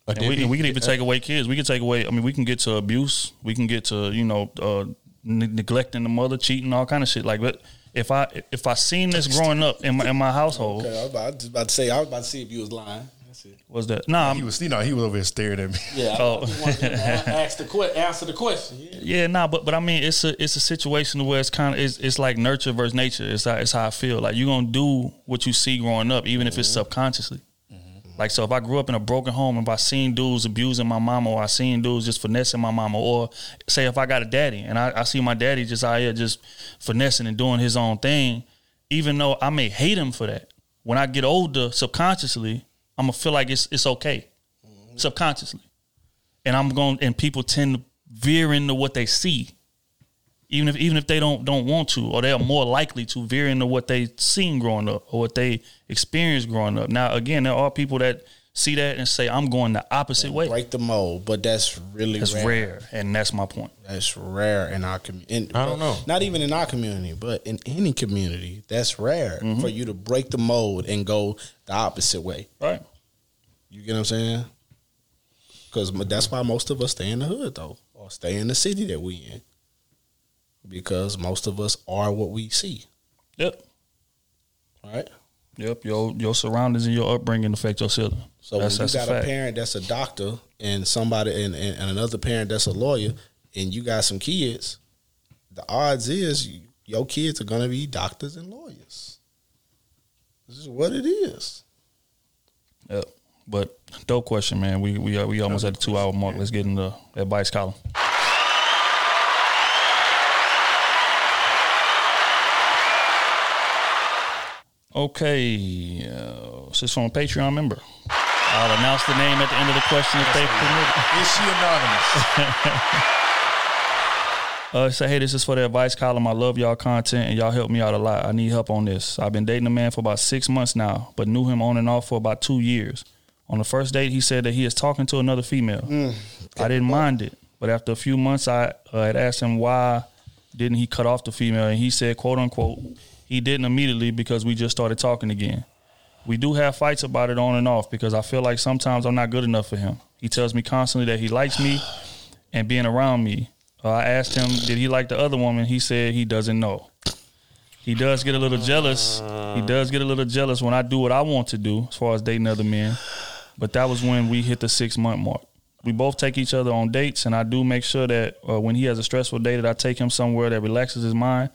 A And we, and we can even take away kids. We can take away. I mean, we can get to abuse. We can get to you know uh, ne- neglecting the mother, cheating, all kind of shit. Like, but if I if I seen this growing up in my in my household, Okay, I was, about, just about to say. I was about to see if you was lying. That's it. was that nah? He was, you know, he was over here staring at me. Yeah. Oh. I just wanted to ask the que- answer the question. Yeah. Yeah, nah, but but I mean, it's a it's a situation where it's kind of it's, it's like nurture versus nature. It's how, it's how I feel. Like you're gonna do what you see growing up, even if it's subconsciously. Like so, if I grew up in a broken home, if I seen dudes abusing my mama, or I seen dudes just finessing my mama, or say if I got a daddy and I, I see my daddy just out here just finessing and doing his own thing, even though I may hate him for that, when I get older, subconsciously, I'm gonna feel like it's it's okay, mm-hmm. subconsciously. And I'm going and people tend to veer into what they see. Even if even if they don't don't want to, or they are more likely to veer into what they seen growing up or what they experienced growing up. Now again, there are people that see that and say, I'm going the opposite way. Break the mold, but that's really That's rare. rare. And that's my point. That's rare in our community. I don't know. Not even in our community, but in any community, that's rare Mm-hmm. for you to break the mold and go the opposite way. Right. You get what I'm saying? Because that's why most of us stay in the hood, though, or stay in the city that we in. Because most of us are what we see. Yep. Right. Yep. Your your surroundings and your upbringing affect your children. So that's, when that's you a got a, fact. parent that's a doctor and somebody and, and, and another parent that's a lawyer, and you got some kids, the odds is you, your kids are gonna be doctors and lawyers. This is what it is. Yep. But dope question, man. We we are, we almost at the two hour mark. Let's get in the advice column. Okay, uh, this is from a Patreon member. I'll announce the name at the end of the question if they permit. Is she anonymous? Uh, say, hey, this is for the advice column. I love y'all content and y'all help me out a lot. I need help on this. I've been dating a man for about six months now, but knew him on and off for about two years. On the first date, he said that he is talking to another female. I didn't mind it, but after a few months, I uh, had asked him why didn't he cut off the female, and he said, quote unquote, he didn't immediately because we just started talking again. We do have fights about it on and off because I feel like sometimes I'm not good enough for him. He tells me constantly that he likes me and being around me. Uh, I asked him, did he like the other woman? He said he doesn't know. He does get a little jealous. He does get a little jealous when I do what I want to do as far as dating other men. But that was when we hit the six month mark. We both take each other on dates, and I do make sure that uh, when he has a stressful day, that I take him somewhere that relaxes his mind.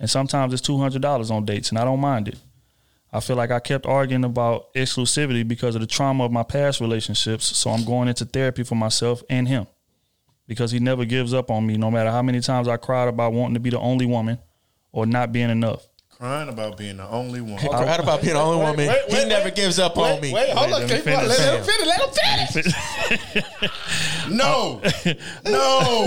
And sometimes it's two hundred dollars on dates, and I don't mind it. I feel like I kept arguing about exclusivity because of the trauma of my past relationships. So I'm going into therapy for myself and him because he never gives up on me, no matter how many times I cried about wanting to be the only woman or not being enough. Crying about being the only one. He cried about being the only woman. he never gives up on me. Wait, hold Wait, on. let Let, let him finish. Let him finish. No, no.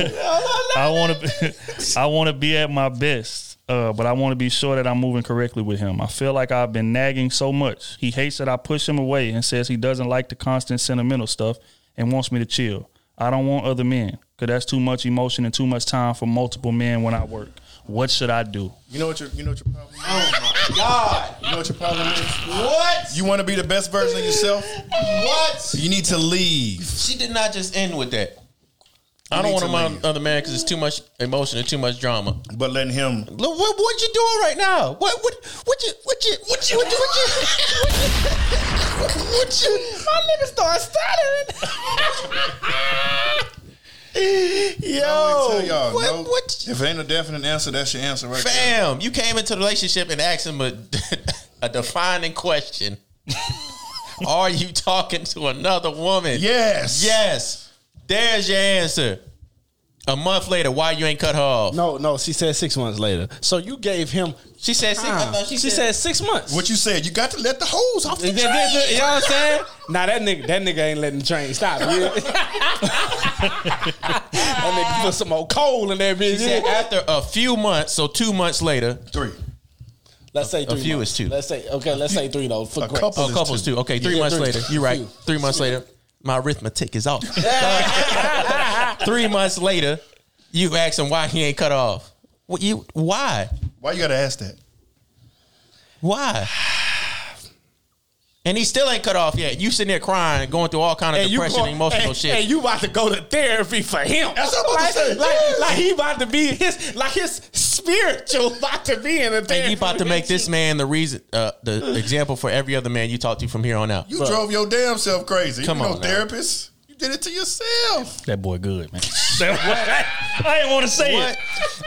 I want to, I want to be at my best, uh, but I want to be sure that I'm moving correctly with him. I feel like I've been nagging so much. He hates that I push him away and says he doesn't like the constant sentimental stuff and wants me to chill. I don't want other men because that's too much emotion and too much time for multiple men when I work. What should I do? You know what your you know what your problem is? Oh my God. You know what your problem is? What? You want to be the best version of yourself? What? You need to leave. She did not just end with that. I don't want to him on leave. other man because it's too much emotion and too much drama. But letting him. Look, what what you doing right now? What what what you what you what you what you what you what you, what you My nigga start stuttering. Yo, I always tell y'all, what- no, what- if it ain't a definite answer, that's your answer right there. Fam, you came into the relationship and asked him a, a defining question. Are you talking to another woman? Yes. Yes. There's your answer. A month later, why you ain't cut her off? No, no, she said six months later. So you gave him. She said six. I thought She, she said, said- six months. What you said? You got to let the hose off the You know train. what I'm saying? Nah, that nigga, that nigga ain't letting the train stop. Yeah. that nigga put some more coal in that bitch. She said after a few months, so two months later, Three. Let's say a three. few months. is two. Let's say okay. Let's say three though. For A grace. couple. Oh, is couples two. Okay, three Yeah, months three. later. You're right. Few. Three months later, my arithmetic is off. three months later, you ask him why he ain't cut off. What you? Why? Why you got to ask that? Why? And he still ain't cut off yet. You sitting there crying, going through all kind of And depression, go- and emotional and, shit. And you about to go to therapy for him. That's what I'm about like, to say. Like, Yes. like he about to be his like his spiritual about to be in a therapy. and you about to make this man the reason, uh, the example for every other man you talk to from here on out. You drove your damn self crazy. Come you no on now. therapist. You did it to yourself. That boy good, man. That boy, I didn't want to say What? it.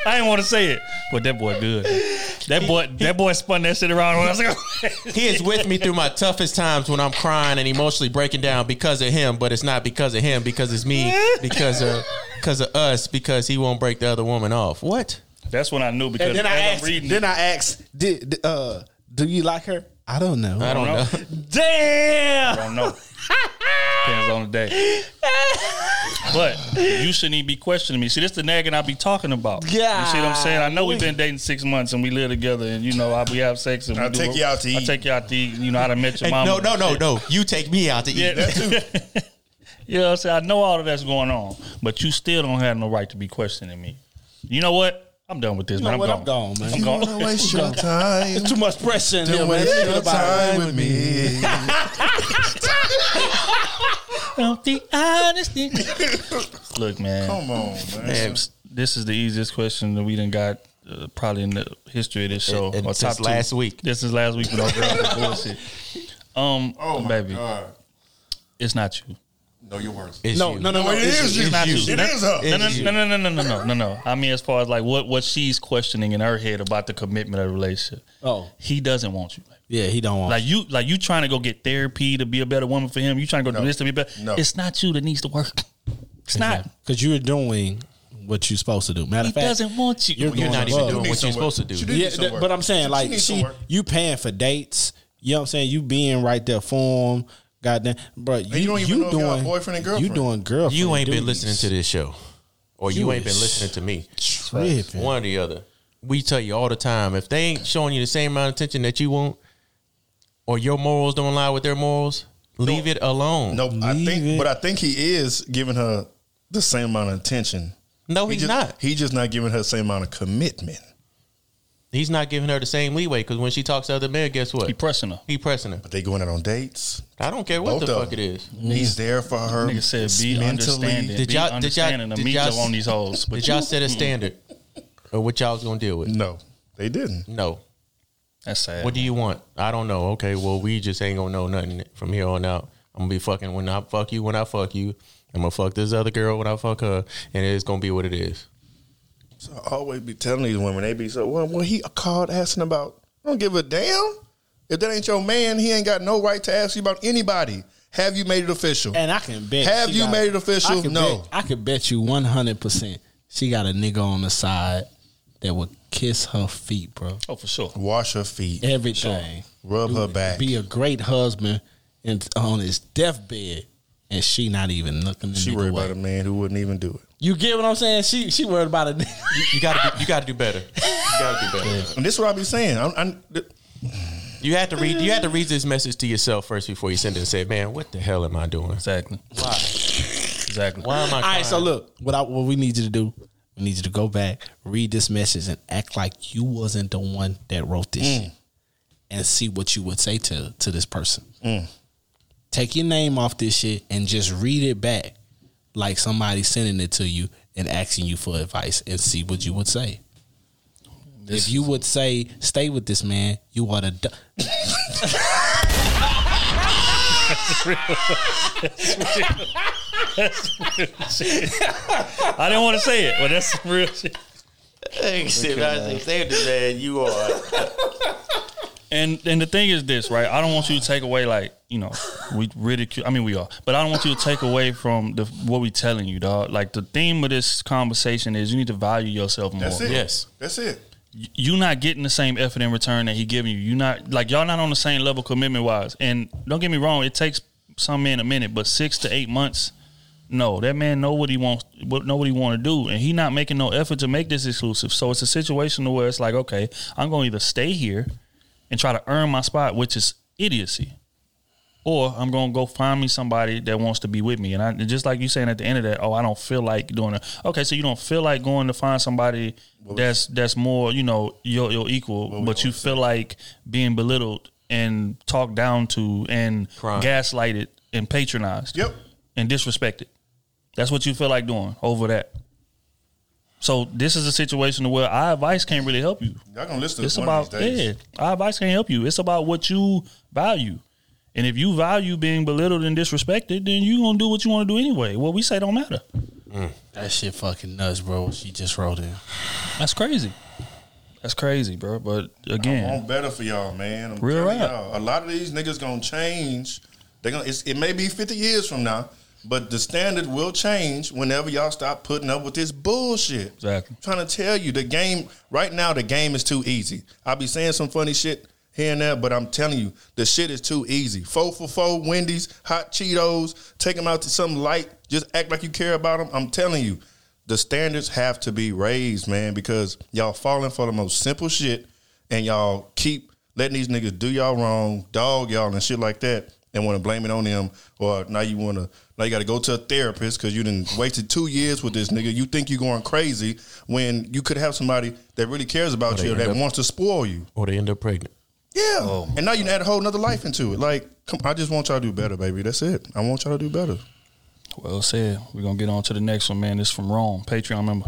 I didn't want to say it, but that boy good. That boy, that boy spun that shit around when I was like, He is with me through my toughest times when I'm crying and emotionally breaking down because of him, but it's not because of him, because it's me, because of because of us, because he won't break the other woman off. What? That's when I knew because And then I asked, I'm reading, Then I asked. Did did, uh do you like her? I don't know. I don't know. I Damn. I don't know. Depends on the day. But you shouldn't even be questioning me. See, this is the nagging I be talking about. You see what I'm saying? I know we've been dating six months and we live together, and you know I, we have sex and I'll do take what- you out to eat. I take you out to eat. You know how to met your Hey, mama. no, no, no, shit. no. You take me out to eat. Yeah. That too. You know what I'm saying? I know all of that's going on, but you still don't have no right to be questioning me. You know what? I'm done with this, You man. know I'm what? gone. I'm gone, man. I'm You gone. wanna waste your time? It's too much pressure in Then there, man. waste your time with me. Don't be honest. Look, man. Come on, man. Man, This is the easiest question that we done got uh, probably in the history of this show. And- and or since two. last week. This is last week with no girl bullshit. Um, Oh my baby, god. it's not you. No, you're worse. it's No, you. no, no, no. it it's is you. you. It's not you. It is her. No, no, you. no, no, no, no, no, no, no, no. I mean, as far as like what what she's questioning in her head about the commitment of the relationship. Oh, He doesn't want you. yeah. He don't want. Like you, like you trying to go get therapy to be a better woman for him. You trying to go No. do this to be better. No. It's not you that needs to work. It's not. because you're doing what you're supposed to do. Matter of fact, he doesn't want you. you're You're not even above. doing need what some you're supposed to do. She Yeah, need th- but I'm saying She- like she she, you paying for dates. You know what I'm saying? You being right there for him. Goddamn, bro. You, you don't even know if doing y'all boyfriend and girlfriend. You doing girlfriend? You ain't been duties. listening to this show, or you, You ain't been listening to me. Tripping. One or the other. We tell you all the time if they ain't showing you the same amount of attention that you want, or your morals don't align with their morals, leave it alone. No, I Leave think, it. but I think he is giving her the same amount of attention. No, He he's just, not. He's just not giving her the same amount of commitment. He's not giving her the same leeway because when she talks to other men, guess what? He pressing her. He pressing her. But they going out on dates. I don't care what Both the of fuck it them. is. He's mm. there for her. Nigga said be understanding. Did y'all- did y'all- understanding did to meet y'all- them on these hoes. But Did y'all you- set a standard of what y'all was gonna deal with? No, they didn't. No. That's sad. What do you want? I don't know. Okay, well we just ain't gonna know nothing from here on out. I'm gonna be fucking when I fuck you when I fuck you. I'm gonna fuck this other girl when I fuck her, and it's gonna be what it is. So I always be telling these women, they be so, well, when he called asking about, I don't give a damn. If that ain't your man, he ain't got no right to ask you about anybody. Have you made it official? And I can bet. Have you got- made it official? I No. bet, I could bet you 100 percent she got a nigga on the side that would kiss her feet, bro. Oh, for sure. Wash her feet, Everything. rub her back. Be a great husband and on his deathbed, and she not even looking. The She worried about a man who wouldn't even do it. You get what I'm saying? She she worried about it. You, you gotta do, you gotta do better. You gotta do better. And this is what I be saying. I'm, I'm, You have to read. You have to read this message to yourself first before you send it and say, "Man, what the hell am I doing? Exactly. Why? Exactly. Why am I?" All right, so look, what I, what we need you to do, we need you to go back, read this message, and act like you wasn't the one that wrote this shit, and see what you would say to to this person. Mm. Take your name off this shit and just read it back, like somebody sending it to you and asking you for advice and see what you would say. if you would say, "Stay with this man," you ought to. Du- I didn't want to say it, but that's some real shit. Hey, shit, I think stay with this man. You are. And and the thing is this, right? I don't want you to take away like you know we ridicule. I mean we are, but I don't want you to take away from the what we telling you, dog. Like the theme of this conversation is you need to value yourself more. That's it. Yes, that's it. you not getting the same effort in return that he giving you. You not like y'all not on the same level commitment wise. And don't get me wrong, it takes some men a minute, but six to eight months. No, that man know what he wants, what know what he want to do, and he not making no effort to make this exclusive. So it's a situation where it's like, okay, I'm going to either stay here and try to earn my spot, which is idiocy, or I'm going to go find me somebody that wants to be with me. And I just like you saying at the end of that, oh, I don't feel like doing it. Okay, so you don't feel like going to find somebody that's that's more, you know, your your equal, but you feel like being belittled and talked down to and gaslighted and patronized. Yep. And disrespected. That's what you feel like doing over that. So this is a situation where our advice can't really help you. Y'all gonna listen to It's this one about of these days. yeah. Our advice can't help you. It's about what you value. And if you value being belittled and disrespected, then you gonna do what you want to do anyway. What we say don't matter. Mm. That shit fucking nuts, bro. She just wrote in. That's crazy. That's crazy, bro. But again, I again, want better for y'all, man. I'm Real telling rap. y'all, a lot of these niggas gonna change. They gonna. It's, it may be fifty years from now, but the standard will change whenever y'all stop putting up with this bullshit. Exactly. I'm trying to tell you, the game right now, the game is too easy. I'll be saying some funny shit here and there, but I'm telling you, the shit is too easy. Four for four, Wendy's, hot Cheetos, take them out to something light. Just act like you care about them. I'm telling you, the standards have to be raised, man, because y'all falling for the most simple shit, and y'all keep letting these niggas do y'all wrong, dog y'all, and shit like that, and want to blame it on them. Or now you want to now you got to go to a therapist because you done wasted two years with this nigga. You think you're going crazy when you could have somebody that really cares about you that up- wants to spoil you. Or they end up pregnant. Yeah, oh and now you add a whole nother life into it. Like, come, I just want y'all to do better, baby. That's it. I want y'all to do better. well said. We're gonna get on to the next one, man. This from Rome, Patreon member.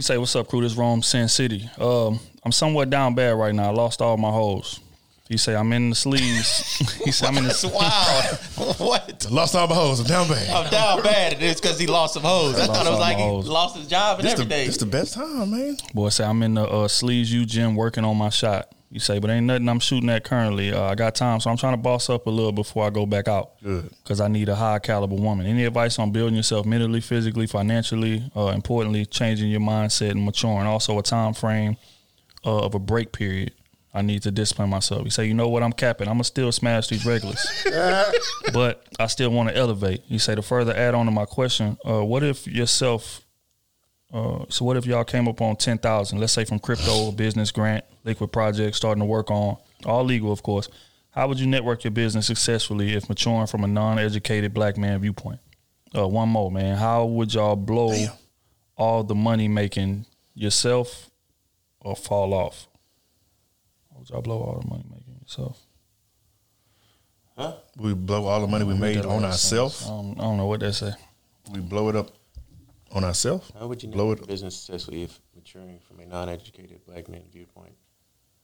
You say, "What's up, crew? This Rome Sin City. Um, I'm somewhat down bad right now. I lost all my hoes." He say, "I'm in the sleeves." he said, "I'm in the wild. what? Lost all my hoes. I'm down bad. I'm down bad. and It's because he lost some hoes. I Lost thought it was like he hoes. lost his job and This the, everything. this the best time, man. Boy say I'm in the uh, Sleeves you gym working on my shot. You say, but ain't nothing I'm shooting at currently. Uh, I got time, so I'm trying to boss up a little before I go back out. Because I need a high caliber woman. Any advice on building yourself mentally, physically, financially? Uh, importantly, changing your mindset and maturing. Also, a time frame uh, of a break period. I need to discipline myself. You say, you know what? I'm capping. I'm gonna still smash these regulars, but I still want to elevate. You say to further add on to my question, uh, what if yourself uh, so what if y'all came up on ten thousand? Let's say from crypto, business grant, liquid project, starting to work on all legal, of course. How would you network your business successfully if maturing from a non-educated black man viewpoint? Uh, one more, man. How would y'all blow all the money making yourself or fall off? How would y'all blow all the money making yourself? Huh? We blow all the money we made on ourselves. I don't, I don't know what that say. We blow it up on ourselves. How would you blow it? business successfully if maturing from a non-educated black man viewpoint?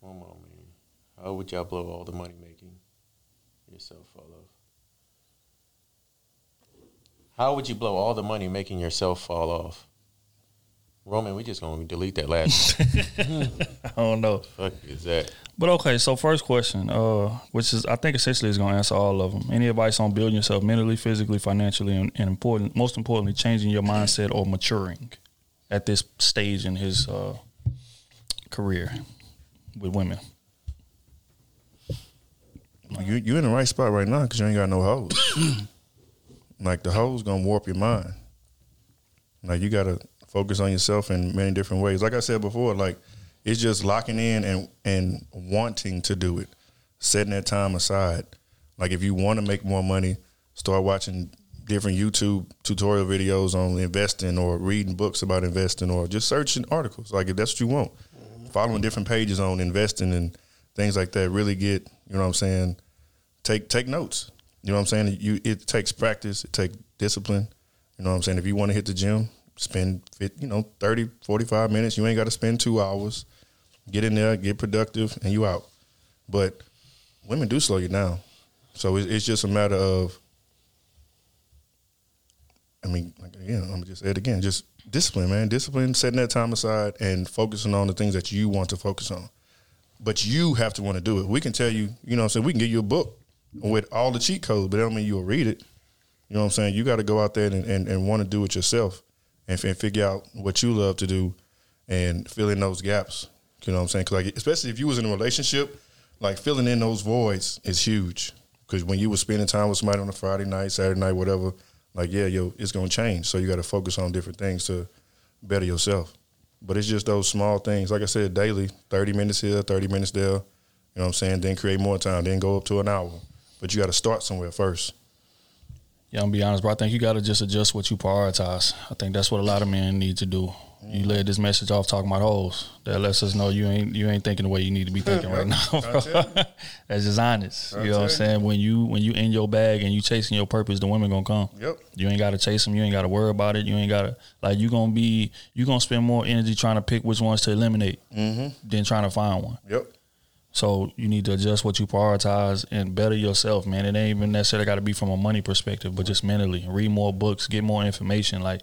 One man. How would y'all blow all the money making yourself fall off? How would you blow all the money making yourself fall off? Roman, we just gonna delete that last. one. I don't know. Fuck is that? But okay, so first question, uh, which is I think essentially is going to answer all of them. Any advice on building yourself mentally, physically, financially, and, and important, most importantly, changing your mindset or maturing at this stage in his uh, career with women? You you in the right spot right now because you ain't got no hoes. like the hoes gonna warp your mind. Like you gotta focus on yourself in many different ways. Like I said before, like it's just locking in and and wanting to do it, setting that time aside. Like if you want to make more money, start watching different YouTube tutorial videos on investing or reading books about investing or just searching articles. Like if that's what you want, mm-hmm. following different pages on investing and things like that. Really get You know what I'm saying? Take take notes. You know what I'm saying? You it takes practice, it takes discipline. You know what I'm saying? If you want to hit the gym, spend you know 30, 45 minutes. You ain't got to spend 2 hours. Get in there, get productive and you out. But women do slow you down. So it's, it's just a matter of I mean, like, again, I'm just say it again. Just discipline, man. Discipline, setting that time aside and focusing on the things that you want to focus on. But you have to want to do it. We can tell you, you know what I'm saying, we can give you a book with all the cheat codes, but that don't mean you'll read it. You know what I'm saying? You got to go out there and, and, and want to do it yourself and, and figure out what you love to do and fill in those gaps. You know what I'm saying? 'Cause like, especially if you was in a relationship, like filling in those voids is huge. Because when you were spending time with somebody on a Friday night, Saturday night, whatever, like yeah, yo, it's gonna change. So you got to focus on different things to better yourself. But it's just those small things. Like I said, daily, thirty minutes here, thirty minutes there. You know what I'm saying? Then create more time. Then go up to an hour. But you got to start somewhere first. Yeah, I'm gonna be honest, bro. I think you gotta just adjust what you prioritize. I think that's what a lot of men need to do. You Mm-hmm. led this message off talking about hoes. That lets us know you ain't you ain't thinking the way you need to be thinking right now. I Bro. you. that's just honest. You know what I'm saying? When you when you in your bag and you chasing your purpose, the women gonna come. Yep. You ain't gotta chase them. You ain't gotta worry about it. You ain't gotta like you gonna be you gonna spend more energy trying to pick which ones to eliminate Mhm. than trying to find one. Yep. So you need to adjust what you prioritize and better yourself, man. It ain't even necessarily got to be from a money perspective, but just mentally. Read more books, get more information, like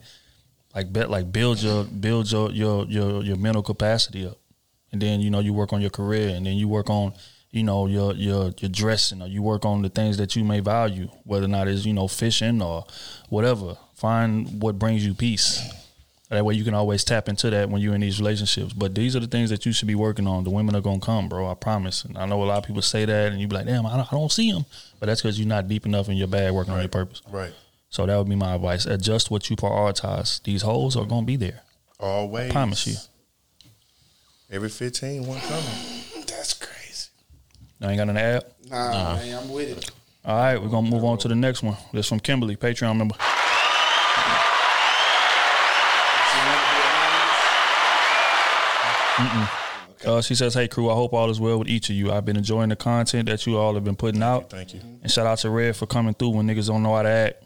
like bet like build your build your your your your mental capacity up. And then, you know, you work on your career and then you work on, you know, your your your dressing or you work on the things that you may value, whether or not it's, you know, fishing or whatever. Find what brings you peace. That way you can always tap into that when you're in these relationships. But these are the things that you should be working on. The women are gonna come, bro. I promise. And I know a lot of people say that, and you be like, "Damn, I don't, I don't see them." But that's because you're not deep enough in your bag working on your purpose. Right. So that would be my advice. Adjust what you prioritize. These holes are gonna be there. Always. I promise you. Every 15, one coming. That's crazy. Now ain't got an ad. Nah, man, I'm with it. All right, we're gonna move on to the next one. This from Kimberly, Patreon member. Mm-mm. Uh, she says, "Hey crew, I hope all is well with each of you. I've been enjoying the content that you all have been putting out. Thank you. And shout out to Red for coming through when niggas don't know how to act.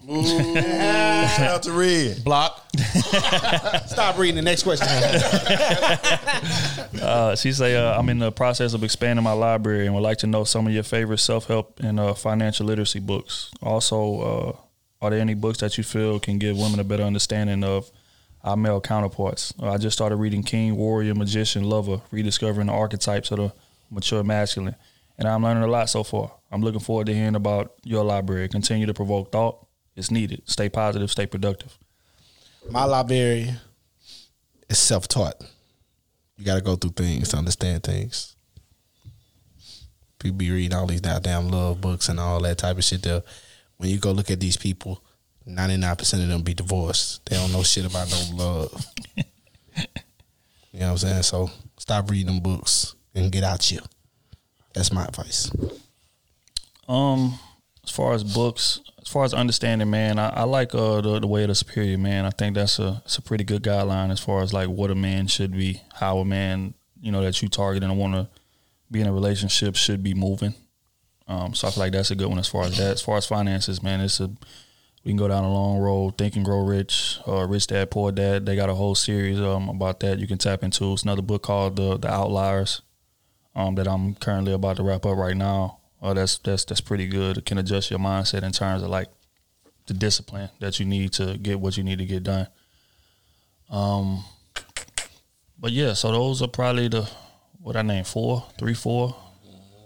Shout out to Red. Block. Stop reading the next question. Uh, she say, uh, "I'm in the process of expanding my library and would like to know some of your favorite self help and uh, financial literacy books. Also, uh, are there any books that you feel can give women a better understanding of our male counterparts? Uh, I just started reading King, Warrior, Magician, Lover, rediscovering the archetypes of the mature masculine, and I'm learning a lot so far. I'm looking forward to hearing about your library. Continue to provoke thought. It's needed. Stay positive. Stay productive. My library is self taught. You got to go through things to understand things. People be reading all these goddamn love books and all that type of shit. There, when you go look at these people, ninety nine percent of them be divorced. They don't know shit about no love. you know what I'm saying? So stop reading them books and get out you. That's my advice. Um, as far as books, as far as understanding, man, I, I like uh the, the way of the superior man. I think that's a it's a pretty good guideline as far as like what a man should be, how a man you know that you target and want to be in a relationship should be moving. Um, so I feel like that's a good one as far as that. As far as finances, man, it's a we can go down a long road. Think and Grow Rich, uh, Rich Dad Poor Dad. They got a whole series um about that you can tap into. It's another book called the the Outliers, um that I'm currently about to wrap up right now. Uh, that's that's that's pretty good. It can adjust your mindset in terms of like the discipline that you need to get what you need to get done. Um, but yeah, so those are probably the what I name four, three, four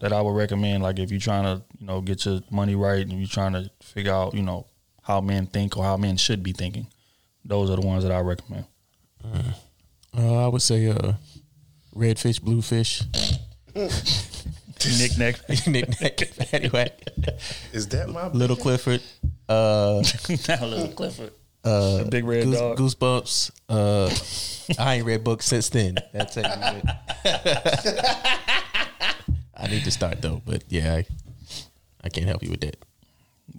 that I would recommend. Like if you're trying to you know get your money right and you're trying to figure out you know how men think or how men should be thinking, those are the ones that I recommend. Uh, I would say uh, red fish, blue fish. Nick Nack. Nick Nack. anyway. Is that my Little Clifford? Uh, Not Little Clifford. Uh, The big red Goose- dog. Goosebumps. Uh, I ain't read books since then. That's it. I need to start though, but yeah, I, I can't help you with that.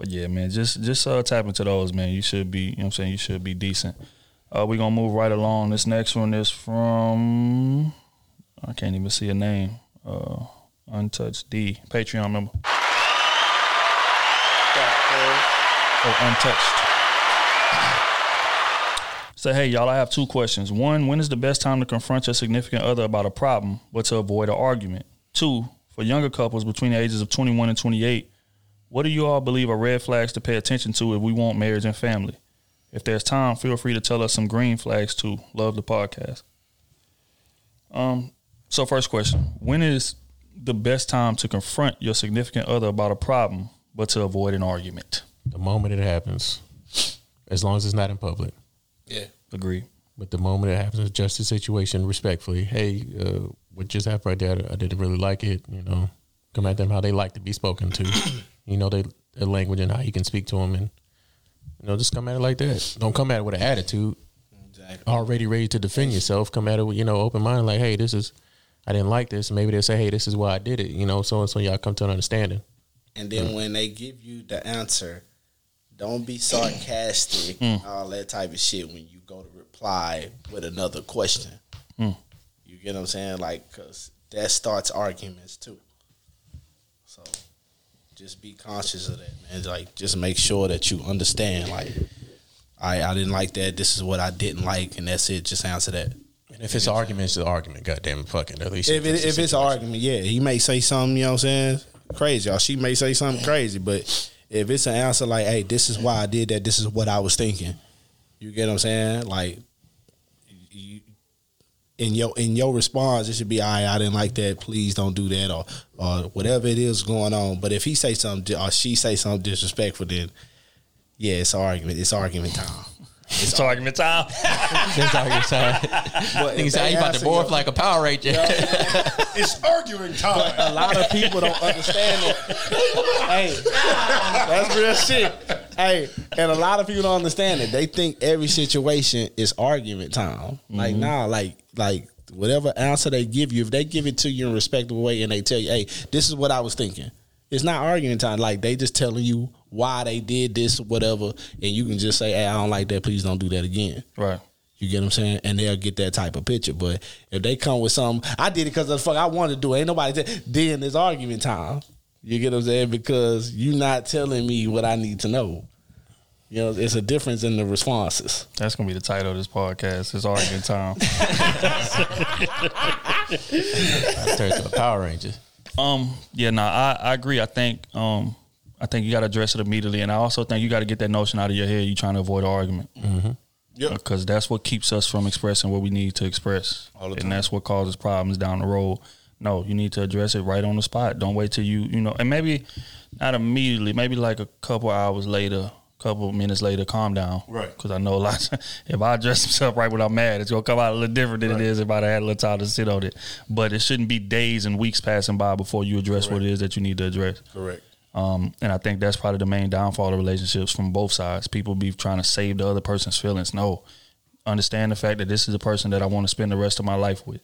But yeah, man, just just uh, tap into those, man. You should be, you know what I'm saying? You should be decent. Uh, we're gonna move right along. This next one is from I can't even see a name. Uh, Untouched D. Patreon member. Oh, untouched. Say, hey, y'all, I have two questions. One, when is the best time to confront your significant other about a problem, but to avoid an argument? Two, for younger couples between the ages of 21 and 28, what do you all believe are red flags to pay attention to if we want marriage and family? If there's time, feel free to tell us some green flags too. Love the podcast. Um, so first question: When is the best time to confront your significant other about a problem, but to avoid an argument? The moment it happens, as long as it's not in public. Yeah. Agree. But the moment it happens, adjust the situation respectfully. Hey, uh, what just happened right there? I didn't really like it. You know, come at them how they like to be spoken to. you know, they, their language and how you can speak to them, and you know, just come at it like that. Don't come at it with an attitude. Already ready to defend yourself. Come at it with you know open mind. Like, hey, this is I didn't like this. Maybe they'll say, hey, this is why I did it. You know, so and so y'all come to an understanding. And then when they give you the answer, don't be sarcastic, Mm. all that type of shit when you go to reply with another question. Mm. You get what I'm saying? Like, because that starts arguments too. Just be conscious of that, man. Like, just make sure that you understand, like, I, I didn't like that. This is what I didn't like, and that's it. Just answer that. And if it's an argument, it's an argument. Goddamn it, fucking at least. If, it, if it's an argument, yeah, he may say something, you know what I'm saying, crazy, or she may say something crazy, but if it's an answer like, hey, this is why I did that, this is what I was thinking, you get what I'm saying? Like, in your in your response, it should be, all right, I didn't like that, please don't do that, or or whatever it is going on. But if he say something or she say something disrespectful, then yeah, it's argument. It's argument time. It's argument time. it's argument time. But Nigga if say, they you about to answer morph like a Power Ranger. it's arguing time. a lot of people don't understand it. hey, that's real shit. Hey, and a lot of people don't understand it. They think every situation is argument time. Like, Mhm. nah, like, like whatever answer they give you, if they give it to you in a respectable way and they tell you, hey, this is what I was thinking. It's not arguing time. Like they just telling you why they did this, or whatever, and you can just say, "Hey, I don't like that. Please don't do that again." Right. You get what I'm saying? And they'll get that type of picture. But if they come with something, I did it because of the fuck I wanted to do. it. Ain't nobody say, then it's argument time. You get what I'm saying? Because you're not telling me what I need to know. You know, it's a difference in the responses. That's gonna be the title of this podcast. It's argument time. Turns to the Power Rangers. Um, yeah, no, I, I agree. I think um I think you gotta address it immediately. And I also think you gotta get that notion out of your head. You trying to avoid an argument. Mm-hmm. Yeah. Because that's what keeps us from expressing what we need to express. All the and that's what causes problems down the road. No, you need to address it right on the spot. Don't wait till you, you know, and maybe not immediately, maybe like a couple hours later, couple minutes later, calm down. Right. Because I know a lot. if I address myself right when I'm mad, it's gonna come out a little different than it is if I'd had a little time to sit on it. But it shouldn't be days and weeks passing by before you address what it is that you need to address. Correct. Um, and I think that's probably the main downfall of relationships from both sides. People be trying to save the other person's feelings. No, understand the fact that this is a person that I want to spend the rest of my life with.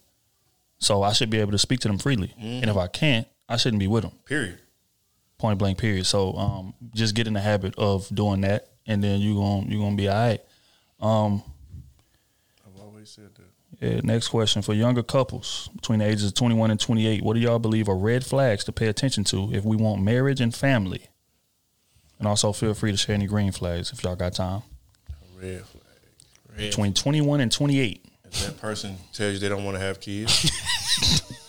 So I should be able to speak to them freely. Mhm. And if I can't, I shouldn't be with them. Period. Point blank. Period. So um, just get in the habit of doing that, and then you going you gonna be all right. Um, I've always said that. yeah, next question for younger couples between the ages of 21 and 28. What do y'all believe are red flags to pay attention to if we want marriage and family? And also feel free to share any green flags if y'all got time. Red flag. Between 21 and 28. If that person tells you they don't want to have kids.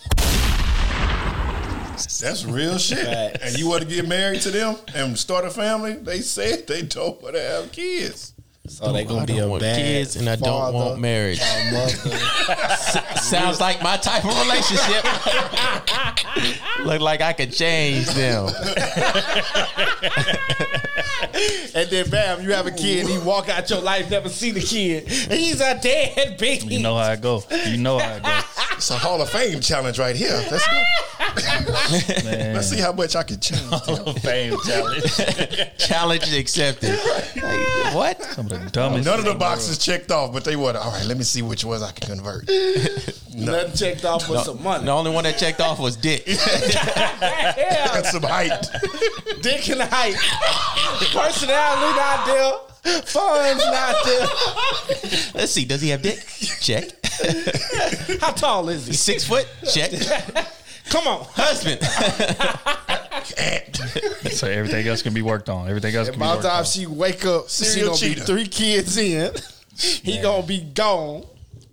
That's real shit. And you want to get married to them and start a family? They said they don't want to have kids. So they gonna I be don't a bad kids and I don't want marriage. Sounds like my type of relationship. Look like I could change them. and then bam, you have a kid. He walk out your life, never see the kid. He's a dead baby. You know how I go. You know how it go. It's a Hall of Fame challenge right here. Let's go. Man. Let's see how much I can change. Hall of Fame challenge. Challenge accepted. Like, what? Some of the dumbest. None of the shit. boxes checked off, but they were all right. Let me see which ones I can convert. Nothing checked off with No, some money. The only one that checked off was dick. yeah. And some height. Dick and height. Personality not there. Funds not there. Let's see. Does he have dick? Check. How tall is he? Six foot? Check. Come on, husband. so everything else can be worked on. Everything else can be By the worked time on. she wake up, she Serial gonna be cheater. three kids in. he gonna be gone.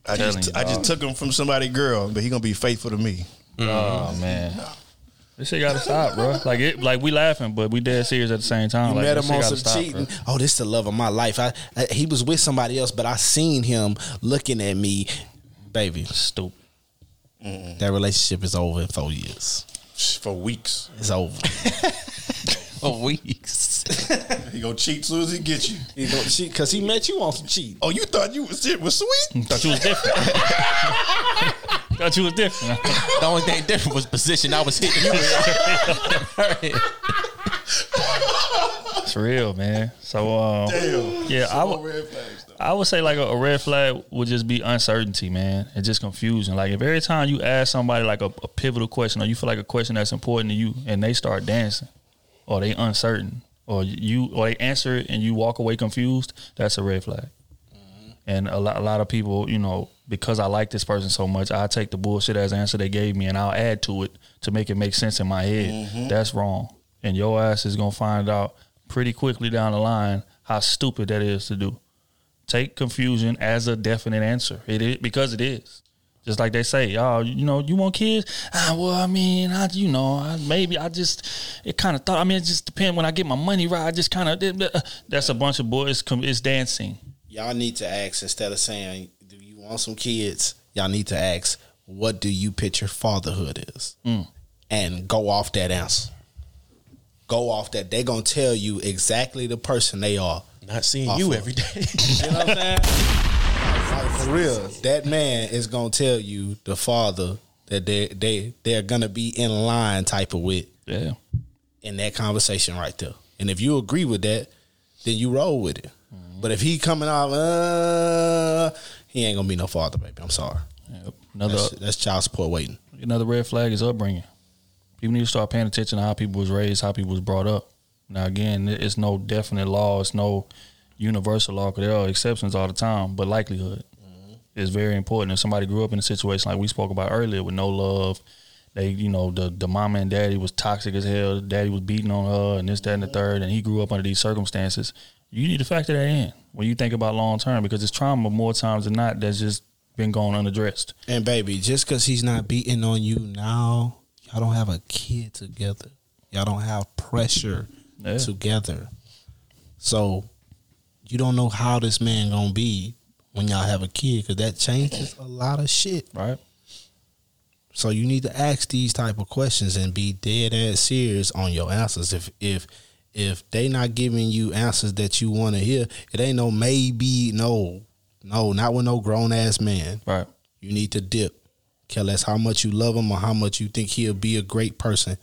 I just I just took him from somebody girl, but he gonna be faithful to me. Oh mm-hmm. man, this shit gotta stop, bro. Like it, like we laughing, but we dead serious at the same time. You like, met this him on some gotta cheating. Stop, Oh, this the love of my life. I, I he was with somebody else, but I seen him looking at me, baby. Stupid. That relationship is over in four years. For weeks. It's over. For weeks. he gonna cheat soon as he get you. He gonna cheat because he met you on some cheat. Oh, you thought you was it was sweet? Thought you was different. Thought you was different. The only thing different was position I was hitting you with. It's real, man. So, um, Damn. yeah, I would, I would say like a, a red flag would just be uncertainty, man, and just confusion. Like if every time you ask somebody like a, a pivotal question, or you feel like a question that's important to you, and they start dancing, or they uncertain, or you, or they answer it and you walk away confused, that's a red flag. And a lot, a lot of people, you know, because I like this person so much, I take the bullshit as answer they gave me, and I'll add to it to make it make sense in my head. Mhm. That's wrong, and your ass is gonna find out pretty quickly down the line how stupid that is to do. Take confusion as a definite answer. It is because it is. Just like they say, y'all, you know, you want kids? Ah, well, I mean, I, you know, I, maybe I just, it kind of thought. I mean, it just depends when I get my money right. I just kind of. That's a bunch of boys. It's dancing. Y'all need to ask instead of saying, "Do you want some kids?" Y'all need to ask, "What do you picture fatherhood is?" Mm. And go off that answer. Go off that. They're gonna tell you exactly the person they are. Not seeing you of- every day. You know what I'm saying? Like, for real, that man is gonna tell you the father that they they they're gonna be in line type of with. Yeah. In that conversation right there, and if you agree with that, then you roll with it. But if he coming out, uh, he ain't gonna be no father, baby. I'm sorry. Another That's, that's child support waiting. another red flag is upbringing. People need to start paying attention to how people was raised, how people was brought up. Now, again, it's no definite law, it's no universal law because there are exceptions all the time, but likelihood mm-hmm. is very important. If somebody grew up in a situation like we spoke about earlier with no love, they, you know, the the mama and daddy was toxic as hell. Daddy was beating on her, and this, that, and the mm-hmm. third, and he grew up under these circumstances. You need to factor that in when you think about long term because it's trauma more times than not that's just been going unaddressed. And baby, just because he's not beating on you now, y'all don't have a kid together. Y'all don't have pressure Yeah. together. So you don't know how this man gonna be when y'all have a kid because that changes a lot of shit. Right. So you need to ask these type of questions and be dead ass serious on your answers. If if if they not giving you answers that you want to hear, it ain't no maybe, no, no, not with no grown ass man. Right. You need to dip. Care less how much you love him or how much you think he'll be a great person.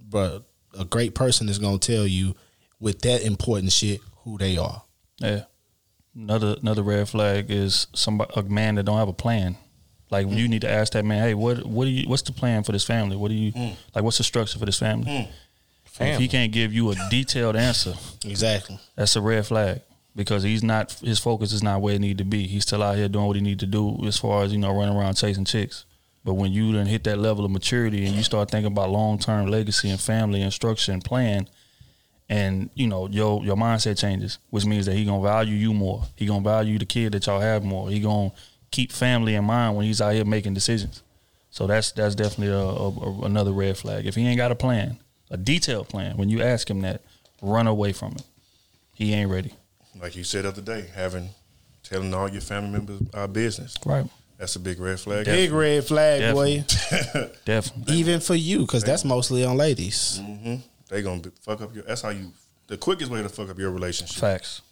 But a great person is gonna tell you with that important shit who they are. Yeah. Another another red flag is somebody a man that don't have a plan. Like you mm. need to ask that man, hey, what what do you what's the plan for this family? What do you mm. like what's the structure for this family? And If he can't give you a detailed answer, Exactly. that's a red flag. Because he's not his focus is not where it need to be. He's still out here doing what he need to do as far as, you know, running around chasing chicks. But when you then hit that level of maturity and you start thinking about long term legacy and family and structure and plan, and you know your your mindset changes, which means that he gonna value you more. He gonna value the kid that y'all have more. He gonna keep family in mind when he's out here making decisions. So that's that's definitely a, a, a- another red flag. If he ain't got a plan, a detailed plan, when you ask him that, run away from it. He ain't ready. Like you said the other day, having telling all your family members our business. Right. That's a big red flag. Big red flag, boy. Definitely. Even for you, because that's mostly on ladies. hmm They gonna be, fuck up your. That's how you. The quickest way to fuck up your relationship. Facts.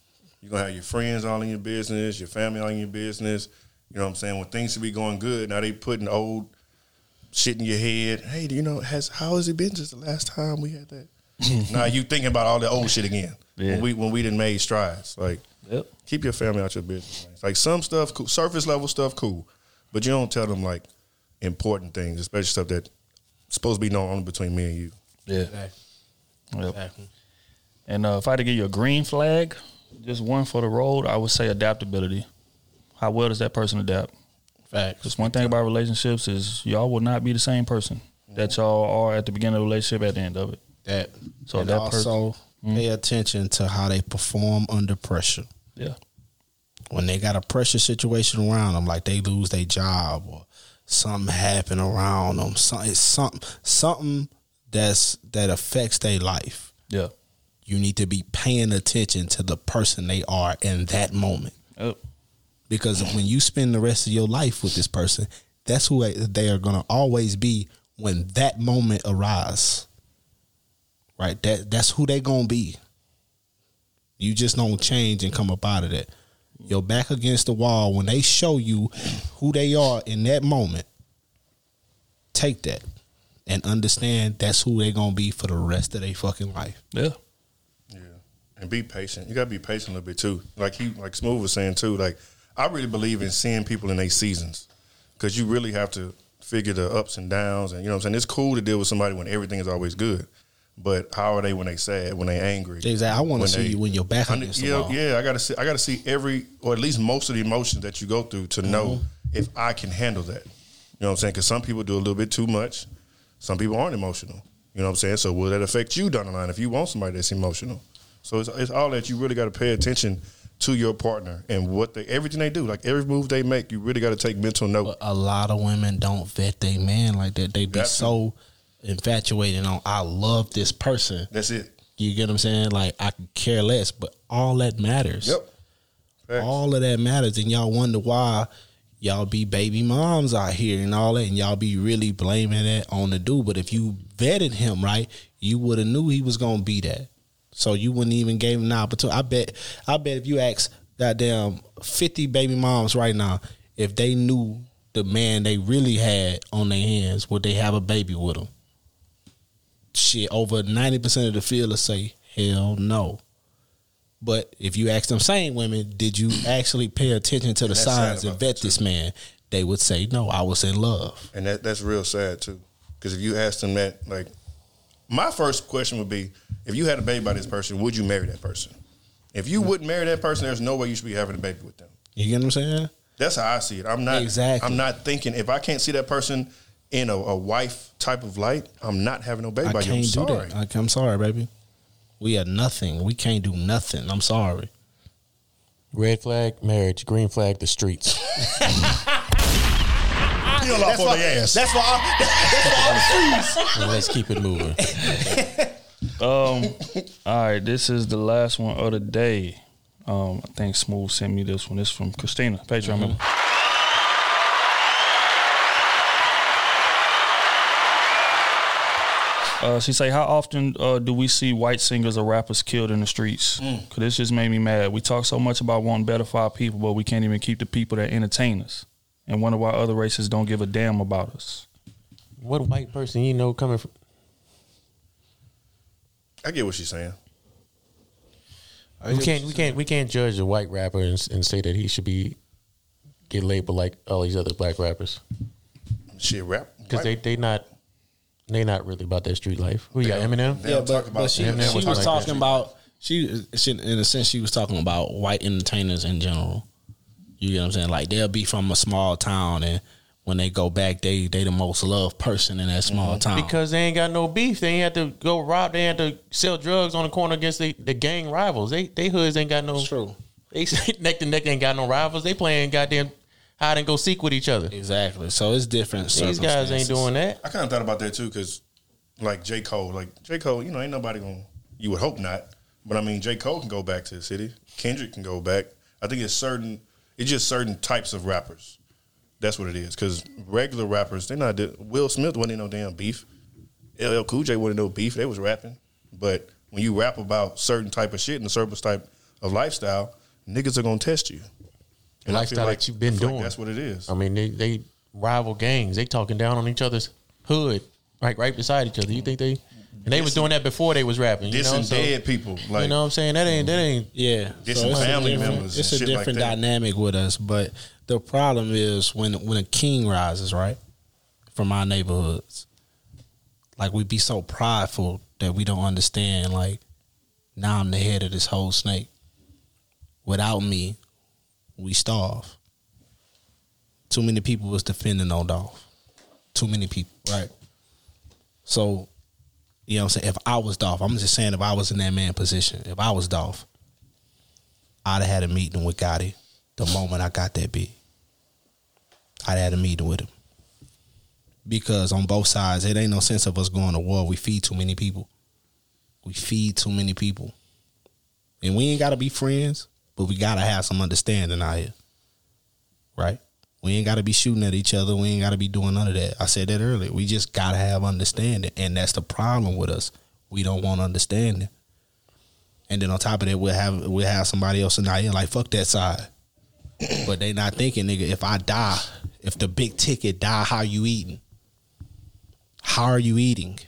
You gonna have your friends all in your business, your family all in your business. You know what I'm saying? When things should be going good, now they putting old shit in your head. Hey, do you know has how has it been since the last time we had that? now you thinking about all the old shit again. Yeah. When we when we didn't made strides. Like Yep. keep your family out your business. man. Like some stuff, cool, surface level stuff, cool, but you don't tell them like important things, especially stuff that supposed to be known only between me and you. Yeah. Yep. And uh, if I had to give you a green flag, just one for the road, I would say adaptability. How well does that person adapt? Facts. Just one thing about relationships is y'all will not be the same person. that y'all are at the beginning of the relationship at the end of it. That so and that also person, pay attention to how they perform under pressure. Yeah. When they got a pressure situation around them, like they lose their job or something happen around them, some, it's something something that's that affects their life. Yeah. You need to be paying attention to the person they are in that moment. Yep. Because when you spend the rest of your life with this person, that's who they- are going to always be when that moment arises. Right? That that's who they going to be. You just don't change and come up out of that. Your back against the wall when they show you who they are in that moment. Take that and understand that's who they're going to be for the rest of their fucking life. Yeah. Yeah. And be patient. You gotta be patient a little bit too. Like he, like Smooth was saying too. Like I really believe in seeing people in their seasons because you really have to figure the ups and downs. And you know what I'm saying. It's cool to deal with somebody when everything is always good, but how are they when they sad? When they angry? Exactly. I want to see they- you when your back on against need- the yeah, wall. yeah. I gotta see. I gotta see every, or at least most of the emotions that you go through to know Mhm. if I can handle that. You know what I'm saying? Because some people do a little bit too much. Some people aren't emotional. You know what I'm saying? So will that affect you down the line if you want somebody that's emotional? So it's, it's all that you really got to pay attention to your partner and what they everything they do, like every move they make. You really got to take mental note. a lot of women don't vet their man like that. They be to. so infatuated on I love this person. That's it. You get what I'm saying? Like I could care less, but all that matters. Yep. All of that matters, and y'all wonder why y'all be baby moms out here and all that, and y'all be really blaming that on the dude. But if you vetted him right, you would have knew he was gonna be that. So you wouldn't even gave him an opportunity. I bet. I bet if you ask goddamn fifty baby moms right now, if they knew the man they really had on their hands, would they have a baby with him? Shit, over ninety percent of the field will say hell no. But if you ask them same women, did you actually pay attention to the signs and vet this man? They would say no. I was in love. And that that's real sad too. Because if you ask them that, like, my first question would be, if you had a baby by this person, would you marry that person? If you wouldn't marry that person, there's no way you should be having a baby with them. You get what I'm saying? That's how I see it. I'm not Exactly. I'm not thinking if I can't see that person in a, a wife type of light, I'm not having no baby I by you. I'm can't do sorry. that. I, I'm sorry, baby. We are nothing. We can't do nothing. I'm sorry. Red flag, marriage. Green flag, the streets. Peel off That's on why- their ass. That's why. I, that's why I'm freeze. Let's keep it moving. Um, all right, this is the last one of the day. Um, I think Smooth sent me this one. This from Christina, Patreon member. Uh, she say, how often uh, do we see white singers or rappers killed in the streets? Mm. Cause this just made me mad. We talk so much about wanting better for our people, but we can't even keep the people that entertain us, and wonder why other races don't give a damn about us. What white person you know coming from? I get what she's saying. We can't. We can't. We can't judge a white rapper and, and say that he should be get labeled like all these other black rappers Shit, rap because they they not they not really about that street life. Who you got? Eminem. they don't talk about she, Eminem she was was like talking that. about she, she in a sense she was talking about white entertainers in general. You get what I'm saying? Like they'll be from a small town and when they go back they they the most loved person in that small mm-hmm. town. Because they ain't got no beef. They ain't have to go rob. They had to sell drugs on the corner against the, the gang rivals. They they hoods ain't got no. true. They neck to neck ain't got no rivals. They playing goddamn hide and go seek with each other. Exactly. So it's different. These guys ain't doing that. I kind of thought about that too, because like J Cole, like J Cole, you know, ain't nobody gonna. You would hope not, but I mean, J Cole can go back to the city. Kendrick can go back. I think it's certain. It's just certain types of rappers. That's what it is. Because regular rappers, they're not. Will Smith wasn't in no damn beef. LL Cool J wasn't no beef. They was rapping. But when you rap about certain type of shit and a certain type of lifestyle, niggas are gonna test you. The And lifestyle like- that you've been I feel like doing. that's what it is. I mean, they they rival gangs. They talking down on each other's hood, right, right beside each other. You think they? And they was doing that before they was rapping. You know, Dissing so, dead people. Like, you know what I'm saying? That ain't that ain't. Yeah, Dissing it's a family different- members It's a and shit like different that. dynamic with us, but the problem is when when a king rises, right, from our neighborhoods, like we be so prideful that we don't understand. Like now I'm the head of this whole snake. Without me, we starve. Too many people was defending old Dolph. Too many people, right? So, you know what I'm saying? If I was Dolph, I'm just saying if I was in that man position, if I was Dolph, I'd have had a meeting with Gotti the moment I got that big. I'd have had a meeting with him. Because on both sides, it ain't no sense of us going to war. We feed too many people. We feed too many people. And we ain't gotta be friends, but we gotta have some understanding out here. Right? We ain't gotta be shooting at each other. We ain't gotta be doing none of that. I said that earlier. We just gotta have understanding. And that's the problem with us. We don't want understanding. And then on top of that, we'll have we'll have somebody else in our ear like fuck that side. but they not thinking, nigga, if I die, if the big ticket die, how you eating? How are you eating?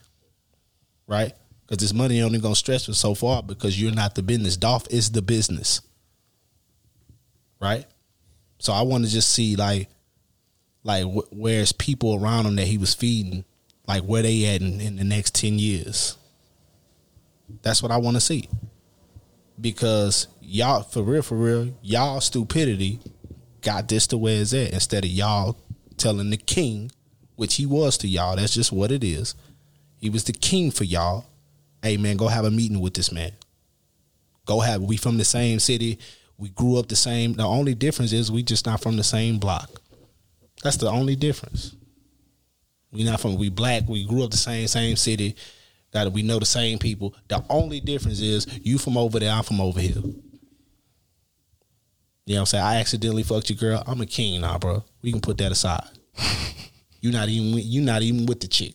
Right? Because this money only gonna stretch us so far because you're not the business. Dolph is the business. Right? So I want to just see like, like wh- where's people around him that he was feeding, like where they at in, in the next ten years. That's what I want to see. Because y'all, for real, for real, y'all stupidity got this to where it's at instead of y'all telling the king, which he was to y'all. That's just what it is. He was the king for y'all. Hey man, go have a meeting with this man. Go have we from the same city. We grew up the same. The only difference is we just not from the same block. That's the only difference. We not from we black. We grew up the same same city. That we know the same people. The only difference is you from over there. I'm from over here. You know what I'm saying? I accidentally fucked your girl. I'm a king now, bro. We can put that aside. you not even you not even with the chick.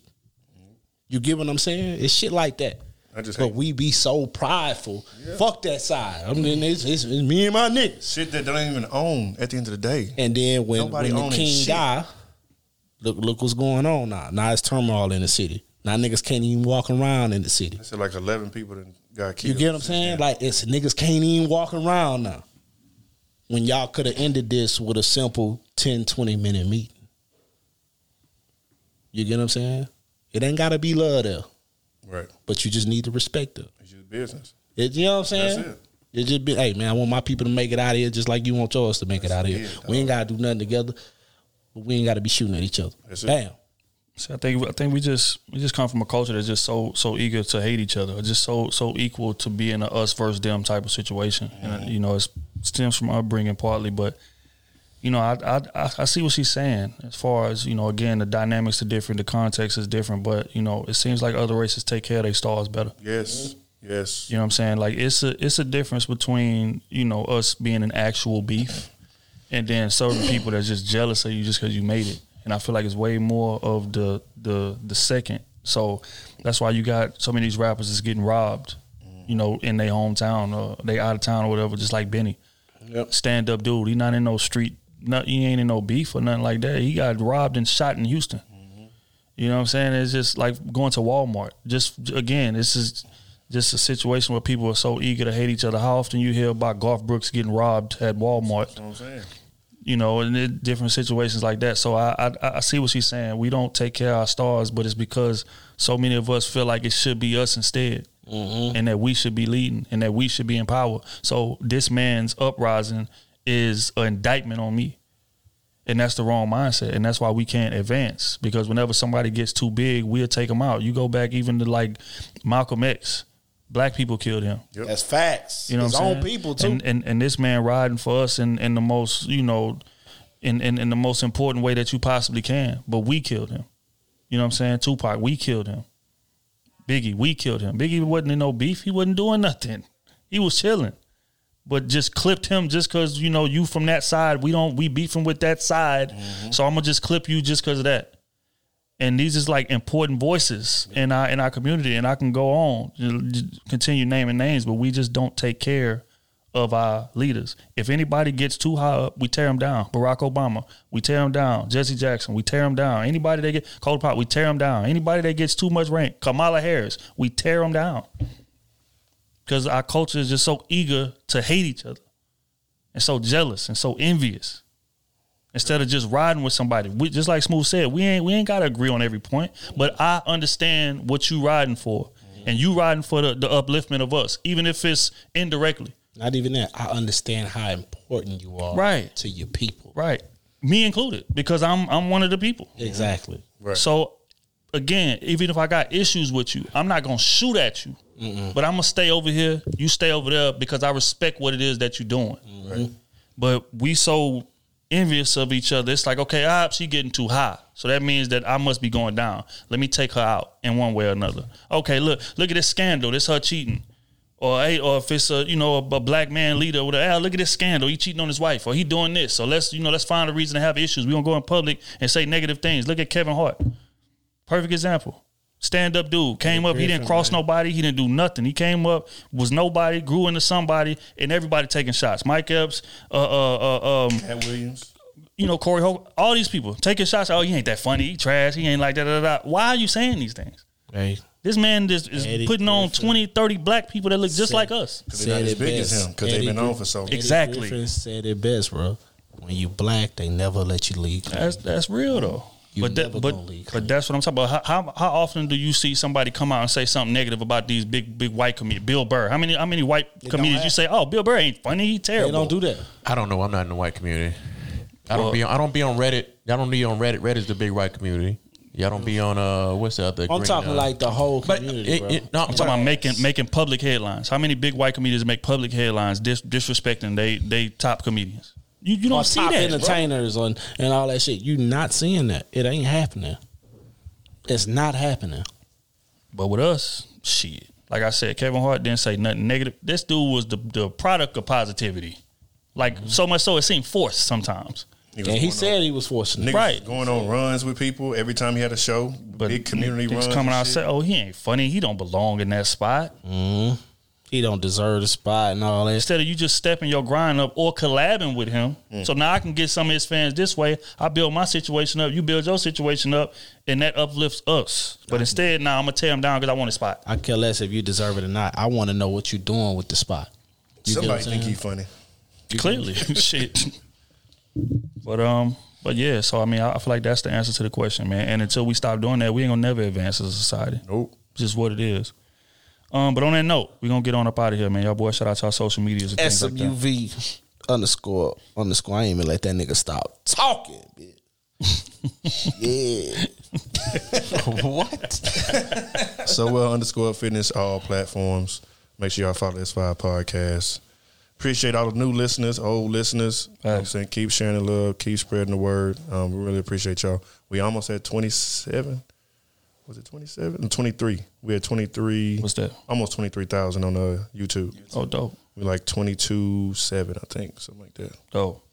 You get what I'm saying? It's shit like that. I just but we be so prideful. Fuck that side. I mean, it's, it's, it's me and my niggas. Shit that don't even own at the end of the day. And then when, Nobody when the king die, look look what's going on now. Now it's turmoil in the city. Now niggas can't even walk around in the city. I said like eleven people that got killed. You get what I'm saying? Like it's niggas can't even walk around now. When y'all could have ended this with a simple 10, 20 minute meeting. You get what I'm saying? It ain't gotta be love there. Right. But you just need to respect it. It's just business. It, you know what I'm saying? That's it. It just be, hey man, I want my people to make it out of here just like you want yours to make it out of here. we ain't gotta do nothing together, but we ain't gotta be shooting at each other. That's it. Bam. So I think I think we just we just come from a culture that's just so so eager to hate each other, just so so equal to be in a us versus them type of situation. And mm-hmm. you know, it stems from upbringing partly, but you know, I, I I see what she's saying as far as you know. Again, the dynamics are different, the context is different, but you know, it seems like other races take care of their stars better. Yes. Yes. You know what I'm saying? Like it's a it's a difference between you know us being an actual beef, and then certain people that's just jealous of you just because you made it. And I feel like it's way more of the the the second. So that's why you got so many of these rappers that's getting robbed, you know, in their hometown or they out of town or whatever. Just like Benny, stand up dude. He not in no street. Not, he ain't in no beef or nothing like that. He got robbed and shot in Houston. You know what I'm saying? It's just like going to Walmart. Just again, this is just a situation where people are so eager to hate each other. How often you hear about Garth Brooks getting robbed at Walmart? You know what I'm saying? You know, and it, different situations like that. So I, I I see what she's saying. We don't take care of our stars, but it's because so many of us feel like it should be us instead, mm-hmm. and that we should be leading, and that we should be in power. So this man's uprising is an indictment on me. And that's the wrong mindset. And that's why we can't advance. Because whenever somebody gets too big, we'll take them out. You go back even to like Malcolm X. Black people killed him. That's facts. You know His what I'm own saying? people too. And, and and this man riding for us in, in the most, you know, in, in, in the most important way that you possibly can. But we killed him. You know what I'm saying? Tupac, we killed him. Biggie, we killed him. Biggie wasn't in no beef. He wasn't doing nothing. He was chilling. But just clipped him just cause, you know, you from that side. We don't we beefing with that side. Mm-hmm. So I'm gonna just clip you just cause of that. And these is like important voices in our in our community, and I can go on, continue naming names, but we just don't take care of our leaders. If anybody gets too high up, we tear them down. Barack Obama, we tear them down. Jesse Jackson, we tear them down. Anybody that get Cold Pot, we tear them down. Anybody that gets too much rank, Kamala Harris, we tear them down. Because our culture is just so eager to hate each other, and so jealous and so envious instead of just riding with somebody. We just like Smooth said, we ain't we ain't gotta agree on every point, but I understand what you riding for. And you riding for the, the upliftment of us, even if it's indirectly. Not even that. I understand how important you are Right. to your people. Right. Me included, because I'm I'm one of the people. Exactly. Right. So again, even if I got issues with you, I'm not gonna shoot at you. But I'm gonna stay over here. You stay over there because I respect what it is that you're doing. Mm-hmm. But we so envious of each other. It's like, okay, ah, she getting too high. So that means that I must be going down. Let me take her out in one way or another. Okay, look, look at this scandal. This her cheating. Or hey, or if it's a you know a, a black man leader, with ah, look at this scandal. He cheating on his wife, or he doing this. So let's you know let's find a reason to have issues. We gonna go in public and say negative things. Look at Kevin Hart. Perfect example. Stand up dude came up. He didn't Griffin, cross nobody. He didn't do nothing. He came up was nobody, grew into somebody, and everybody taking shots. Mike Epps, uh, uh, uh, um, Katt Williams. you know, Corey Hogan, all these people taking shots. Oh, he ain't that funny. He trash. He ain't like that. Da, da, da. Why are you saying these things? Hey, This man is, is Eddie putting on 20, 30 black people that look just Said- like us. Because they're not as big as him. Because they've been on for so long. Eddie Exactly. Griffin said it best, bro. When you black, they never let you leave. That's that's real though. You but that, never but, leave but that's what I'm talking about. How, how how often do you see somebody come out and say something negative about these big big white comedians? Bill Burr. How many how many white don't comedians you say? Oh, Bill Burr ain't funny. He terrible. They don't do that. I don't know. I'm not in the white community. I don't Well- be. On, I don't be on Reddit. I don't be on Reddit. Reddit's the big white community. Y'all don't be on uh what's the other? I'm green, talking uh, like the whole But community, it- bro. it- no, I'm talking about making making public headlines. How many big white comedians make public headlines dis- disrespecting they they top comedians? You you don't see top that. bro. entertainers on and all that shit. You not seeing that. It ain't happening. It's not happening. But with us, shit. Like I said, Kevin Hart didn't say nothing negative. This dude was the, the product of positivity. Like so much so it seemed forced sometimes. was And he going said he was forcing it. Niggas Right. going on runs with people every time he had a show. but big community niggas runs. coming and out and say, "Oh, he ain't funny. He don't belong in that spot." hmm He don't deserve the spot and all that. Instead of you just stepping your grind up or collabing with him, Mm. so now I can get some of his fans this way. I build my situation up, you build your situation up, and that uplifts us. But instead, now I'm gonna tear him down because I want a spot. I care less if you deserve it or not. I want to know what you're doing with the spot. You get Somebody think saying? he funny. Clearly, shit. But um, but yeah. So I mean, I I feel like that's the answer to the question, man. And until we stop doing that, we ain't gonna never advance as a society. Nope. Just what it is. Um, but on that note, we're gonna get on up out of here, man. Y'all boys, shout out to our social medias and things like that. SMUV underscore underscore. I ain't even let that nigga stop talking, bitch. yeah. what? so well underscore fitness all platforms. Make sure y'all follow this five podcast. Appreciate all the new listeners, old listeners. You know I'm saying keep sharing the love, keep spreading the word. Um, we really appreciate y'all. We almost at 27. Was it 27? 23. We had 23. What's that? Almost 23,000 on uh, YouTube. Oh, dope. We like 22, 7, I think, something like that. Dope.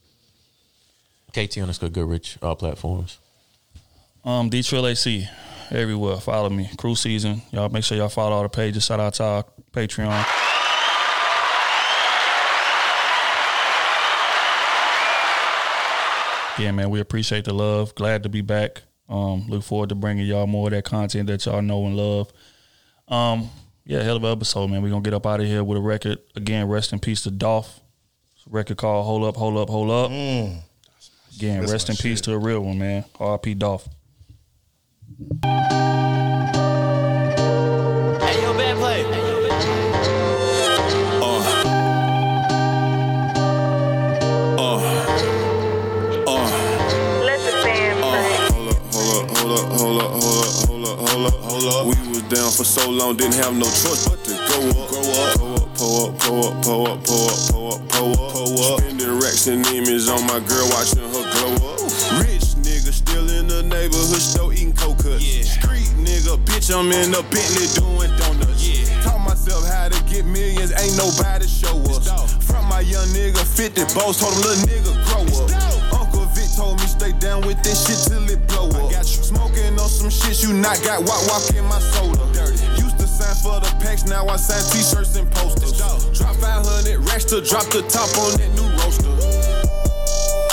KT underscore Goodrich, all platforms. Um, D Trill AC everywhere. Follow me. Crew season. Y'all make sure y'all follow all the pages. Shout out to our Patreon. Yeah, man, we appreciate the love. Glad to be back. Um, look forward to bringing y'all more of that content that y'all know and love. Um, yeah, hell of an episode, man. We're gonna get up out of here with a record. Again, rest in peace to Dolph. It's a record called Hold Up, Hold Up, Hold Up. Again, that's rest in peace to a real one, man. RP Dolph. Up. Down for so long, didn't have no choice but to go up, go up, pull up, pull up, pull up, pull up, pull up, pull up, pull up. Spending racks and image on my girl, watching her glow up. Rich nigga still in the neighborhood store eating coke cuts. Street nigga, bitch, I'm in the Bentley doing donuts. Taught myself how to get millions, ain't nobody show us. From my young nigga, 50 boss, told him little nigga grow up. Stay down with this shit till it blow up. Got you. Smoking on some shit you not got, walk walk in my soda. Used to sign for the packs, now I sign t-shirts and posters. Drop 500 racks to drop the top on that new roaster.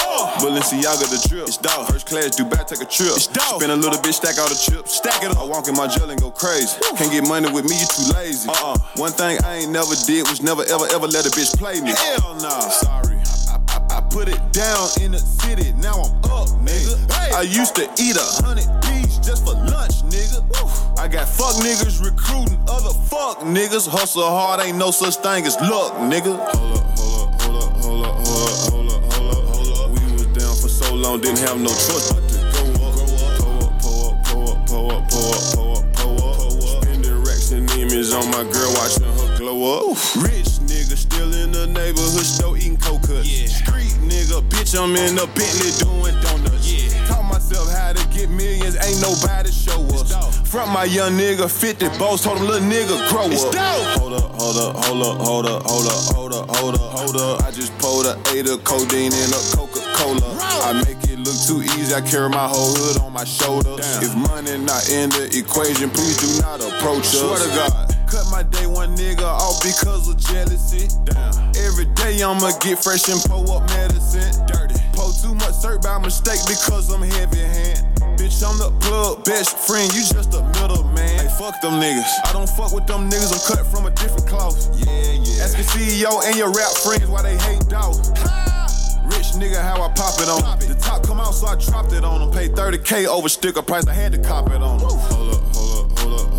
Oh. Balenciaga the drip. It's dog. First class, Dubai, take a trip. It's dog. Spend a little bit, stack all the chips. Stack it up. I walk in my jail and go crazy. Can't get money with me, you too lazy. Uh-uh. One thing I ain't never did was never ever ever let a bitch play me. Hell nah. Sorry. Put it down in the city, now I'm up, nigga. I used to eat a hundred P's just for lunch, nigga. I got fuck niggas recruiting other fuck niggas. Hustle hard, ain't no such thing as luck, nigga. Hold up, hold up, hold up, hold up, hold up, hold up, hold up, hold up. We was down for so long, didn't have no choice but to go up, go up, pull up, pull up, pull up, pull up, pull pull up, pull up, pull up. Spending racks and image on my girl, watching her glow up. Rich nigga still in the neighborhood store eating coke cuts. Nigga, bitch, I'm in the Bentley doing donuts. Taught myself how to get millions, ain't nobody show us. Front my young nigga, 50 boss, told him little nigga, grow up. Hold up, hold up, hold up, hold up, hold up, hold up, hold up, hold up. I just pulled a eight of codeine in a Coca-Cola. I make it look too easy, I carry my whole hood on my shoulder. If money not in the equation, please do not approach us. Swear to God. Cut my day one nigga off because of jealousy. Every day I'ma get fresh and pull up medicine. Dirty. Pull too much syrup by mistake because I'm heavy hand. Bitch, I'm the plug best friend, you just a middleman. Hey, fuck them niggas. I don't fuck with them niggas, I'm cut from a different cloth. Yeah, yeah. Ask your CEO and your rap friends why they hate dogs. Rich nigga, how I pop it on 'em. The top come out, so I dropped it on them. Paid 30k over sticker price, I had to cop it on them. Hold up, hold up,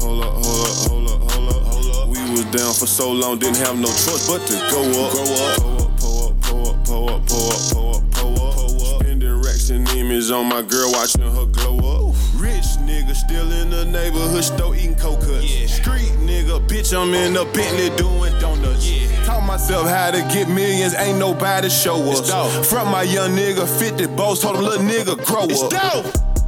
hold up, hold up, hold up, hold up, hold up, hold up. We was down for so long, didn't have no choice but to go up. Grow up, pull up, pull up, pull up, pull up, pull up, pull up, pull up. Spending racks and image on my girl, watching her glow up. Rich nigga, still in the neighborhood still eating coke cuts. Street nigga, bitch, I'm in the Bentley doing donuts. Taught myself how to get millions, ain't nobody show us. From my young nigga, 50 boss, told him little nigga, grow up. I